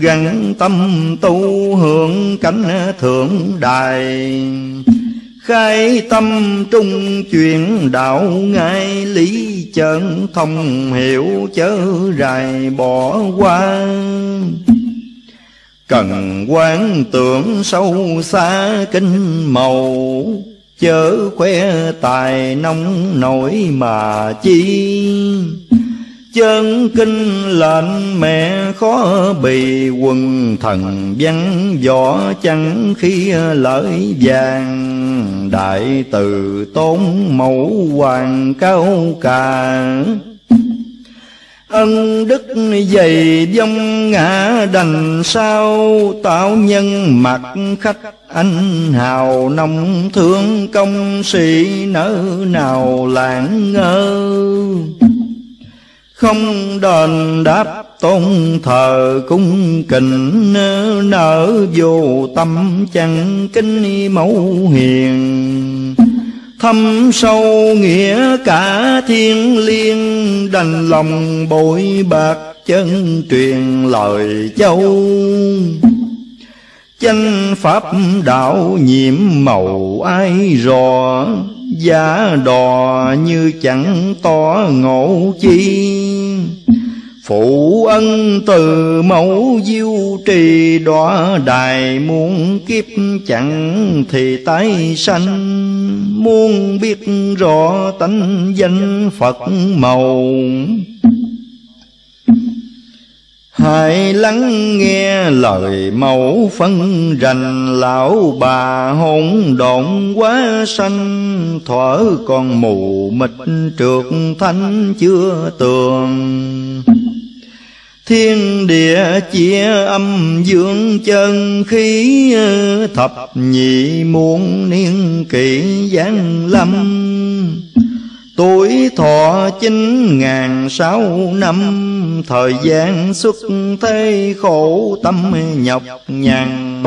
[SPEAKER 1] gắn tâm tu hưởng cánh thượng đài. Khai tâm trung chuyển đạo ngay lý chân thông hiểu chớ rài bỏ qua. Cần quán tưởng sâu xa kinh màu, chớ khoe tài nông nổi mà chi chân kinh lệnh mẹ khó bì quần thần văn võ chẳng khi lợi vàng. Đại từ tôn mẫu hoàng cao cả ân đức dày dông ngã đành sao, tạo nhân mặt khách anh hào nông thương công sĩ nỡ nào lãng ngơ không đền đáp tôn thờ cung kình nở vô tâm chẳng kinh mẫu hiền. Thâm sâu nghĩa cả thiên liêng, đành lòng bội bạc chân truyền lời châu. Chánh pháp đạo nhiệm màu ai rò giá đò như chẳng tỏ ngộ chi. Phụ ân từ mẫu diêu trì đọa đài muôn kiếp chẳng thì tái sanh. Muốn biết rõ tánh danh Phật màu. Hãy lắng nghe lời mẫu phân rành. Lão bà hỗn độn quá sanh. Thuở còn mù mịt trượt thanh chưa tường. Thiên địa chia âm dương chân khí ờ, Thập nhị muôn niên kỷ giáng lâm. Tuổi thọ chín ngàn sáu năm, Thời gian xuất thế khổ tâm nhọc nhằn.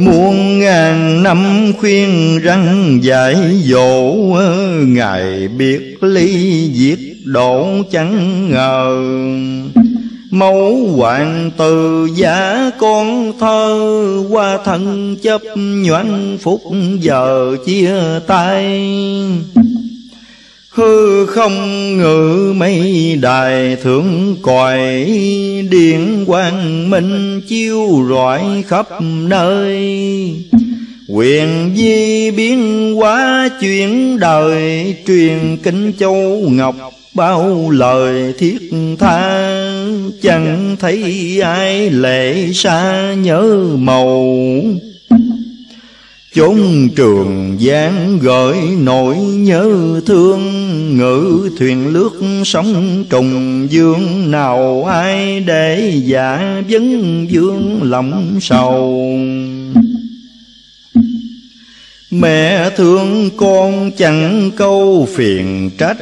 [SPEAKER 1] Muôn ngàn năm khuyên răng dạy dỗ, Ngài biết ly diệt độ chẳng ngờ. Mẫu hoàng từ giả con thơ, Qua thân chấp nhoãn phúc giờ chia tay. Hư không ngự mây đài thượng còi Điện quang minh chiêu rọi khắp nơi. Quyền di biến hóa chuyển đời, Truyền kinh châu ngọc bao lời thiết tha. Chẳng thấy ai lệ xa nhớ màu. Chốn trường gian gợi nỗi nhớ thương Ngự thuyền lướt sóng trùng, dương Nào ai để giả vấn dương lòng sầu. Mẹ thương con chẳng câu phiền trách,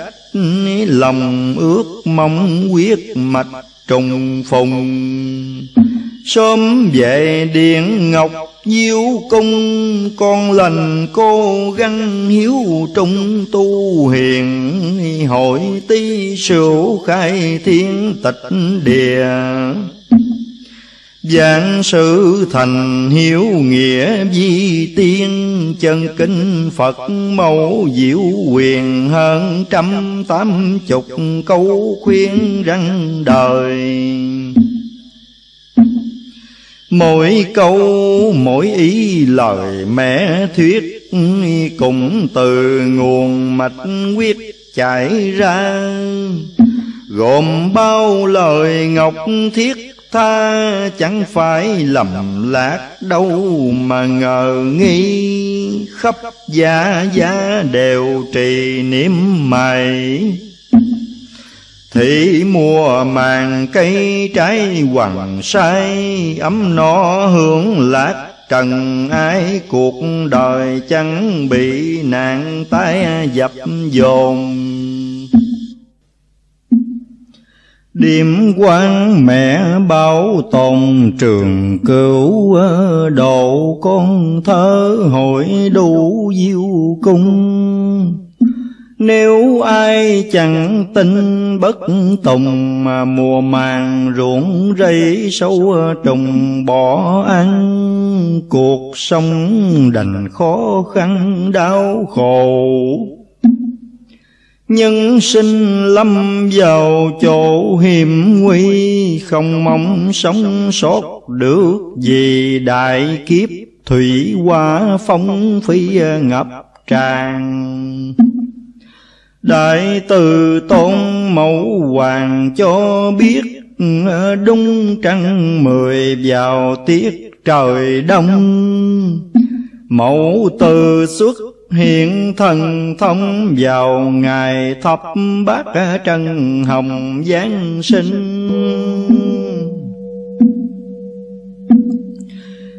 [SPEAKER 1] Lòng ước mong quyết mạch trùng phùng. Sớm về điện ngọc diêu cung, Con lành cô gắng hiếu trung tu hiền. Hội ti sửu khai thiên tịch địa. Giảng sự thành hiếu nghĩa vi tiên, Chân kinh Phật mẫu diệu quyền Hơn trăm tám chục câu khuyên răng đời. Mỗi câu, mỗi ý lời mẹ thuyết Cùng từ nguồn mạch quyết chảy ra. Gồm bao lời ngọc thiết tha Chẳng phải lầm lạc đâu mà ngờ nghi. Khắp gia gia đều trì niệm mày. Thị mùa màng cây trái hoàng sai Ấm no hưởng lạc trần, ai cuộc đời chẳng bị nạn tai dập dồn. Điểm quan mẹ bảo tồn, trường cửu độ con thơ hội đủ diêu cung nếu ai chẳng tin bất tùng mà mùa màng ruộng rẫy sâu trùng bỏ ăn, cuộc sống đành khó khăn đau khổ. Nhân sinh lâm vào chỗ hiểm nguy, Không mong sống sót được vì đại kiếp Thủy hoa phong phi ngập tràn. Đại từ tôn mẫu hoàng cho biết ờ, Đúng trăng mười vào tiết trời đông. Mẫu từ xuất hiện thần thông vào ngày thập bát ờ, trần hồng giáng sinh.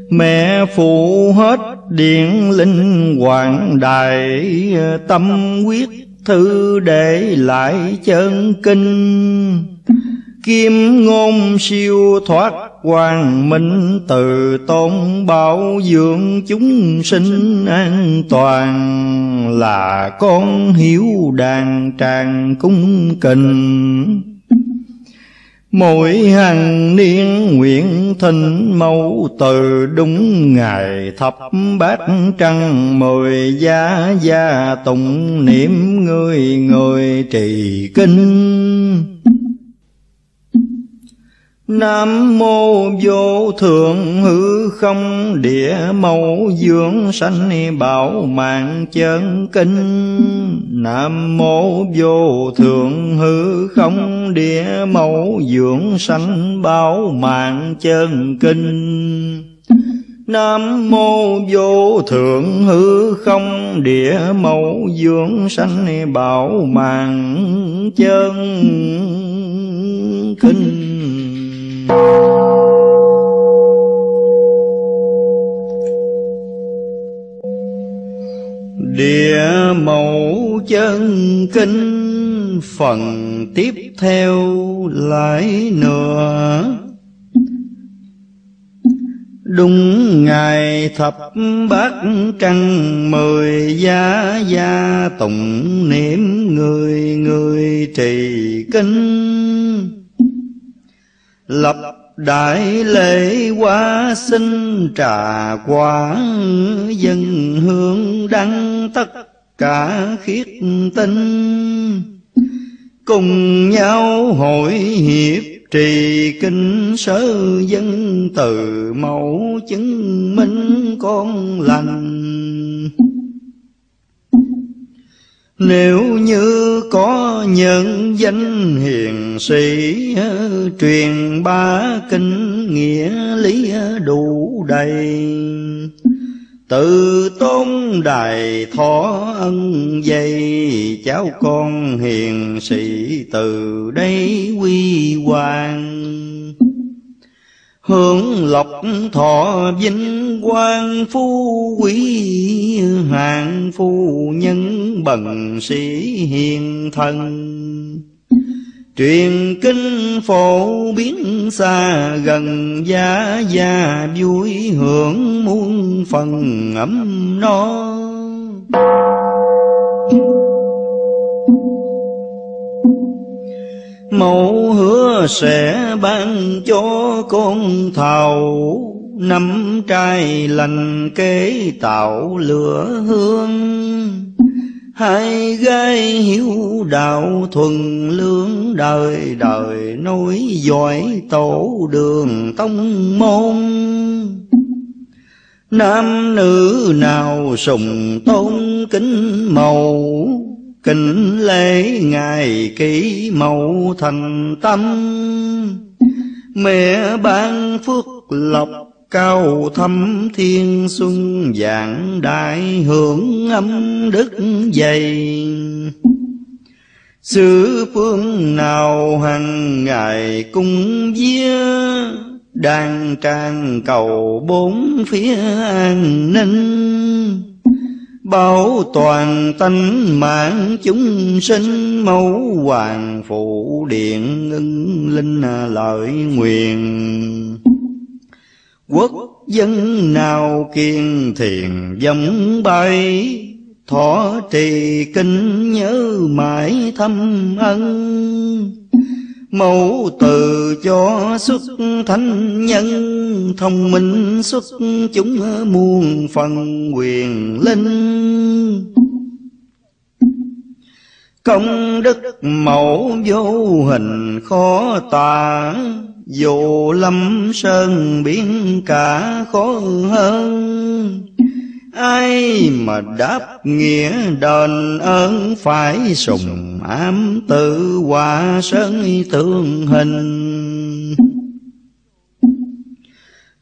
[SPEAKER 1] Mẹ phụ hết điện linh hoàng đại ờ, tâm quyết thư để lại chân kinh. Kim ngôn siêu thoát hoàng minh từ tôn bảo dưỡng chúng sinh an toàn là con hiếu đàn tràng cung kình. Mỗi hàng niên nguyện thịnh mẫu từ đúng ngày thập bát trăng mười gia gia tụng niệm người người trì kinh. Nam mô vô thượng hư không địa mẫu dưỡng sanh bảo mạng chân kinh Nam mô vô thượng hư không địa mẫu dưỡng sanh bảo mạng chân kinh. Nam mô vô thượng hư không địa mẫu dưỡng sanh bảo mạng chân kinh. Địa mẫu chân kinh phần tiếp theo lại nữa. Đúng ngày thập bát trăng mười gia gia tụng niệm người người trì kinh. Lập đại lễ quá sinh trà quả dân hương đăng tất cả khiết tinh. Cùng nhau hội hiệp trì kinh sớ dân từ mẫu chứng minh con lành. Nếu như có nhân danh hiền sĩ ờ, Truyền ba kinh nghĩa lý ờ, đủ đầy. Tự tôn đài thọ ân dây Cháu con hiền sĩ từ đây quy hoàng. Hưởng lộc thọ vinh quang phú quý Hạng phu nhân bần sĩ hiền thần. Truyền kinh phổ biến xa gần gia gia vui hưởng muôn phần ấm no. Mẫu hứa sẽ ban cho con thầu Năm trai lành kế tạo lửa hương. Hai gái hiếu đạo thuần lương, đời đời nối dõi tổ đường tông môn. Nam nữ nào sùng tôn kính màu Kính lễ ngài kỹ mẫu thành tâm. Mẹ ban phước lộc cao thâm thiên xuân dạng đại hưởng âm đức dày. Xứ phương nào hàng ngày cung vía, đang trang cầu bốn phía an ninh bảo toàn tánh mạng chúng sinh, mẫu hoàng phụ điện ưng linh lợi nguyện. Quốc dân nào kiên thiền giống bay, thọ trì kinh nhớ mãi thâm ân mẫu từ cho xuất thánh nhân, thông minh xuất chúng muôn phần quyền linh. Công đức mẫu vô hình khó tả dù lâm sơn biển cả khó hơn ai mà đáp nghĩa đền ơn phải sùng ám tự hòa sơn tương hình?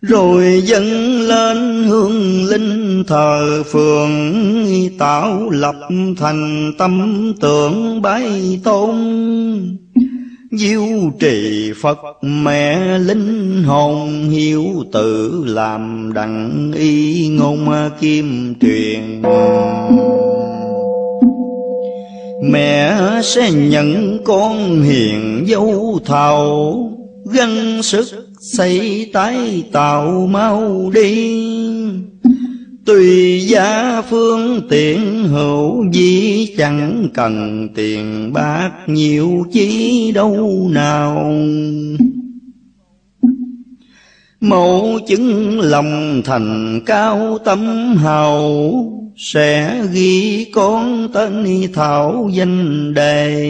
[SPEAKER 1] Rồi dâng lên hương linh thờ phường tạo lập thành tâm tượng bái tôn. Diêu trì Phật, mẹ linh hồn hiếu tự làm đặng y ngôn kim truyền. Mẹ sẽ nhận con hiền dấu thầu Găng sức xây tái tạo mau đi. Tùy gia phương tiện hữu di chẳng cần tiền bạc nhiều chi đâu nào. Mẫu chứng lòng thành cao tâm hầu Sẽ ghi con tên thảo danh đề.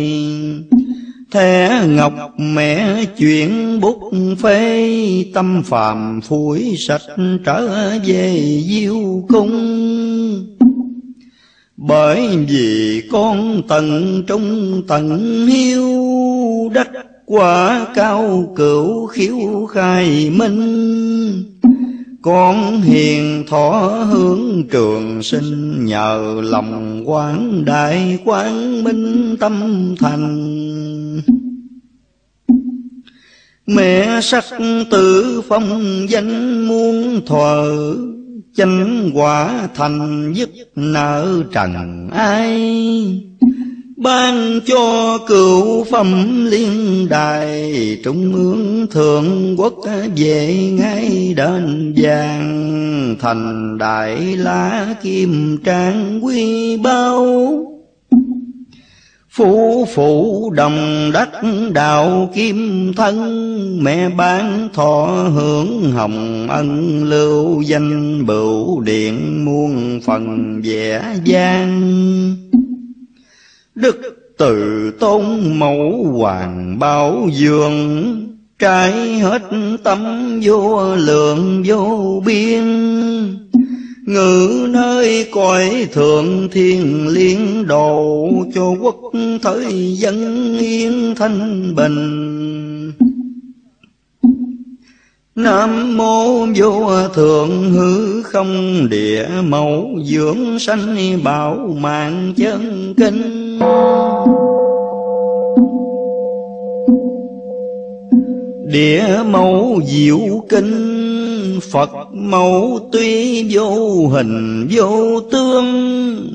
[SPEAKER 1] Thẻ ngọc mẹ chuyện bút phê, Tâm phàm phủi sạch trở về diêu cung. Bởi vì con tận trung tận hiếu, đất quả cao cửu khiếu khai minh. Con hiền thọ hướng trường sinh, nhờ lòng quán đại quán minh tâm thành. Mẹ sắc tử phong danh muôn thờ Chánh quả thành dứt nợ trần ai. Ban cho cựu phẩm liên đài, Trung ương thượng quốc về ngay đền vàng. Thành đại lá kim trang quy bao Phú phụ đồng đất đạo kim thân Mẹ bán thọ hưởng hồng ân lưu danh bửu điện muôn phần vẻ gian Đức từ tôn mẫu hoàng bảo dương, Trái hết tâm vô lượng vô biên. Ngự nơi cõi thượng thiên liên độ Cho quốc thời dân yên thanh bình. Nam mô vô thượng hư không địa mẫu, dưỡng sanh bảo mạng chân kinh. Địa mẫu diệu kinh Phật mẫu tuy vô hình vô tướng,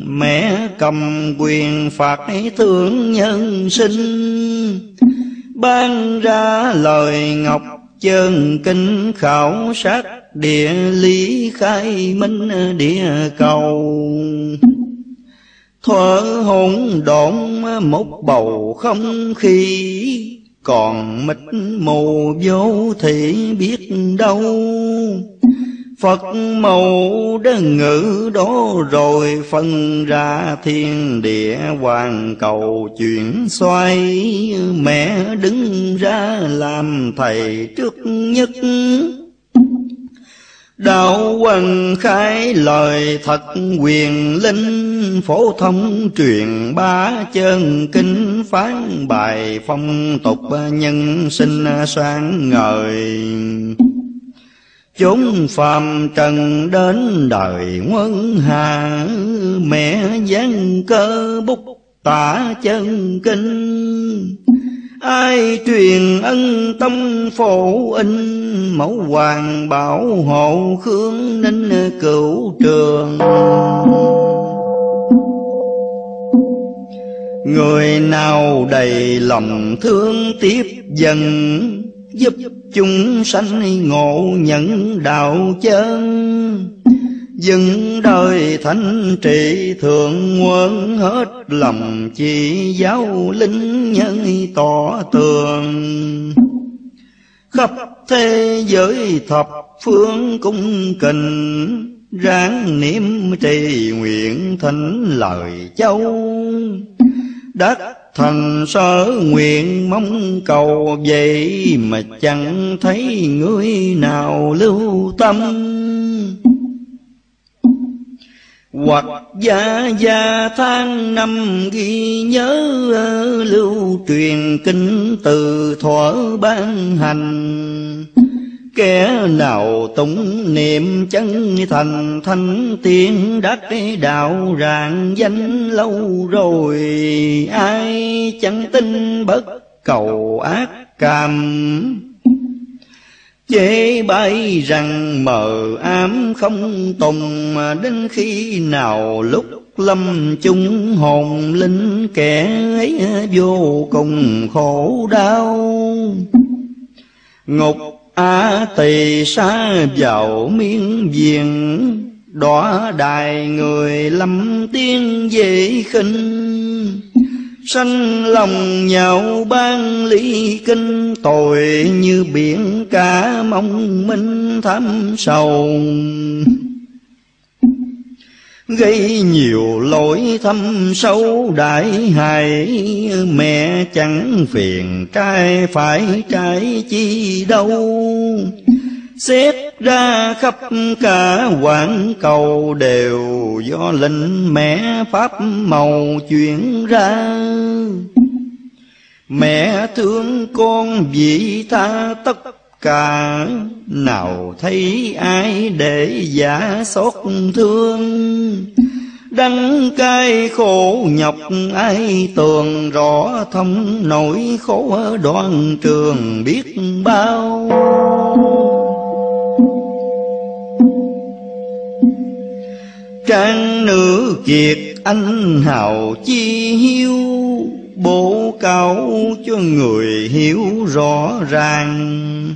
[SPEAKER 1] Mẹ cầm quyền phạt thương nhân sinh. Ban ra lời ngọc chân kinh khảo sát Địa lý khai minh địa cầu. Thuở hỗn độn một bầu không khí còn mịt mù vô thị biết đâu. Phật màu đơn ngữ đó rồi phân ra thiên địa hoàn cầu chuyển xoay. Mẹ đứng ra làm thầy trước nhất. Đạo quần khai lời thật quyền linh Phổ thông truyền bá chân kinh phán bài phong tục nhân sinh sáng ngời. Chúng phàm trần đến đời quân hà, Mẹ giáng cơ bút tả chân kinh. Ai truyền ân tâm phổ in, Mẫu hoàng bảo hộ khương ninh cửu trường. Người nào đầy lòng thương tiếp dần, Giúp chúng sanh ngộ nhận đạo chân. Dân đời thanh trị thượng quân hết lòng chỉ giáo linh nhân tỏ tường. Khắp thế giới thập phương cung kình ráng niệm trì nguyện thánh lời châu. Đắc thành sở nguyện mong cầu vậy mà chẳng thấy người nào lưu tâm hoặc gia gia tháng năm ghi nhớ ờ, lưu truyền kinh từ thuở ban hành. Kẻ nào tụng niệm chân thành, thanh tiên đắc đạo rạng danh lâu rồi, ai chẳng tin bất cầu ác cảm? Chế bay rằng mờ ám không tùng Đến khi nào lúc lâm chung hồn linh kẻ ấy vô cùng khổ đau. Ngục a tỳ xa vào miên viền, Đọa đài người lâm tiên dễ khinh. Sanh lòng nhau ban ly kinh, Tội như biển cả mong minh thắm sầu. Gây nhiều lỗi thâm sâu đại hại, Mẹ chẳng phiền trai phải trai chi đâu. Xét ra khắp cả quảng cầu đều do linh mẹ pháp màu chuyển ra. Mẹ thương con vị tha tất cả, Nào thấy ai để giả xót thương? Đắng cay khổ nhọc ai tường rõ thông nỗi khổ đoạn trường biết bao. Trang nữ kiệt anh hào chi hiếu bố cáo cho người hiểu rõ ràng.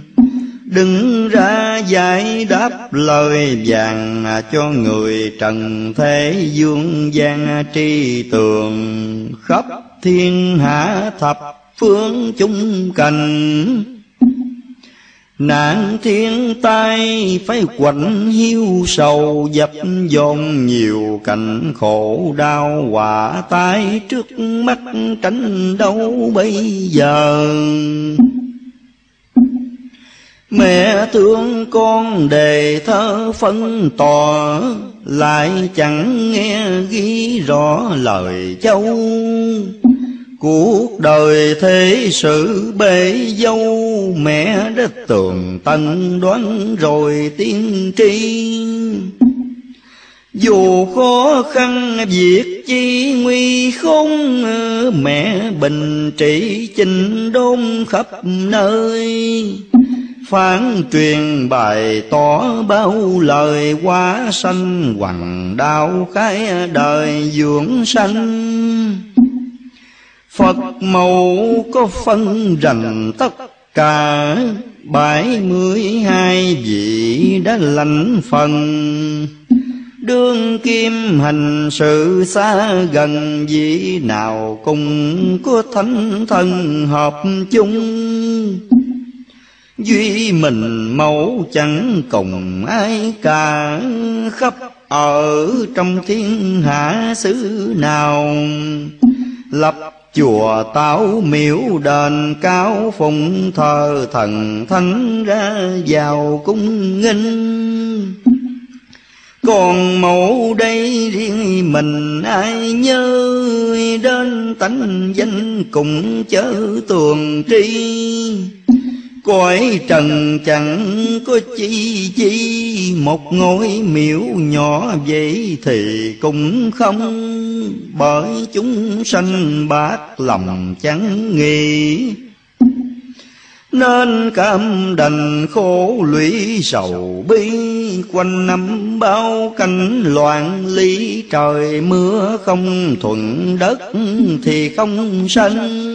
[SPEAKER 1] Đừng ra giải đáp lời vàng Cho người trần thế dương gian tri tường. Khắp thiên hạ thập phương chung cành Nạn thiên tai phải quạnh hiu sầu, dập dồn nhiều cảnh khổ đau. Quả tai trước mắt tránh đâu bây giờ? Mẹ thương con đề thơ phân tỏ, Lại chẳng nghe ghi rõ lời châu. Cuộc đời thế sự bể dâu, Mẹ đã tường tận đoán rồi tiên tri. Dù khó khăn việc chi nguy không Mẹ bình trị trình đôn khắp nơi. Phán truyền bài tỏ bao lời quá sanh, Hoàng đạo khai đời dưỡng sanh. Phật mẫu có phân rành tất cả, bảy mươi hai vị đã lãnh phần. Đương kim hành sự xa gần, vị nào cùng có thánh thân hợp chung. Duy mình mẫu chẳng cùng ai cả, Khắp ở trong thiên hạ xứ nào, Lập chùa táo miếu đền cao phụng thờ thần thánh ra vào cung nghinh. Còn mẫu đây riêng mình ai nhớ, đến tánh danh cùng chớ tường tri. Cõi trần chẳng có chi chi. Một ngôi miếu nhỏ vậy thì cũng không, Bởi chúng sanh bát lòng chẳng nghi. Nên cảm đành khổ lũy sầu bi, Quanh năm bao cánh loạn ly Trời mưa không thuận đất thì không sanh.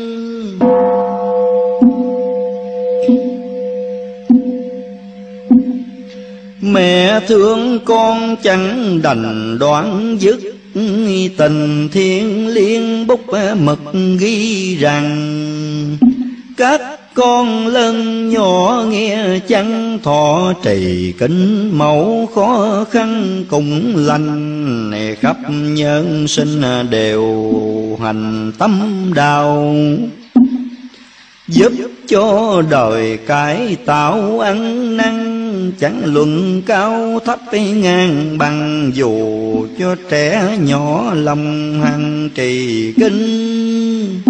[SPEAKER 1] Mẹ thương con chẳng đành đoán dứt, Tình thiên liên bút mực ghi rằng Các con lớn nhỏ nghe chăng thọ trì kính, mẫu khó khăn cũng lành, khắp nhân sinh đều hành tâm đau giúp cho đời cải tạo ăn năn, chẳng luận cao thấp ngang bằng. Dù cho trẻ nhỏ lòng hằng trì kinh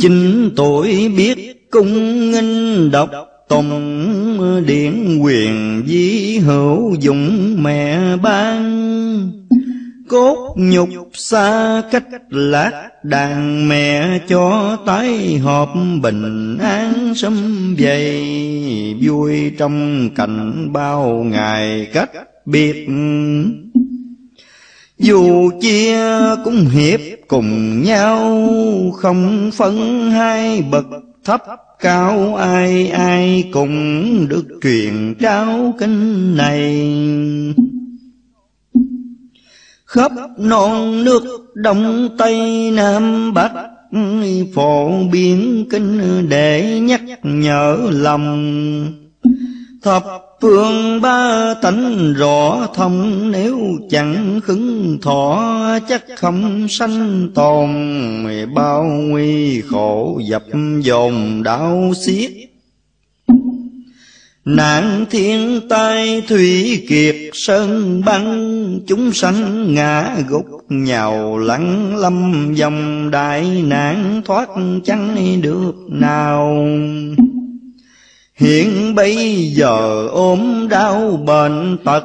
[SPEAKER 1] Chín tuổi biết cung nghinh đọc tùng điển quyền di hữu dụng mẹ ban cốt nhục xa cách lạc đàn mẹ cho tái họp bình an sâm dày vui trong cảnh bao ngày cách biệt. Dù chia cũng hiệp cùng nhau, không phân hai bậc thấp cao, ai ai cùng được truyền trao kinh này khắp non nước đông tây nam bắc, phổ biến kinh để nhắc nhở lòng. Thập phương ba tánh rõ thông, nếu chẳng khứng thọ chắc không sanh tồn. Bao nguy khổ dập dồn đau xiết Nạn thiên tai thủy kiệt, sơn băng, Chúng sanh ngã gục, nhào lặng lâm dòng đại nạn thoát chẳng được nào? Hiện bây giờ ốm đau bệnh tật,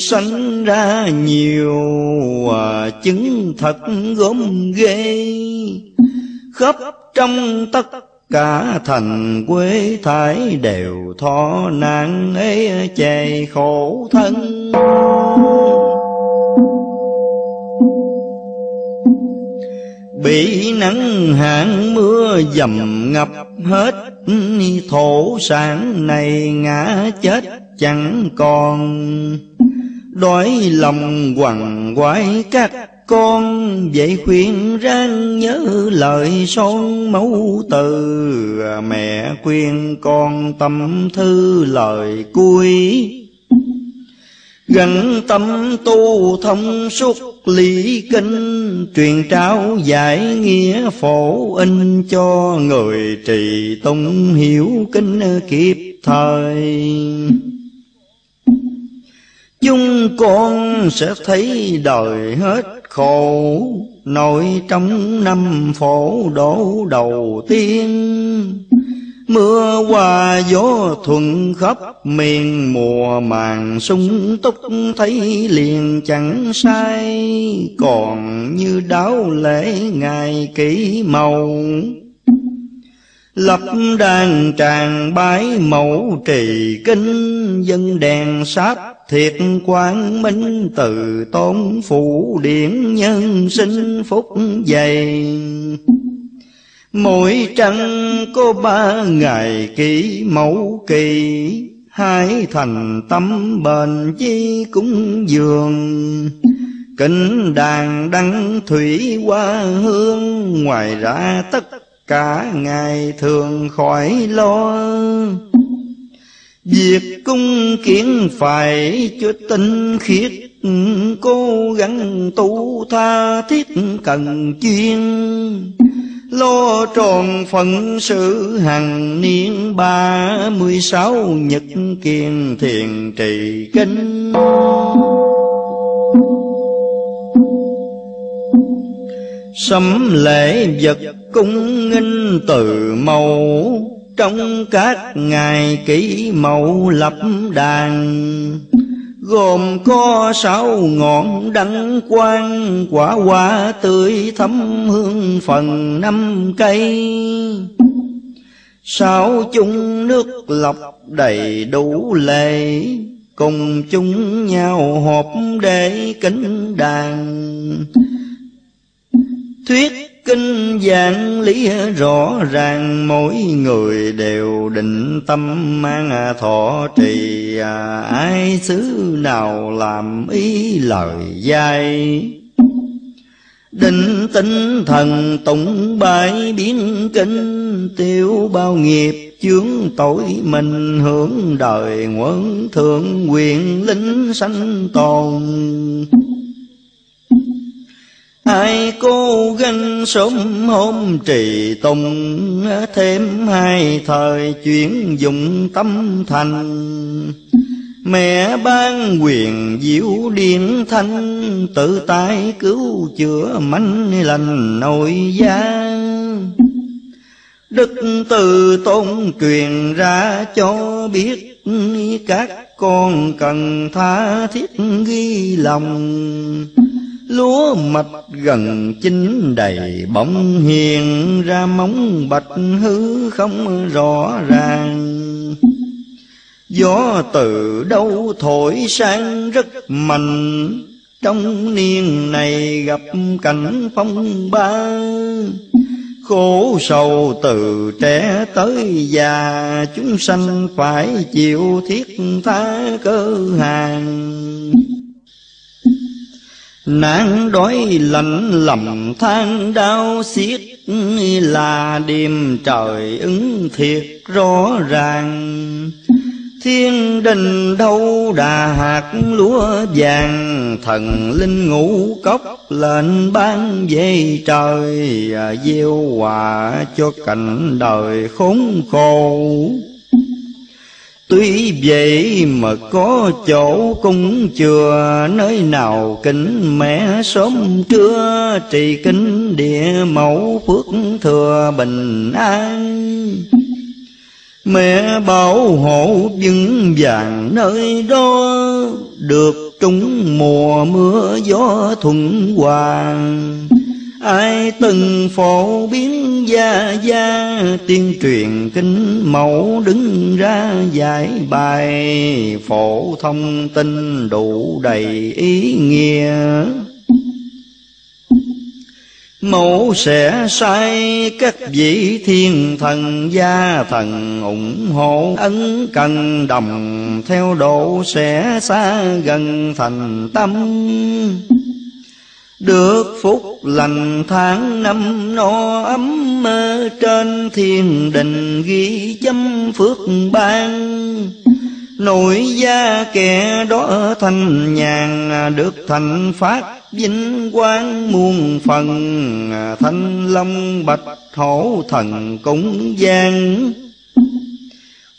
[SPEAKER 1] Sanh ra nhiều à, chứng thật gốm ghê. Khắp trong tất cả thành quê thái đều thọ nạn ấy chày khổ thân. Bị nắng hạn mưa dầm ngập hết, thổ sản này ngã chết chẳng còn. Đói lòng quằn quái các con vậy khuyên răng nhớ lời son mẫu từ. Mẹ khuyên con tâm thư lời cuối. Gắn tâm tu thông suốt lý kinh truyền trao giải nghĩa phổ in cho người trì tông hiểu kinh kịp thời. Chúng con sẽ thấy đời hết khổ Nội trong năm phổ đổ đầu tiên. Mưa hoa gió thuận khắp miền mùa màng sung túc, thấy liền chẳng sai. Còn như đáo lễ ngày kỷ màu. Lập đàn tràng bái mẫu trì kinh, Dân đèn sáp thiệt quang minh từ tôn phụ điển nhân sinh phúc dày. Mỗi trăng có ba ngày kỷ mẫu kỳ, hai thành tâm bền chi cúng dường. Kính đàn đăng thủy hoa hương, Ngoài ra tất cả ngày thường khỏi lo. Việc cung kiến phải cho tinh khiết, Cố gắng tu tha thiết cần chuyên Lo tròn phận sự hằng niên ba mươi sáu nhật kiên thiền trì kinh. Sấm lễ vật cung nghinh từ màu trong các ngày kỷ mậu lập đàn. Gồm có sáu ngọn đăng quang Quả hoa tươi thấm hương phần năm cây. Sáu chung nước lọc đầy đủ lệ, Cùng chung nhau họp để kính đàn. Thuyết kinh giảng lý rõ ràng, Mỗi người đều định tâm mang thọ trì. À, ai xứ nào làm ý lời dai? Định tinh thần tụng bài biến kinh, Tiêu bao nghiệp chướng tội mình hưởng đời Nguồn thượng quyền linh sanh tồn Ai cố ganh sớm hôm trì tùng, Thêm hai thời chuyển dụng tâm thành. Mẹ ban quyền diệu điện thanh, Tự tay cứu chữa manh lành nội gia Đức từ tôn truyền ra cho biết Các con cần tha thiết ghi lòng. Lúa mạch gần chín đầy, bỗng hiền ra móng bạch hư không rõ ràng. Gió từ đâu thổi sang rất mạnh Trong niên này gặp cảnh phong ba. Khổ sầu từ trẻ tới già, Chúng sanh phải chịu thiết tha cơ hàng. Nạn đói lạnh lầm than, đau xiết Là đêm trời ứng thiệt rõ ràng. Thiên đình đâu đà hạt lúa vàng, Thần linh ngũ cốc lệnh ban về trời à, Gieo hòa cho cảnh đời khốn khổ. Tuy vậy mà có chỗ cung chùa Nơi nào kính mẹ sớm trưa Trì kính địa mẫu phước thừa bình an. Mẹ bảo hộ vững vàng nơi đó, Được trúng mùa mưa gió thuận hoàng Ai từng phổ biến gia gia, Tiên truyền kinh mẫu đứng ra giải bài, Phổ thông tin đủ đầy ý nghĩa. Mẫu sẽ sai các vị thiên thần, gia thần ủng hộ ấn cần đồng, Theo độ sẽ xa gần thành tâm được phúc lành tháng năm, no ấm mơ Trên thiên đình ghi chấm phước ban. Nội gia kẻ đó thanh nhàn, Được thành phát vinh quang muôn phần. Thanh long bạch hổ thần cúng gian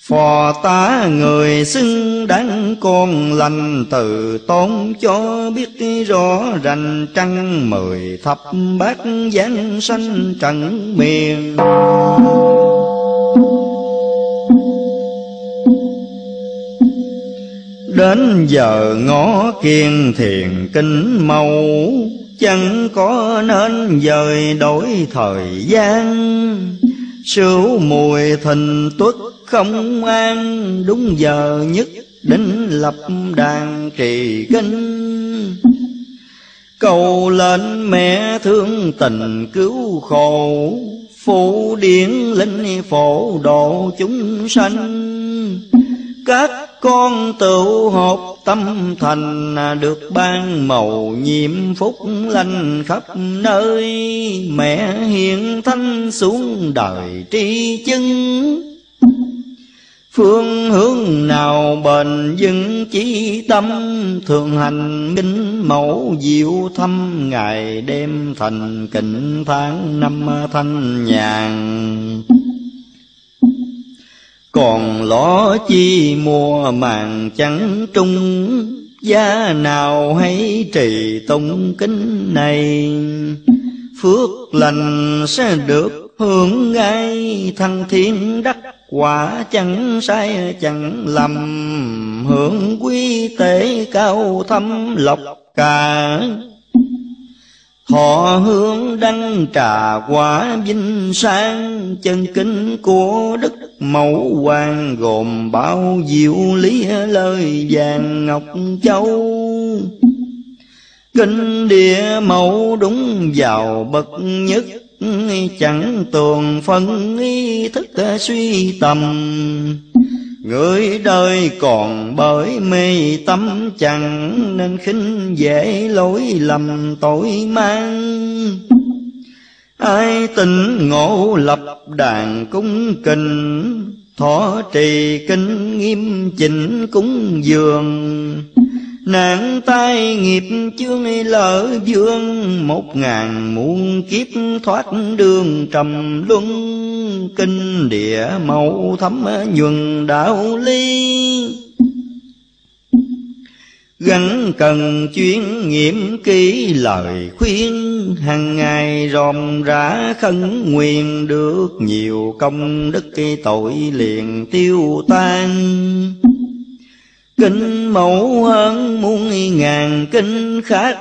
[SPEAKER 1] Phò tá người xưng đáng con lành, từ tôn cho biết rõ rành trăng, mười thập bát giáng sanh trần miền. Đến giờ ngõ kiên thiền kinh màu Chẳng có nên dời đổi thời gian Sửu mùi thình tuất không an. Đúng giờ nhất định lập đàn trì kinh. Cầu lên mẹ thương tình cứu khổ. Phụ điển linh phổ độ chúng sanh. Các con tự hộp tâm thành được ban màu nhiệm phúc lành khắp nơi. Mẹ hiện thanh xuống đời tri chân Phương hướng nào bền vững chí tâm Thường hành minh mẫu diệu thâm. Ngày đêm thành kính tháng năm thanh nhàn. Còn lõ chi mùa màng trắng trung gia nào hay trì tông kính này? Phước lành sẽ được hưởng ngay Thăng thiên đắc quả chẳng sai, chẳng lầm. Hưởng quy tế cao thâm lộc cả. Thọ hương đăng trà quả vinh sang. Chân kinh của Đức Mẫu Hoàng Gồm bao diệu lý lời vàng ngọc châu. Kinh địa mẫu đúng vào bậc nhất. Chẳng tuồn phân ý thức ờ, suy tầm. Người đời còn bởi mê tâm, chẳng Nên khinh dễ lỗi lầm tội mang. Ai tình ngộ lập đàn cung kình, Thọ trì kinh nghiêm chỉnh cúng dường. Nạn tai nghiệp chương lỡ dương, Một ngàn muôn kiếp thoát đường trầm luân. Kinh địa mẫu thấm nhuần đạo ly Gắn cần chuyên nghiệm kỹ lời khuyên, hàng ngày ròm rã khấn nguyện được nhiều công đức tội liền tiêu tan. Kinh mẫu hơn muôn ngàn kinh khác,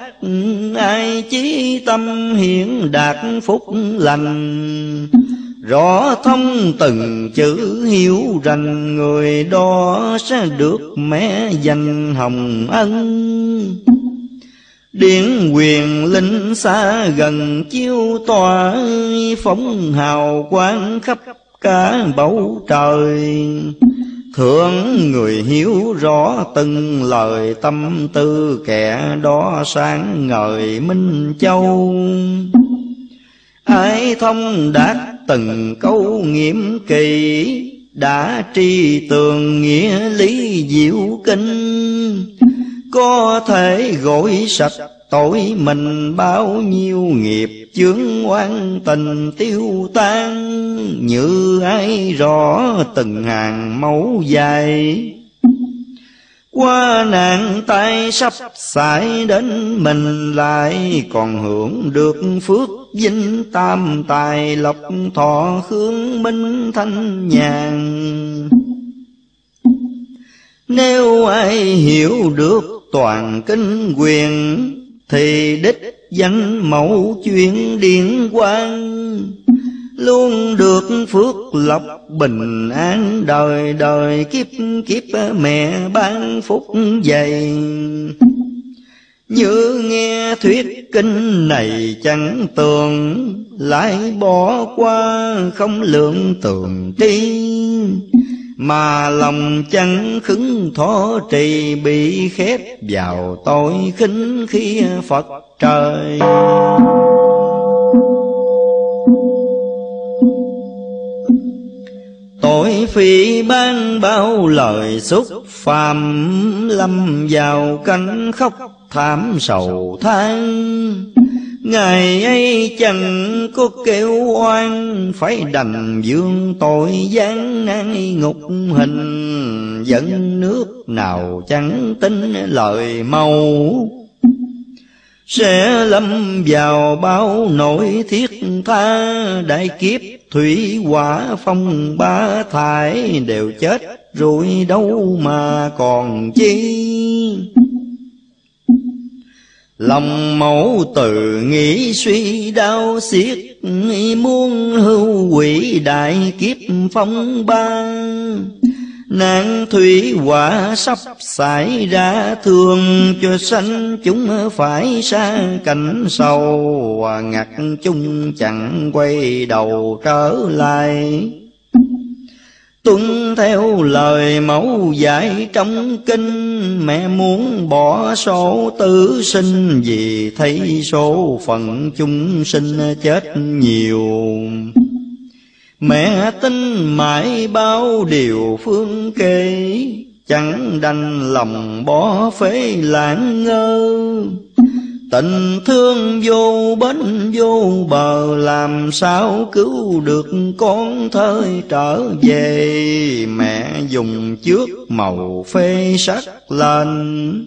[SPEAKER 1] Ai chí tâm hiển đạt phúc lành. Rõ thông từng chữ hiểu rành, Người đó sẽ được mẹ danh hồng ân. Điển quyền linh xa gần chiêu tòa, Phóng hào quang khắp cả bầu trời. Thưởng người hiểu rõ từng lời tâm tư, kẻ đó sáng ngời Minh Châu. Ai thông đạt từng câu nghiệm kỳ, Đã tri tường nghĩa lý diệu kinh. Có thể gội sạch tội mình bao nhiêu nghiệp, chướng oan tình tiêu tan. Như ai rõ từng hàng mẫu dài. Qua nạn tay sắp xài đến mình lại, còn hưởng được phước vinh tam tài lộc thọ hương minh thanh nhàn. Nếu ai hiểu được toàn kinh quyền thì đích danh mẫu chuyện điện quang, luôn được phước lộc bình an. Đời đời kiếp kiếp mẹ ban phúc dày. Như nghe thuyết kinh này chẳng tường, lại bỏ qua không lượng tường tiên mà lòng chẳng khứng thọ trì, bị khép vào tội khinh khi Phật trời. Tội phi ban bao lời xúc phàm Lâm vào cánh khóc thảm sầu than. Ngày ấy chẳng có kêu oan, Phải đành dương tội gian nan ngục hình. Dẫn nước nào chẳng tin lời màu Sẽ lâm vào bao nỗi thiết tha, Đại kiếp thủy hỏa phong ba thải Đều chết rồi đâu mà còn chi? Lòng mẫu tự nghĩ suy đau xiết Muôn hưu quỷ đại kiếp phong ban Nạn thủy quả sắp xảy ra, Thương cho sanh chúng phải xa cảnh sâu Ngặt chung chẳng quay đầu trở lại tuân theo lời mẫu dạy trong kinh. Mẹ muốn bỏ số tử sinh vì thấy số phận chúng sinh chết nhiều. Mẹ tin mãi bao điều phương kê, chẳng đành lòng bỏ phế lãng ngơ. Tình thương vô bến vô bờ, Làm sao cứu được con thời trở về? Mẹ dùng trước màu phê sắc lên.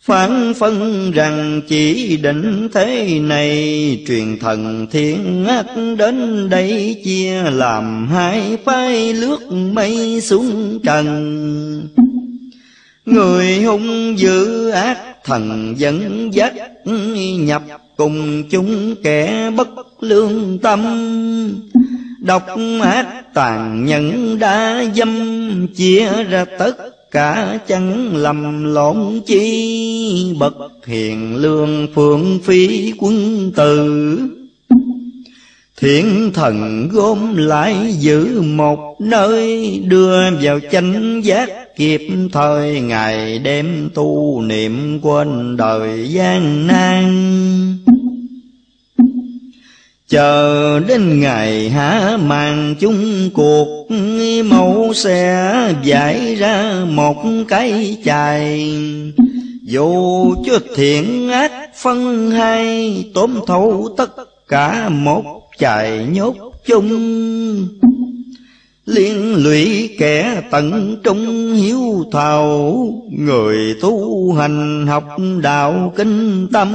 [SPEAKER 1] Phán phân rằng chỉ định thế này, Truyền thần thiên ác đến đây Chia làm hai phái lướt mây xuống trần. Người hung dữ ác thần dẫn dắt nhập cùng chúng kẻ bất lương tâm. Độc ác tàn nhẫn đã dâm chia ra tất cả chẳng lầm lộn chi. Bậc hiền lương phượng phi quân tử. Thiện thần gom lại giữ một nơi Đưa vào chánh giác kịp thời Ngày đêm tu niệm quên đời gian nan. Chờ đến ngày hả màn chung cuộc, Mẫu sẽ giải ra một cái chài. Dù cho thiện ác phân hai Tóm thấu tất cả một chạy nhốt chung. Liên lụy kẻ tận trung hiếu thảo, người tu hành học đạo kinh tâm.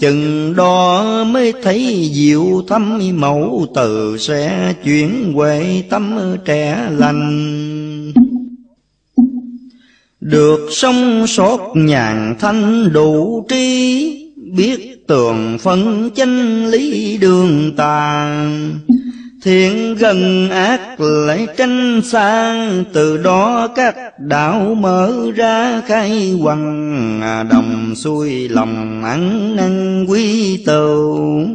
[SPEAKER 1] Chừng đó mới thấy diệu thâm mẫu từ sẽ chuyển huệ tâm trẻ lành. Được sống sót nhàn thanh đủ trí, biết tường phân chánh lý đường tàn. Thiện gần ác lại tranh xa, từ đó các đạo mở ra khai hoàng à, đồng xuôi lòng ăn năn quý tcầu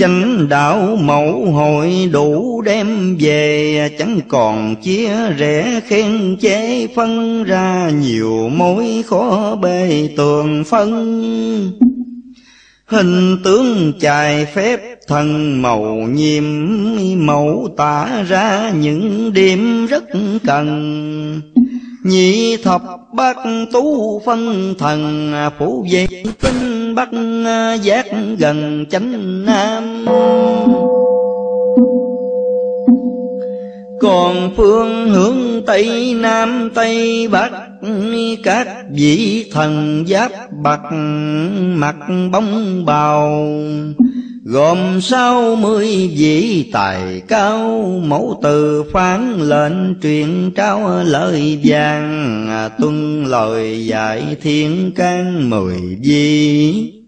[SPEAKER 1] chánh đạo mẫu hội đủ đem về, chẳng còn chia rẽ khen chế phân ra nhiều mối khó bề tường phân hình tướng chài phép, thần màu nhiệm mẫu tả ra những điểm rất cần. Nhị thập bát tú phân thần, phủ về tinh bắc giác gần chánh nam còn phương hướng tây nam tây bắc, các vị thần giáp bạc mặt bóng bào, gồm sáu mươi vị tài cao, mẫu từ phán lệnh truyền trao lời vàng, tuân lời dạy thiên can mười vi.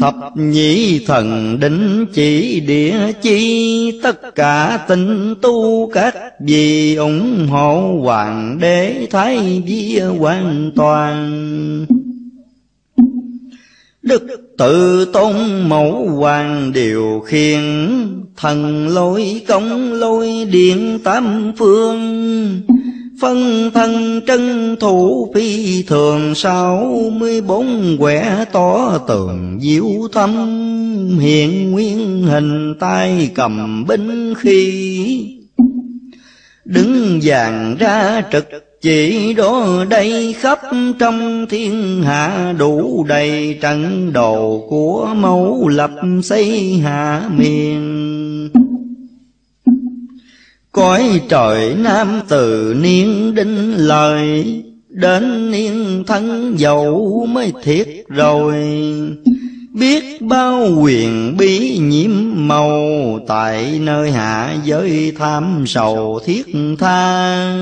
[SPEAKER 1] Thập nhị thần định chỉ địa chi, Tất cả tinh tu các vì ủng hộ Hoàng đế Thái vía hoàn toàn. Đức tự tôn mẫu hoàng điều khiển, Thần lôi công lôi điện tam phương Phân thân trân thủ phi thường, sáu mươi bốn quẻ tỏ tường diệu thâm. Hiện nguyên hình tay cầm binh khí Đứng vàng ra trực chỉ đó đây khắp trong thiên hạ đủ đầy trận đồ của mẫu lập xây hạ miền. Cõi trời nam từ niên đinh lời, Đến niên thân dậu mới thiệt rồi. Biết bao quyền bí nhiễm màu, Tại nơi hạ giới tham sầu thiết tha.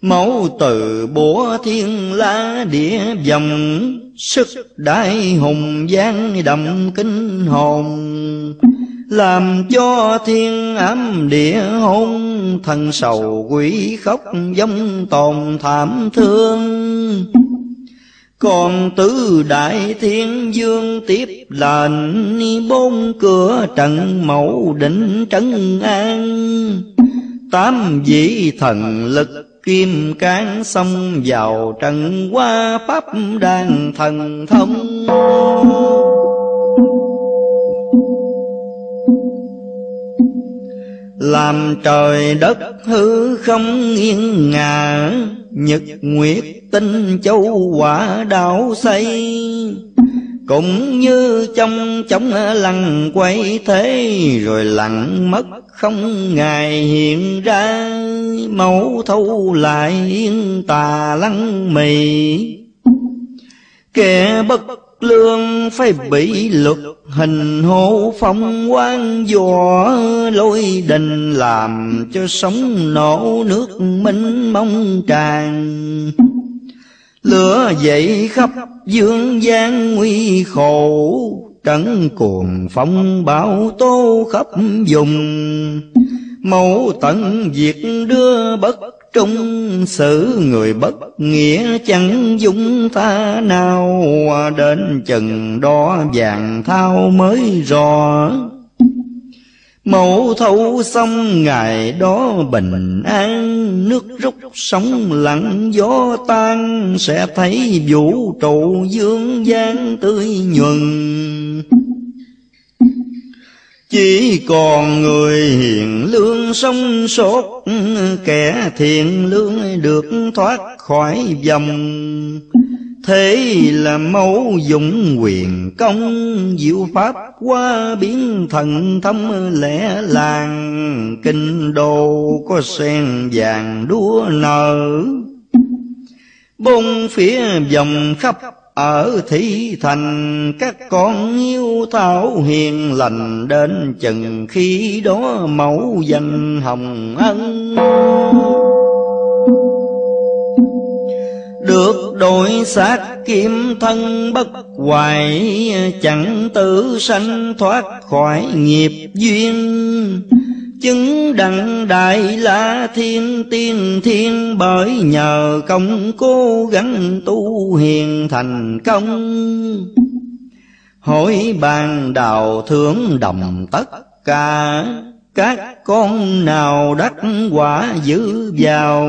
[SPEAKER 1] Mẫu từ bủa thiên la địa dòng Sức đại hùng giang đậm kinh hồn làm cho thiên ám địa hôn, thần sầu quỷ khóc giống tồn thảm thương. Còn tứ đại thiên dương tiếp lệnh bốn cửa trận mẫu đỉnh trấn an. Tám vị thần lực kim cán xông vào trận qua pháp đàn thần thông. Làm trời đất hư không nghiêng ngả, nhật nguyệt tinh châu quả đảo xây. Cũng như trong chóng lăn quay thế, rồi lặng mất không ngày hiện ra, mẫu thâu lại yên tà lăng mì. Kẻ bất lương phải bị luật hình hô phong quan dò lôi đình làm cho sống nổ nước minh mong tràn. Lửa dậy khắp dương gian nguy khổ, trấn cuồng phong bão tố khắp vùng. Mẫu tận diệt đưa bất trung xử người bất nghĩa chẳng dung tha nào. Đến chừng đó vàng thao mới rõ. Mẫu thâu xong ngày đó bình an, Nước rút sóng lặng, gió tan, Sẽ thấy vũ trụ dương gian tươi nhuần chỉ còn người hiền lương sống sốt Kẻ thiện lương được thoát khỏi vòng. Thế là mẫu dụng quyền công, Diệu pháp qua biến thần thâm lẽ làng. Kinh đô có sen vàng đua nở. Bốn phía vòng khắp ở thị thành, các con yêu thảo hiền lành đến chừng khi đó mẫu danh hồng ân. Được đổi xác kim thân bất hoài chẳng tử sanh thoát khỏi nghiệp duyên chứng đặng đại la thiên, tiên thiên, bởi nhờ công cố gắng tu hiền thành công. Hỏi bàn đào thưởng đồng tất cả, các con nào đắc quả giữ vào?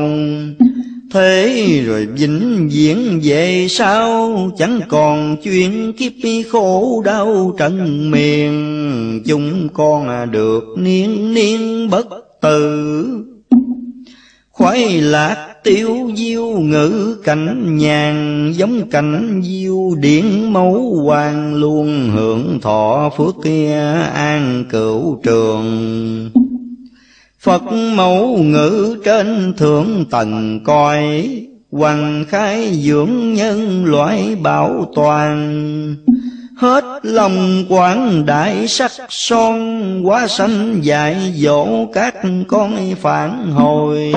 [SPEAKER 1] Thế rồi vĩnh viễn về sau, Chẳng còn chuyện kiếp khổ đau trần miền. Chúng con được niên niên bất tử. Khoái lạc tiêu diêu ngữ cảnh nhàn, Giống cảnh diêu điển mẫu hoàng Luôn hưởng thọ phước kia an cửu trường. Phật mẫu ngữ trên thượng tầng coi Hoàng khai dưỡng nhân loại bảo toàn. Hết lòng quảng đại sắc son Quá sanh dạy dỗ các con phản hồi.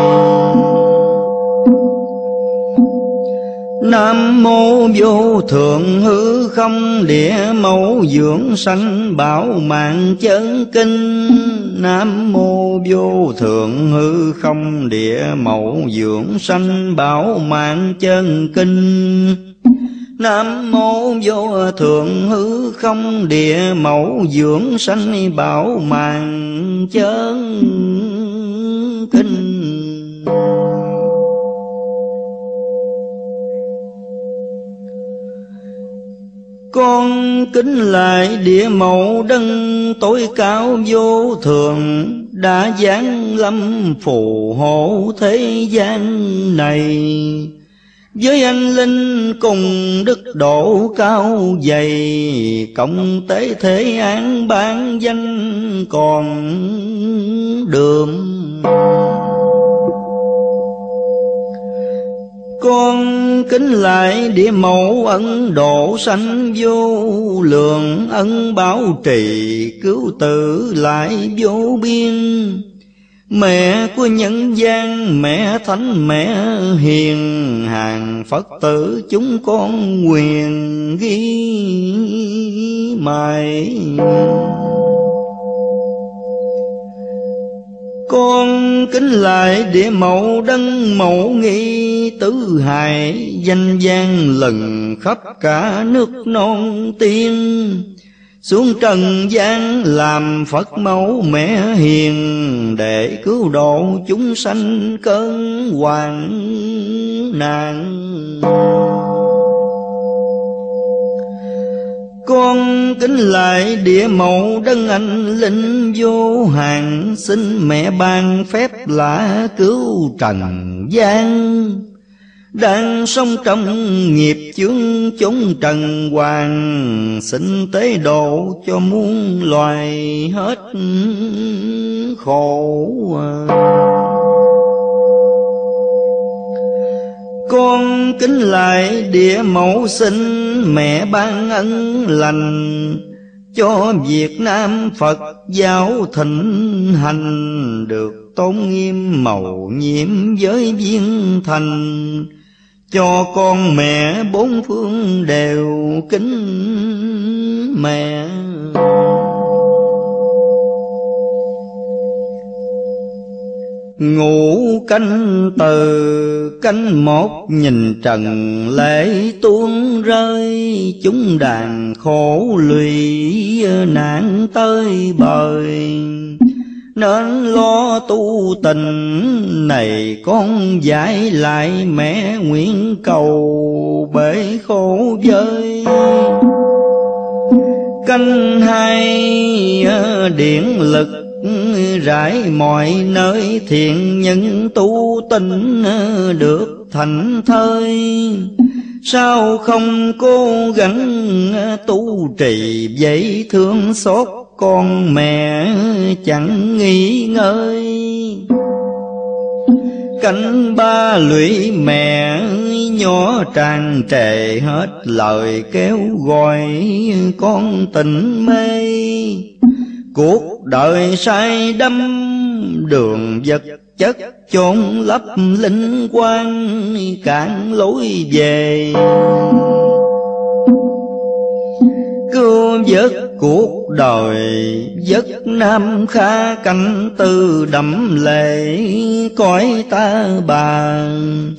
[SPEAKER 1] Nam mô vô thượng hư không địa mẫu dưỡng sanh bảo mạng chân kinh. Nam mô vô thượng hư không địa mẫu dưỡng sanh bảo mạng chân kinh. Nam mô vô thượng hư không địa mẫu dưỡng sanh bảo mạng chân kính lại địa mẫu đấng tối cao vô thường, đã giáng lâm phù hộ thế gian này. Với anh linh cùng đức độ cao dày, cộng tế thế an ban danh còn đường. Con kính lại địa mẫu ấn độ sanh vô lượng ân bảo trì cứu tử lại vô biên Mẹ của nhân gian, mẹ thánh, mẹ hiền, Hàng Phật tử chúng con quyền ghi mãi. Con kính lại địa mẫu đấng mẫu nghi tứ hài danh gian lần khắp cả nước non tiên. Xuống trần gian làm phật mẫu mẹ hiền, để cứu độ chúng sanh cơn hoạn nạn con kính lại địa mẫu đấng anh linh vô hạn, xin mẹ ban phép lạ cứu trần gian. Đang sống trong nghiệp chướng chúng trần hoàng, xin tế độ cho muôn loài hết khổ con kính lại địa mẫu sinh, mẹ ban ân lành cho Việt Nam Phật giáo thịnh hành, được tôn nghiêm màu nhiệm với viên thành. Cho con mẹ bốn phương đều kính mẹ. Ngủ canh từ canh một nhìn trần, lễ tuôn rơi. Chúng đàn khổ lụy, nạn tới bời. Nên lo tu tình, này con giải lại mẹ nguyện cầu bể khổ vơi. Canh hai điển lực rải mọi nơi thiện nhân tu tinh được thành thơi. Sao không cố gắng tu trì vậy thương xót con mẹ chẳng nghỉ ngơi? Cánh ba lũy mẹ nhỏ tràn trề hết lời kéo gọi con tình mê cuộc đời sai đâm đường vật chất chôn lấp linh quan cản lối về. Cứu vớt cuộc đời giấc nam kha cảnh tư đậm lệ, cõi ta bàn.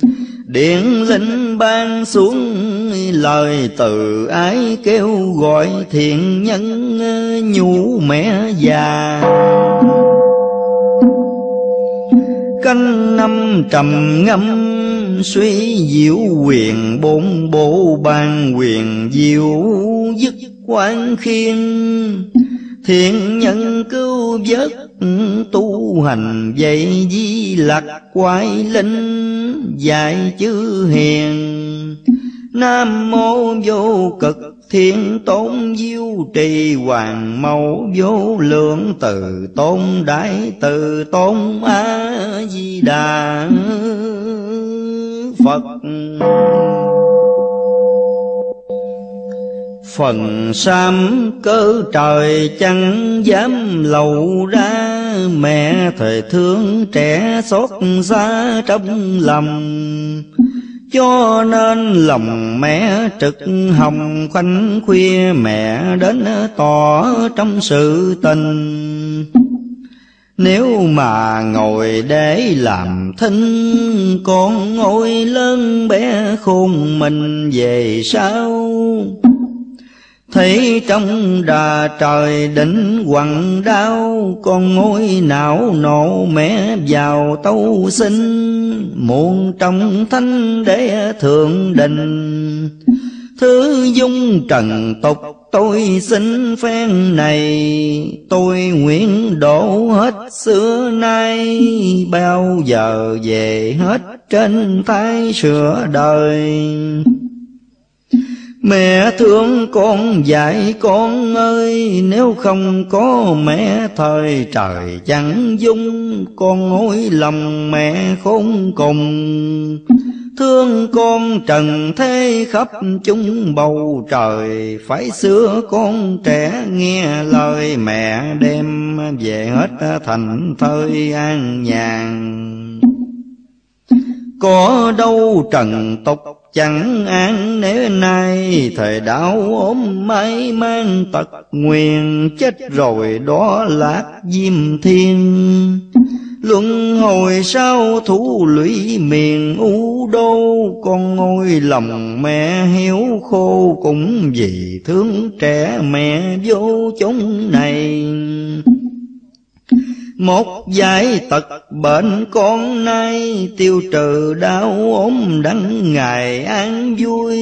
[SPEAKER 1] Điện linh ban xuống, lời từ ái kêu gọi thiện nhân, nhu mẹ già. Canh năm trầm ngâm, suy diệu quyền bốn bộ ban quyền diệu, dứt quan khiên thiện nhân cứu vớt tu hành dạy di lạc quái linh, dạy chữ hiền. Nam mô vô cực thiên tôn diêu trì, hoàng mẫu vô lượng từ tôn đại từ tôn a di đà phật phần sam cơ trời chẳng dám lầu ra. Mẹ thời thương trẻ xót xa trong lòng. Cho nên lòng mẹ trực hồng khoanh khuya. Mẹ đến tỏ trong sự tình. Nếu mà ngồi để làm thinh Con ngồi lớn bé khôn mình về sau. Thấy trong đà trời đỉnh quặng đau, Con ngôi não nộ mẹ vào tâu sinh. Muôn trong thanh để thượng đình, Thứ dung trần tục tôi xin phen này. Tôi nguyện đổ hết xưa nay, Bao giờ về hết trên thái sửa đời. Mẹ thương con dạy con ơi, Nếu không có mẹ, thời trời chẳng dung. Con ngồi lòng mẹ khốn cùng. Thương con trần thế khắp chúng bầu trời. Phải xưa con trẻ nghe lời mẹ đem Về hết thành thơi an nhàn. Có đâu trần tục chẳng an nếu nay, thời đau ốm mấy mang tật nguyền, chết rồi đó lạc diêm thiên. Luân hồi sau thủ lũy miền u đô, Con ngôi lòng mẹ hiếu khô Cũng vì thương trẻ mẹ vô chúng này một giải tật bệnh con nay, tiêu trừ đau ốm đắng ngày an vui.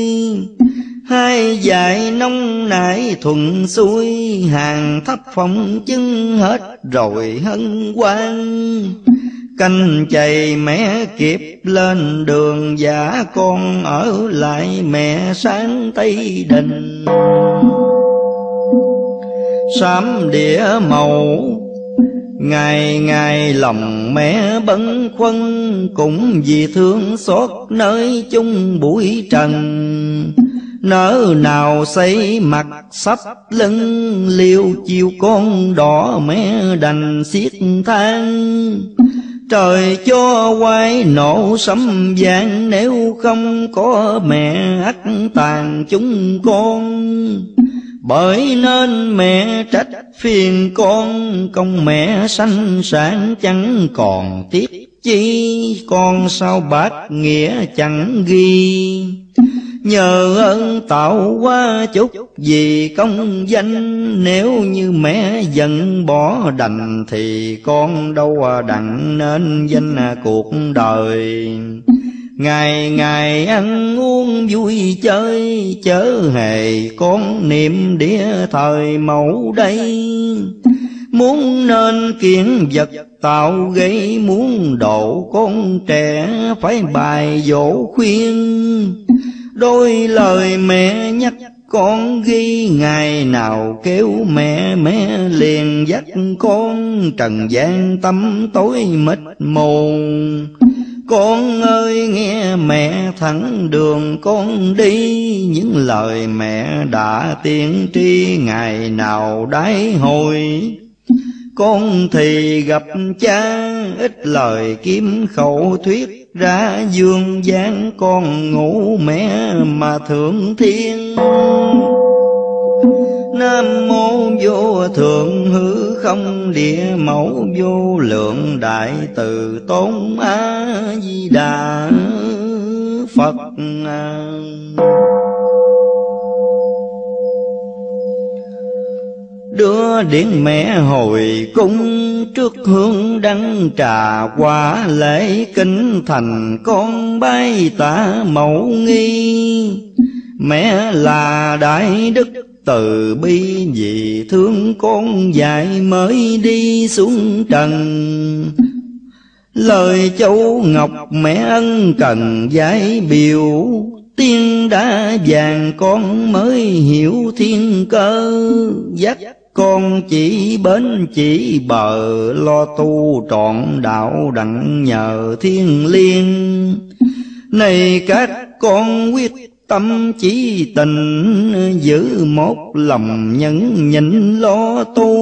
[SPEAKER 1] Hai dạy nông nải thuận xuôi, hàng thấp phong chứng hết rồi hân hoan. Canh chày mẹ kịp lên đường, giả con ở lại mẹ sáng tây đình. Sám đĩa màu Ngày ngày lòng mẹ bấn khuân Cũng vì thương xót nơi chung bụi trần. Nỡ nào xây mặt sắp lưng Liêu chiều con đỏ mẹ đành xiết than. Trời cho quay nổ sấm vàng Nếu không có mẹ ắt tàn chúng con bởi nên mẹ trách phiền con, công mẹ sanh sản chẳng còn tiếc chi. Con sao bác nghĩa chẳng ghi. Nhờ ơn tạo qua chút vì công danh, nếu như mẹ giận bỏ đành thì con đâu đặng nên danh cuộc đời. Ngày ngày ăn uống vui chơi, Chớ hề con niệm đĩa thời mẫu đây. Muốn nên kiến vật tạo gây Muốn độ con trẻ phải bài dỗ khuyên. Đôi lời mẹ nhắc con ghi, ngày nào kêu mẹ mẹ liền dắt con. Trần gian tâm tối mịt mù con ơi, nghe mẹ thẳng đường con đi. Những lời mẹ đã tiên tri ngày nào đái hồi. Con thì gặp cha, ít lời kiếm khẩu thuyết ra dương gian. Con ngủ mẹ mà thượng thiên. Nam mô vô thượng hư không, địa mẫu vô lượng đại từ, tôn a di đà phật. Đưa điện mẹ hồi cung trước hương đăng trà, quả lễ kính thành con bay tả mẫu nghi. Mẹ là đại đức từ bi vì thương con dạy mới đi xuống trần. Lời châu ngọc mẹ ân cần dạy biểu, tiên đã vàng con mới hiểu thiên cơ. Dắt con chỉ bến chỉ bờ, lo tu trọn đạo đặng nhờ thiên liêng. Này các con quyết tâm chỉ tình, giữ một lòng nhẫn nhịn lo tu.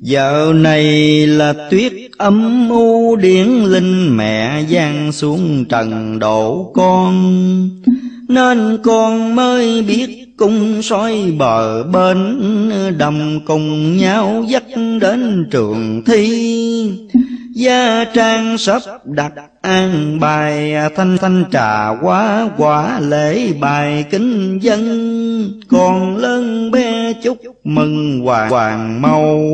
[SPEAKER 1] Giờ này là tuyết âm u điển linh mẹ giang xuống trần độ con. Nên con mới biết cung soi bờ bên, Đầm cùng nhau dắt đến trường thi. Gia trang sắp đặt an bài, thanh thanh trà quá, quả lễ bài kính dân. Còn lớn bé chúc mừng hoàng hoàng màu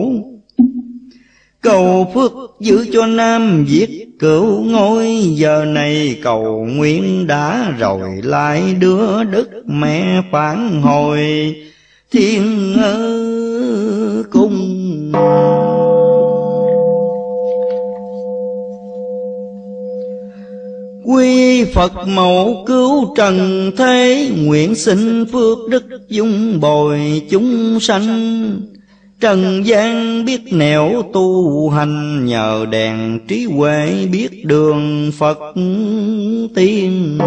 [SPEAKER 1] Cầu phước giữ cho Nam Việt cửu ngôi, Giờ này cầu nguyện đã rồi, lại đưa đức mẹ phản hồi. Thiên ơ cung Quy Phật mẫu cứu trần thế, Nguyện xin phước đức dung bồi chúng sanh. Trần gian biết nẻo tu hành, Nhờ đèn trí huệ biết đường Phật tiên.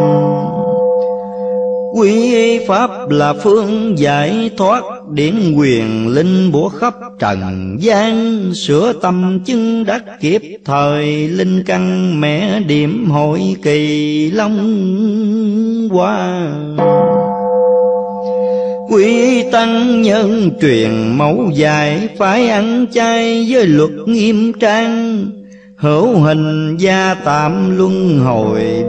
[SPEAKER 1] Quy Pháp là phương giải thoát Điển quyền linh bủa khắp trần gian. Sửa tâm chứng đắc kiếp thời Linh căn mẹ điểm hội kỳ long hoa. Quy tăng nhân truyền mẫu dài Phải ăn chay với luật nghiêm trang. Hữu hình gia tạm luân hồi